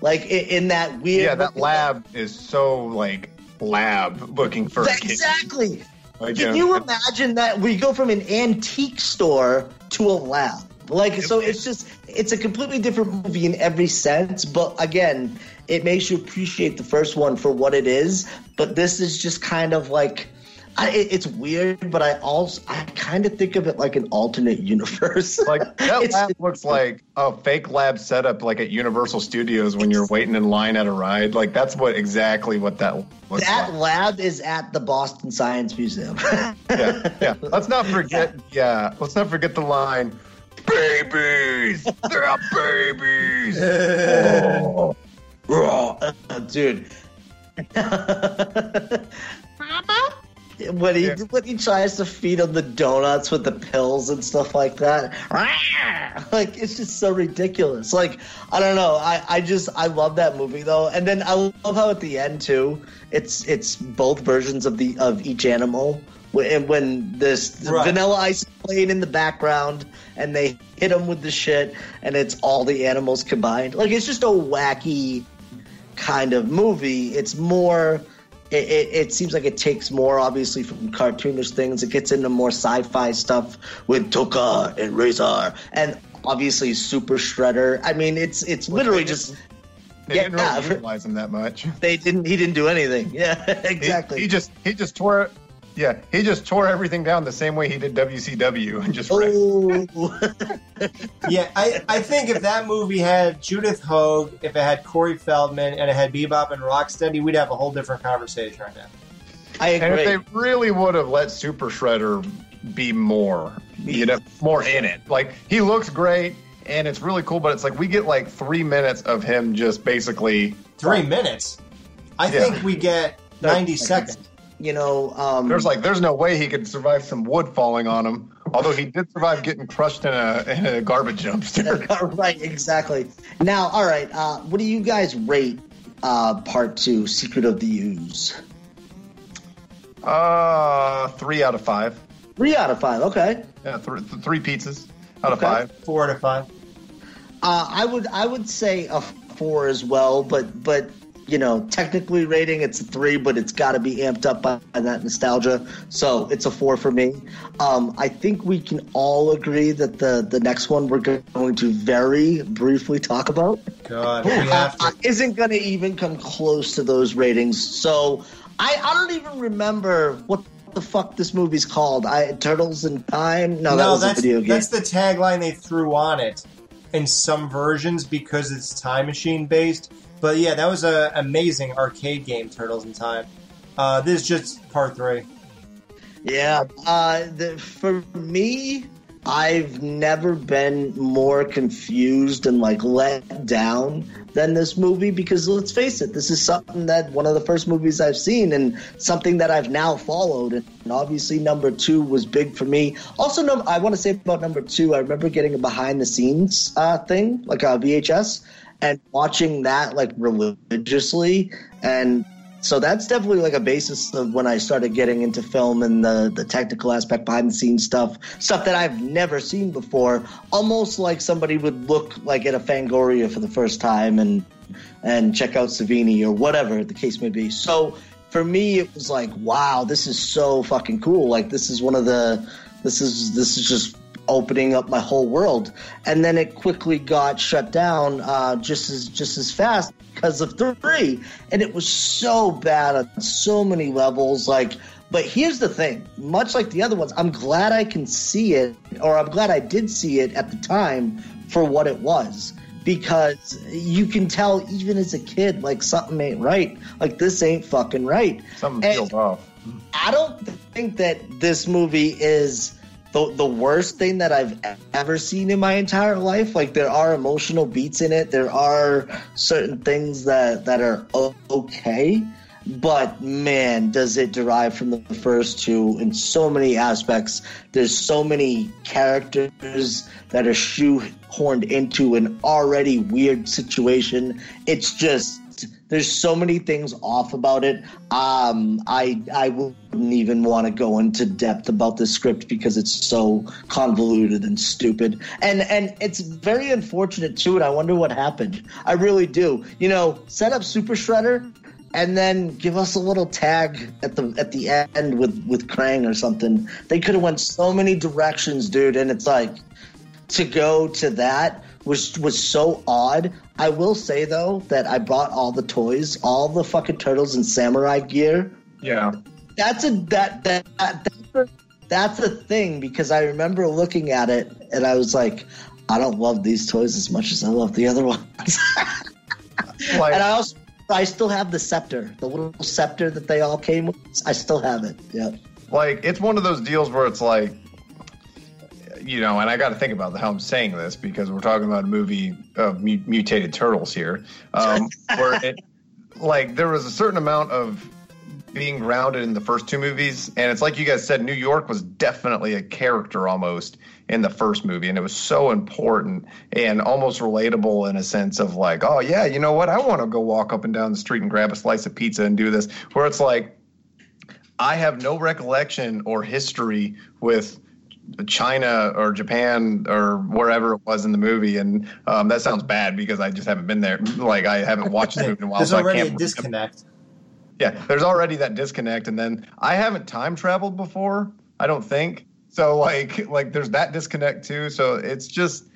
like in, in that weird. Yeah, that lab is so like lab looking for. Exactly. Like, Can you know, you imagine that we go from an antique store to a lab? Like, so it's just, it's a completely different movie in every sense. But again, it makes you appreciate the first one for what it is. But this is just kind of like, I, it's weird, but I also, I kind of think of it like an alternate universe. Like that lab looks like a fake lab setup, like at Universal Studios when you're waiting in line at a ride. Like that's what exactly what that looks that like. lab is at the Boston Science Museum. Yeah, yeah. Let's not forget. Yeah, let's not forget the line. Babies, they're babies. Oh. Raw, dude. when he Yeah. when he tries to feed him the donuts with the pills and stuff like that, like it's just so ridiculous. Like I don't know, I, I just I love that movie though, and then I love how at the end too, it's it's both versions of the of each animal. When, and when this Right. Vanilla Ice is playing in the background, and they hit him with the shit, and it's all the animals combined. Like it's just a wacky kind of movie. It's more. It, it, it seems like it takes more, obviously, from cartoonish things. It gets into more sci-fi stuff with Tokka and Rahzar, and obviously Super Shredder. I mean, it's it's literally just They Yeah, didn't really yeah. utilize him that much. they didn't. He didn't do anything. Yeah, He- exactly. He, just he just tore. Yeah, he just tore everything down the same way he did WCW and just. Yeah, I, I think if that movie had Judith Hoag, if it had Corey Feldman, and it had Bebop and Rocksteady, we'd have a whole different conversation right now. I agree. And if they really would have let Super Shredder be more, you know, more in it. Like he looks great and it's really cool, but it's like we get like three minutes of him just basically. Three minutes. I Yeah. think we get 90 seconds. You know, um, There's like there's no way he could survive some wood falling on him. Although he did survive getting crushed in a in a garbage dumpster. right, exactly. Now, all right. Uh, what do you guys rate uh, part two, Secret of the Ooze? Uh, three out of five. Three out of five. Okay. Yeah, th- th- three pizzas out of five. Four out of five. Uh, I would I would say a four as well, but but you know technically rating it's a three, but it's got to be amped up by, by that nostalgia. So it's a four for me. Um, I think we can all agree that the the next one we're going to very briefly talk about God, we have uh, to. isn't going to even come close to those ratings. So I I don't even remember what the fuck this movie's called. I Turtles in Time. No, that was that's a video game. that's the tagline they threw on it in some versions because it's time machine based. But yeah, that was an amazing arcade game, Turtles in Time. Uh, this is just part three. Yeah, uh, the, for me, I've never been more confused and like let down than this movie because let's face it, this is something that one of the first movies I've seen and something that I've now followed. And obviously, number two was big for me. Also, num- I want to say about number two, I remember getting a behind the scenes uh, thing, like a VHS, and watching that like religiously. And so that's definitely like a basis of when I started getting into film and the, the technical aspect behind the scenes stuff, stuff that I've never seen before. Almost like somebody would look like at a Fangoria for the first time and and check out Savini or whatever the case may be. So for me, it was like, wow, this is so fucking cool. Like this is one of the this is this is just opening up my whole world. And then it quickly got shut down uh, just as just as fast because of three, and it was so bad on so many levels. Like, but here's the thing: much like the other ones, I'm glad I can see it, or I'm glad I did see it at the time for what it was. Because you can tell, even as a kid, like something ain't right. Like this ain't fucking right. Something feels off. I don't think that this movie is the, the worst thing that I've ever seen in my entire life. Like there are emotional beats in it. There are certain things that that are okay, but man, does it derive from the first two in so many aspects. There's so many characters that are shoehorned into an already weird situation. It's just there's so many things off about it. Um, I I wouldn't even want to go into depth about the script because it's so convoluted and stupid. And and it's very unfortunate too. And I wonder what happened. I really do. You know, set up Super Shredder. And then give us a little tag at the at the end with with Krang or something. They could have went so many directions, dude. And it's like, to go to that was was so odd. I will say though that I bought all the toys, all the fucking turtles and samurai gear. Yeah. That's a that that, that that's, a, that's a thing because I remember looking at it and I was like, I don't love these toys as much as I love the other ones. Like, and I also I still have the scepter, the little scepter that they all came with. I still have it. Yeah. like it's one of those deals where it's like you know and i got to think about how i'm saying this because we're talking about a movie of mu- mutated turtles here. Um, where it like there was a certain amount of being grounded in the first two movies and it's like you guys said new york was definitely a character almost in the first movie and it was so important and almost relatable in a sense of like oh yeah you know what? I want to go walk up and down the street and grab a slice of pizza and do this where it's like I have no recollection or history with China or Japan or wherever it was in the movie, and um, that sounds bad because I just haven't been there. Like I haven't watched the movie in a while, There's so I can't. a disconnect. Yeah, there's already that disconnect, and then I haven't time traveled before. I don't think so. Like, like there's that disconnect too. So it's just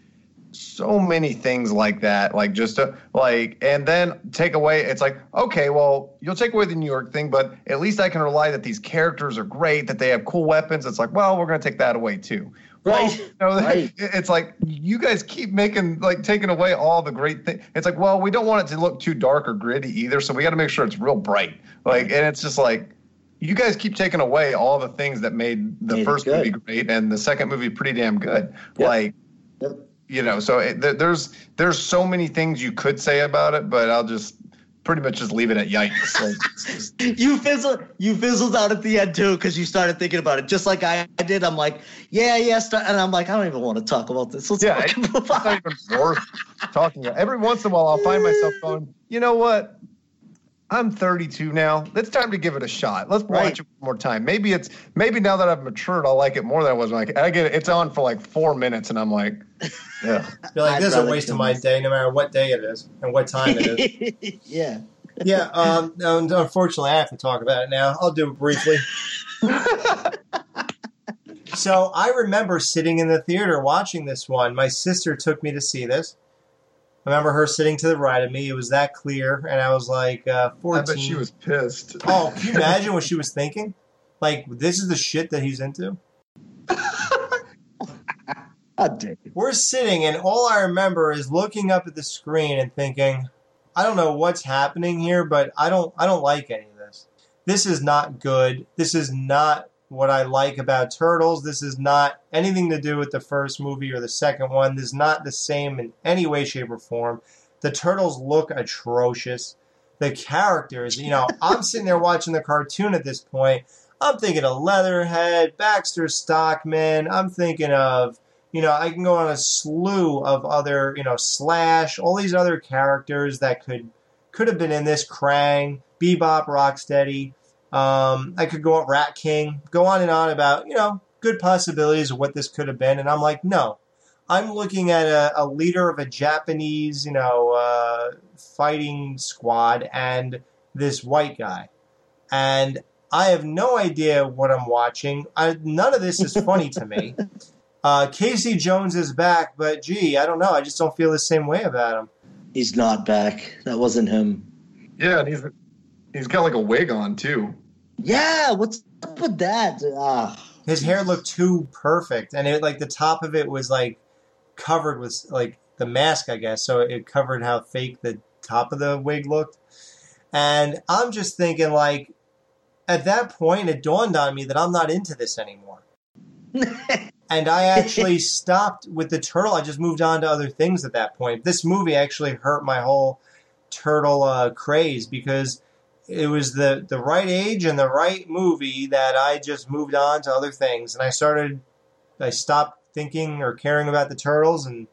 so many things like that. Like just to like, and then take away. It's like okay, well, you'll take away the New York thing, but at least I can rely that these characters are great, that they have cool weapons. It's like, well, we're gonna take that away too. Well, Right. you know, Right. It's like you guys keep making like taking away all the great things. It's like, well, we don't want it to look too dark or gritty either, so we got to make sure it's real bright. Like, and it's just like you guys keep taking away all the things that made the Made first movie great and the second movie pretty damn good. Yep. Like. You know, so it, there's there's so many things you could say about it, but I'll just pretty much just leave it at yikes. Like, just- you fizzled you fizzled out at the end too because you started thinking about it just like I, did. I'm like, yeah, yeah, and I'm like, I don't even want to talk about this. Let's Yeah, fucking it's not even worth talking about. Every once in a while, I'll find myself going, you know what? I'm 32 now. It's time to give it a shot. Let's watch Right. it one more time. Maybe it's maybe now that I've matured, I'll like it more than I was. Like I, I get it. It's on for like four minutes, and I'm like, yeah. You're like, this is a waste of my myself. day, no matter what day it is and what time it is. yeah. yeah, um, no, unfortunately, I have to talk about it now. I'll do it briefly. so I remember sitting in the theater watching this one. My sister took me to see this. I remember her sitting to the right of me. It was that clear, and I was like uh, I bet she was pissed. Oh, can you imagine what she was thinking? Like, this is the shit that he's into? We're sitting, and all I remember is looking up at the screen and thinking, I don't know what's happening here, but I don't, I don't like any of this. This is not good. This is not what I like about Turtles. This is not anything to do with the first movie or the second one. This is not the same in any way, shape, or form. The Turtles look atrocious. The characters, you know, I'm sitting there watching the cartoon at this point. I'm thinking of Leatherhead, Baxter Stockman. I'm thinking of, you know, I can go on a slew of other, you know, Slash, all these other characters that could could have been in this. Krang, Bebop, Rocksteady. Um, I could go on Rat King, go on and on about, you know, good possibilities of what this could have been. And I'm like, no, I'm looking at a, a leader of a Japanese, you know, uh, fighting squad and this white guy. And I have no idea what I'm watching. I, none of this is funny to me. Uh, Casey Jones is back, but gee, I don't know. I just don't feel the same way about him. He's not back. That wasn't him. Yeah, and he's he's got like a wig on too. Yeah, what's up with that? Ah, His hair looked too perfect, and it like the top of it was like covered with like the mask, I guess. So it covered how fake the top of the wig looked. And I'm just thinking, like, at that point, it dawned on me that I'm not into this anymore. and I actually stopped with the turtle. I just moved on to other things at that point. This movie actually hurt my whole turtle uh, craze because it was the the right age and the right movie that I just moved on to other things, and I started. I stopped thinking or caring about the turtles and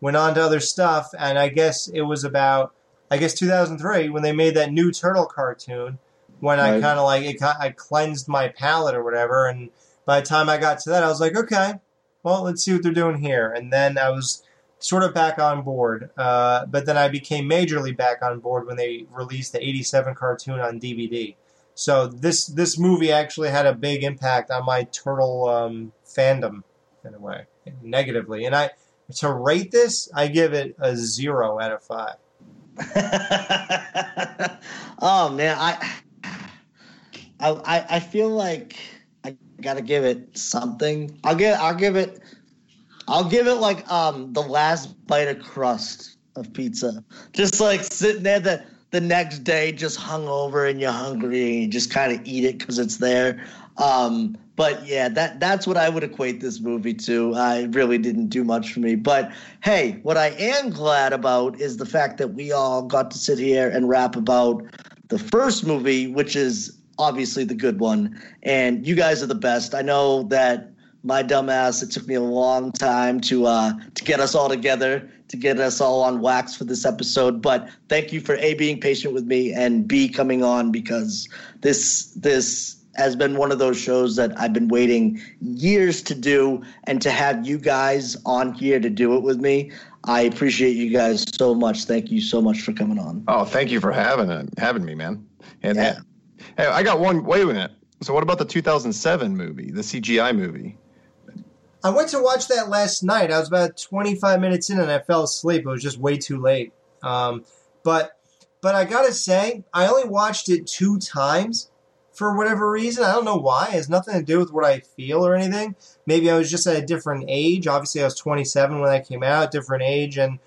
went on to other stuff. And I guess it was about I guess 2003 when they made that new turtle cartoon. When I kind of like it, I cleansed my palate or whatever, and by the time I got to that, I was like, okay, well, let's see what they're doing here. And then I was sort of back on board. Uh, but then I became majorly back on board when they released the '87 cartoon on DVD. So this this movie actually had a big impact on my turtle um, fandom in a way, negatively. And I to rate this, I give it a zero out of five. oh man, I, I, I- feel like I gotta give it something. I'll give, I'll give it, I'll give it like um the last bite of crust of pizza. Just like sitting there the the next day, just hungover and you're hungry and you just kind of eat it because it's there. Um, but yeah, that that's what I would equate this movie to. I really didn't do much for me. But hey, what I am glad about is the fact that we all got to sit here and rap about the first movie, which is obviously the good one. And you guys are the best. I know that my dumbass, it took me a long time to uh, to get us all together, to get us all on wax for this episode. But thank you for a being patient with me and b coming on because this this has been one of those shows that I've been waiting years to do, and to have you guys on here to do it with me. I appreciate you guys so much. Thank you so much for coming on. Oh, thank you for having having me, man. And Yeah. hey, I got one. Wait a minute. So, what about the 2007 movie, the CGI movie? I went to watch that last night. I was about 25 minutes in and I fell asleep. It was just way too late. Um, but but I gotta say, I only watched it two times for whatever reason. I don't know why. It has nothing to do with what I feel or anything. Maybe I was just at a different age. Obviously, I was 27 when I came out, different age, and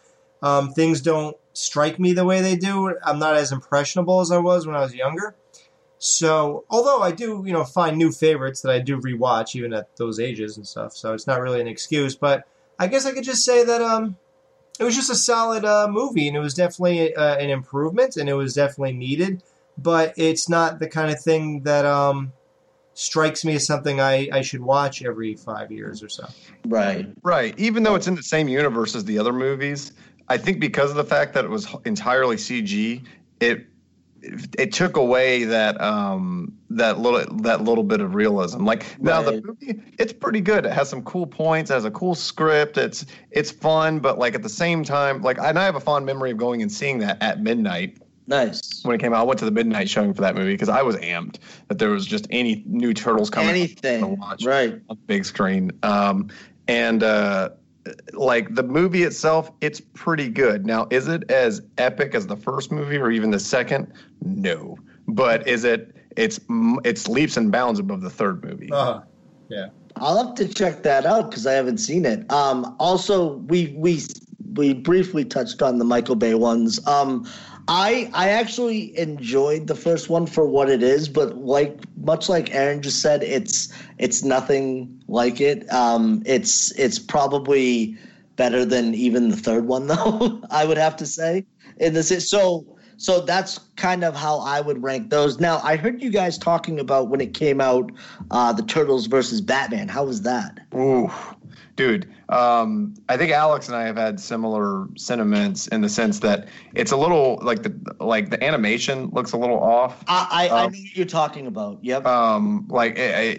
um, things don't strike me the way they do. I'm not as impressionable as I was when I was younger. So, although I do, you know, find new favorites that I do rewatch even at those ages and stuff, so it's not really an excuse. But I guess I could just say that um, it was just a solid uh, movie, and it was definitely uh, an improvement, and it was definitely needed. But it's not the kind of thing that um, strikes me as something I, I should watch every five years or so. Right. Right. Even though it's in the same universe as the other movies, I think because of the fact that it was entirely CG, it it took away that um that little that little bit of realism. Like now the movie, it's pretty good. It has some cool points. It has a cool script. It's it's fun, but like at the same time, like and I have a fond memory of going and seeing that at midnight Nice. when it came out. I went to the midnight showing for that movie because I was amped that there was just any new turtles coming. Anything. watch Right. on big screen. Um, and uh, like the movie itself, it's pretty good. Now, is it as epic as the first movie or even the second? No. But is it? It's it's leaps and bounds above the third movie. Uh-huh. yeah. I'll have to check that out because I haven't seen it. Um, also, we we we briefly touched on the Michael Bay ones. Um, I I actually enjoyed the first one for what it is, but like much like Aaron just said, it's it's nothing like it. Um, it's it's probably better than even the third one, though. I would have to say. In this, so so that's kind of how I would rank those. Now, I heard you guys talking about when it came out, uh, the Turtles versus Batman. How was that? Ooh, dude. Um, I think Alex and I have had similar sentiments in the sense that it's a little like the like the animation looks a little off. I I, um, I know what you're talking about. Yep. Um, like I,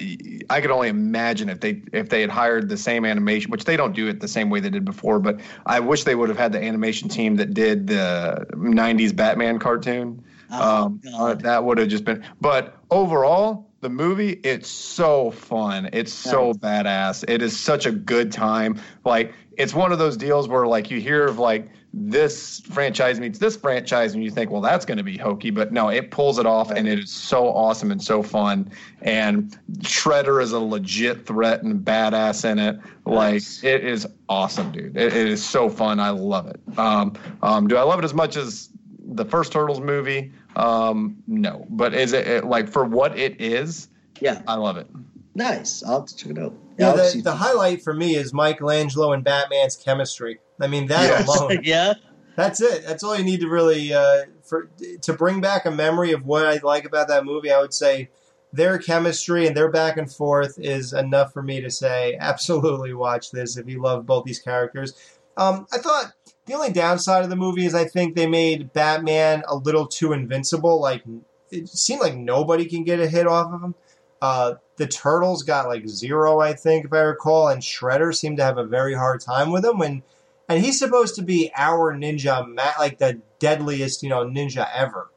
I could only imagine if they if they had hired the same animation, which they don't do it the same way they did before. But I wish they would have had the animation team that did the '90s Batman cartoon. Oh, um, uh, that would have just been. But overall, the movie it's so fun. It's so nice. badass. It is such a good time. Like it's one of those deals where like you hear of like this franchise meets this franchise and you think well that's going to be hokey but no it pulls it off and it is so awesome and so fun. And shredder is a legit threat and badass in it. Like nice. it is awesome dude. It, it is so fun. I love it. Um, um, do i love it as much as the first turtles movie um, no, but is it, it, like for what it is? Yeah, I love it. Nice. I'll have to check it out. Yeah, yeah the, the highlight for me is Michelangelo and Batman's chemistry. I mean, that yes. alone. yeah. That's it. That's all you need to really uh, for to bring back a memory of what I like about that movie. I would say their chemistry and their back and forth is enough for me to say absolutely watch this if you love both these characters. Um, I thought the only downside of the movie is I think they made Batman a little too invincible. Like it seemed like nobody can get a hit off of him. Uh, the Turtles got like zero, I think, if I recall, and Shredder seemed to have a very hard time with him. When and he's supposed to be our ninja, like the deadliest, you know, ninja ever,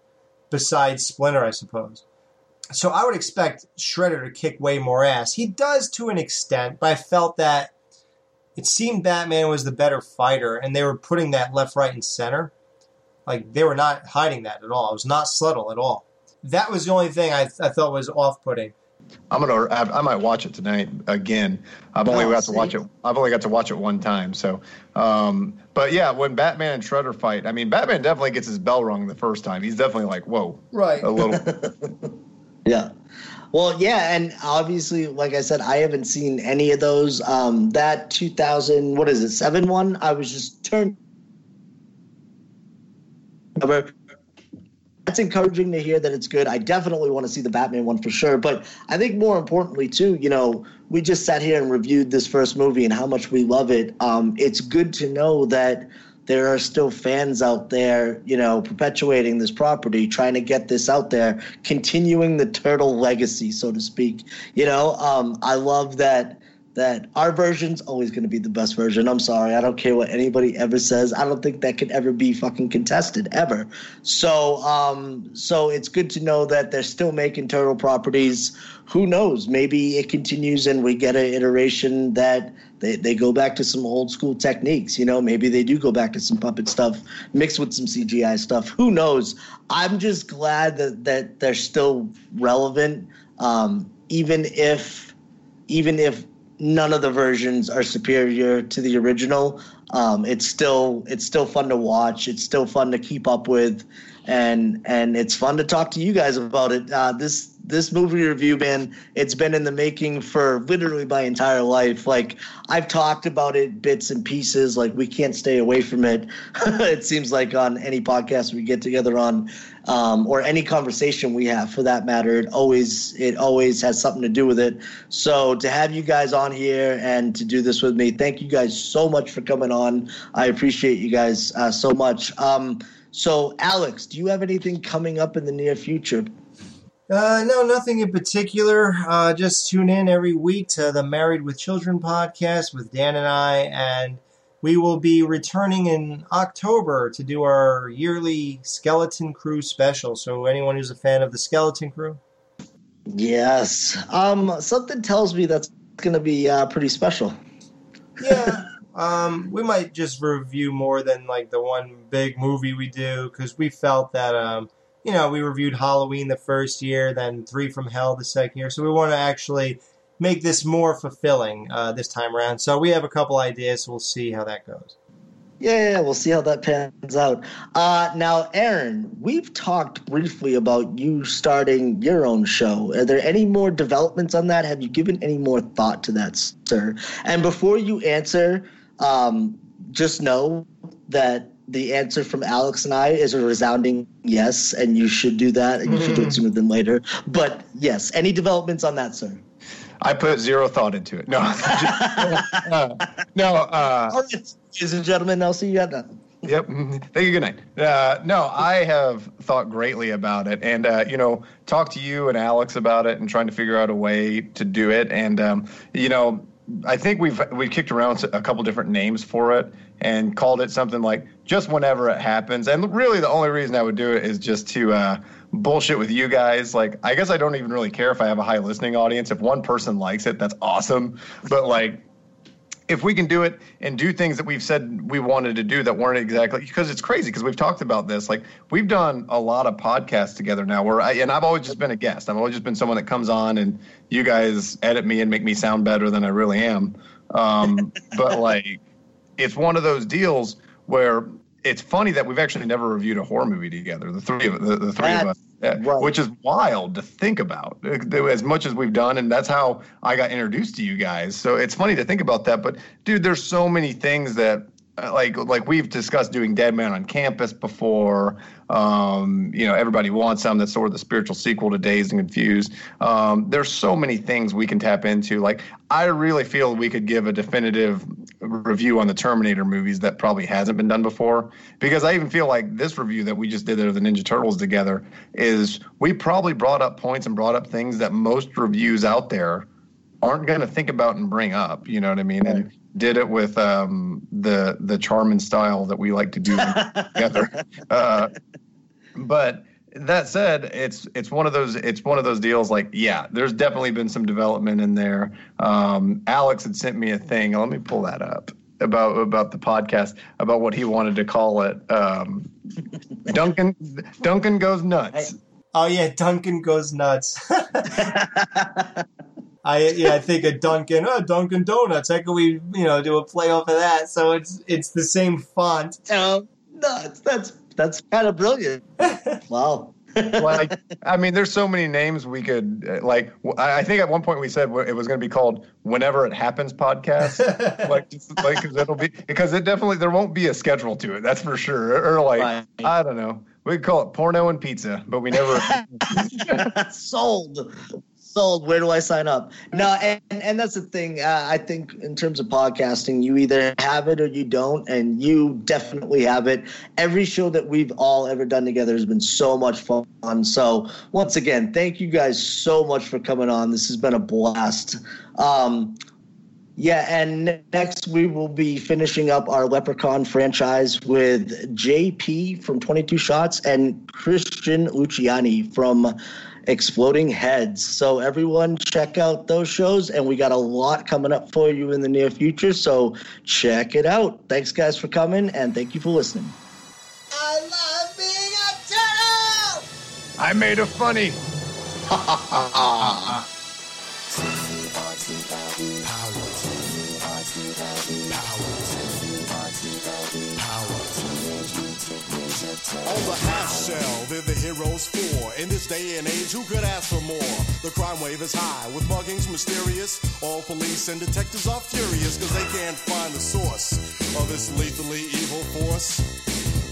besides Splinter, I suppose. So I would expect Shredder to kick way more ass. He does to an extent, but I felt that it seemed Batman was the better fighter, and they were putting that left, right, and center. Like they were not hiding that at all. It was not subtle at all. That was the only thing I, I thought was off-putting. I'm gonna. I, I might watch it tonight again. I've only oh, got see. to watch it. I've only got to watch it one time. So, um, but yeah, when Batman and Shredder fight, I mean, Batman definitely gets his bell rung the first time. He's definitely like, whoa, right, a little. yeah. Well, yeah, and obviously, like I said, I haven't seen any of those. Um, that 2000, what is it, seven one? I was just turned. That's encouraging to hear that it's good. I definitely want to see the Batman one for sure. But I think more importantly, too, you know, we just sat here and reviewed this first movie and how much we love it. Um, it's good to know that there are still fans out there, you know, perpetuating this property, trying to get this out there, continuing the turtle legacy, so to speak. You know, um, I love that that our version's always going to be the best version. I'm sorry, I don't care what anybody ever says. I don't think that could ever be fucking contested ever. So, um, so it's good to know that they're still making turtle properties. Who knows? Maybe it continues and we get an iteration that they, they go back to some old school techniques. You know, maybe they do go back to some puppet stuff mixed with some CGI stuff. Who knows? I'm just glad that that they're still relevant, um, even if even if none of the versions are superior to the original. Um, it's still it's still fun to watch. It's still fun to keep up with, and and it's fun to talk to you guys about it. Uh, this this movie review, man, it's been in the making for literally my entire life. Like I've talked about it bits and pieces. Like we can't stay away from it. it seems like on any podcast we get together on, um, or any conversation we have for that matter, it always it always has something to do with it. So to have you guys on here and to do this with me, thank you guys so much for coming on. I appreciate you guys uh, so much. Um, so Alex, do you have anything coming up in the near future? Uh, no, nothing in particular. Uh, just tune in every week to the Married with Children podcast with Dan and I, and we will be returning in October to do our yearly Skeleton Crew special. So, anyone who's a fan of the Skeleton Crew, yes, um, something tells me that's going to be uh, pretty special. Yeah. Um, we might just review more than like the one big movie we do because we felt that um, you know, we reviewed Halloween the first year, then Three from Hell the second year. So we want to actually make this more fulfilling uh, this time around. So we have a couple ideas. So we'll see how that goes. Yeah, we'll see how that pans out. Uh, now, Aaron, we've talked briefly about you starting your own show. Are there any more developments on that? Have you given any more thought to that, sir? And before you answer, um, just know that the answer from Alex and I is a resounding yes, and you should do that, and you should do it sooner than later. But yes, any developments on that, sir? I put zero thought into it. No, uh, no. Uh, All right, ladies and gentlemen, I'll see you at that. Yep. Thank you. Good night. Uh, no, I have thought greatly about it, and uh, you know, talked to you and Alex about it, and trying to figure out a way to do it. And um, you know, I think we've we kicked around a couple different names for it, and called it something like just whenever it happens. And really, the only reason I would do it is just to uh, bullshit with you guys. Like, I guess I don't even really care if I have a high listening audience. If one person likes it, that's awesome. But like if we can do it and do things that we've said we wanted to do that weren't exactly because it's crazy because we've talked about this like we've done a lot of podcasts together now where I and I've always just been a guest I've always just been someone that comes on and you guys edit me and make me sound better than I really am um, but like it's one of those deals where it's funny that we've actually never reviewed a horror movie together the three of the, the three of us yeah, Right. which is wild to think about uh, as much as we've done and that's how i got introduced to you guys so it's funny to think about that but dude there's so many things that like like we've discussed doing dead man on campus before um, you know everybody wants some that's sort of the spiritual sequel to dazed and confused um, there's so many things we can tap into like i really feel we could give a definitive review on the terminator movies that probably hasn't been done before because i even feel like this review that we just did of the ninja turtles together is we probably brought up points and brought up things that most reviews out there aren't going to think about and bring up. You know what I mean? And did it with um, the the charm and style that we like to do together. Uh, but that said, it's it's one of those it's one of those deals. Like, yeah, there's definitely been some development in there. Um, Alex had sent me a thing. Let me pull that up about about the podcast about what he wanted to call it. Um, Duncan Duncan goes nuts. Oh yeah, Duncan goes nuts. I yeah, I think of Dunkin', oh Dunkin' Donuts. How can we, you know, do a play off of that? So it's it's the same font. Oh, nuts. That's that's kind of brilliant. wow. like I mean, there's so many names we could uh, like. I think at one point we said it was going to be called "Whenever It Happens" podcast. like, just, like 'cause it'll be because it definitely there won't be a schedule to it. That's for sure. Or like Right. I don't know. We could call it porno and pizza, but we never. sold sold where do i sign up? No and, and that's the thing uh, i think in terms of podcasting you either have it or you don't and you definitely have it. Every show that we've all ever done together has been so much fun. So once again thank you guys so much for coming on. This has been a blast. Um, yeah, and next we will be finishing up our Leprechaun franchise with JP from 22 Shots and Christian Luciani from Exploding Heads. So everyone check out those shows and we got a lot coming up for you in the near future, so check it out. Thanks guys for coming and thank you for listening. I love being a turtle! I made a funny. On the half shell, they're the heroes for. In this day and age, who could ask for more? The crime wave is high, with muggings mysterious. All police and detectives are furious, cause they can't find the source of this lethally evil force.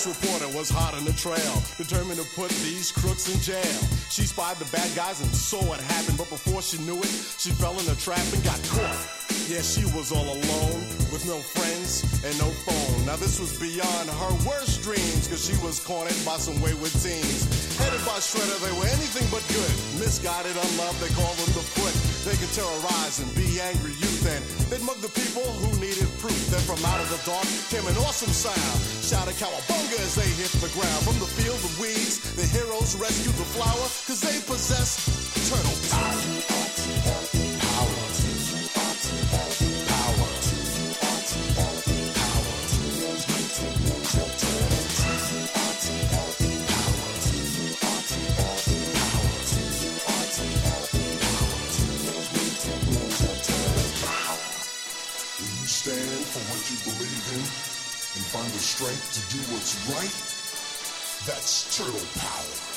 Ace reporter was hot on the trail, determined to put these crooks in jail. She spied the bad guys and saw what happened, but before she knew it, she fell in a trap and got caught. Yeah, she was all alone with no friends and no phone. Now this was beyond her worst dreams cause she was cornered by some wayward teens. Headed by Shredder, they were anything but good. Misguided, unloved, they call them the foot. They could terrorize and be angry youth and they'd mug the people who needed proof. Then from out of the dark came an awesome sound. Shouted cowabunga as they hit the ground. From the field of weeds, the heroes rescued the flower cause they possess turtle. Power. Find the strength to do what's right, that's turtle power.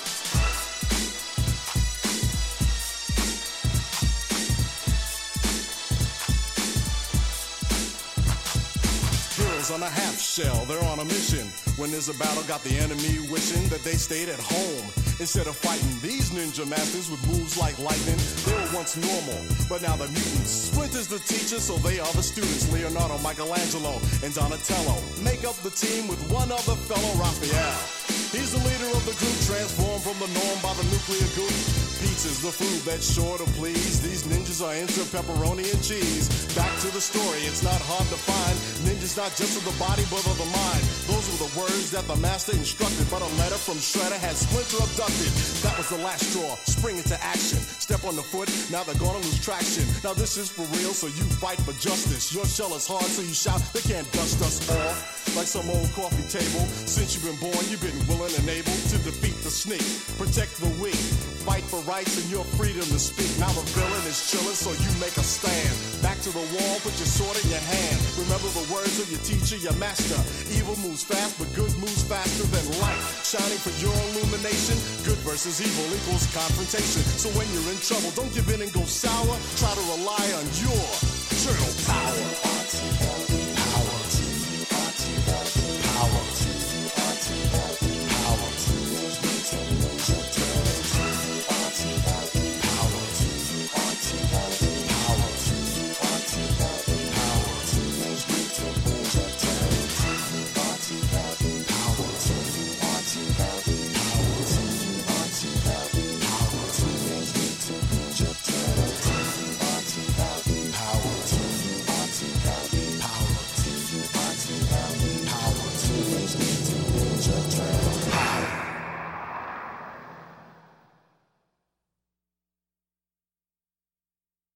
On a half shell, they're on a mission. When there's a battle, got the enemy wishing that they stayed at home. Instead of fighting these ninja masters with moves like lightning, they were once normal, but now they're mutants. Splinter's the teacher, so they are the students. Leonardo, Michelangelo, and Donatello make up the team with one other fellow, Raphael. He's the leader of the group, transformed from the norm by the nuclear goop. Pizza's the food that's sure to please. These ninjas are into pepperoni and cheese. Back to the story, it's not hard to find. Ninjas not just of the body, but of the mind. Those were the words that the master instructed. But a letter from Shredder had Splinter abducted. That was the last straw. Spring into action. Step on the foot, now they're gonna lose traction. Now this is for real, so you fight for justice. Your shell is hard, so you shout, they can't dust us off. Like some old coffee table. Since you've been born, you've been willing and able to defeat the snake. Protect the weak. Fight for rights and your freedom to speak. Now the villain is chilling, so you make a stand. Back to the wall, put your sword in your hand. Remember the words of your teacher, your master. Evil moves fast, but good moves faster than light. Shining for your illumination. Good versus evil equals confrontation. So when you're in trouble, don't give in and go sour. Try to rely on your eternal power. Power. Power.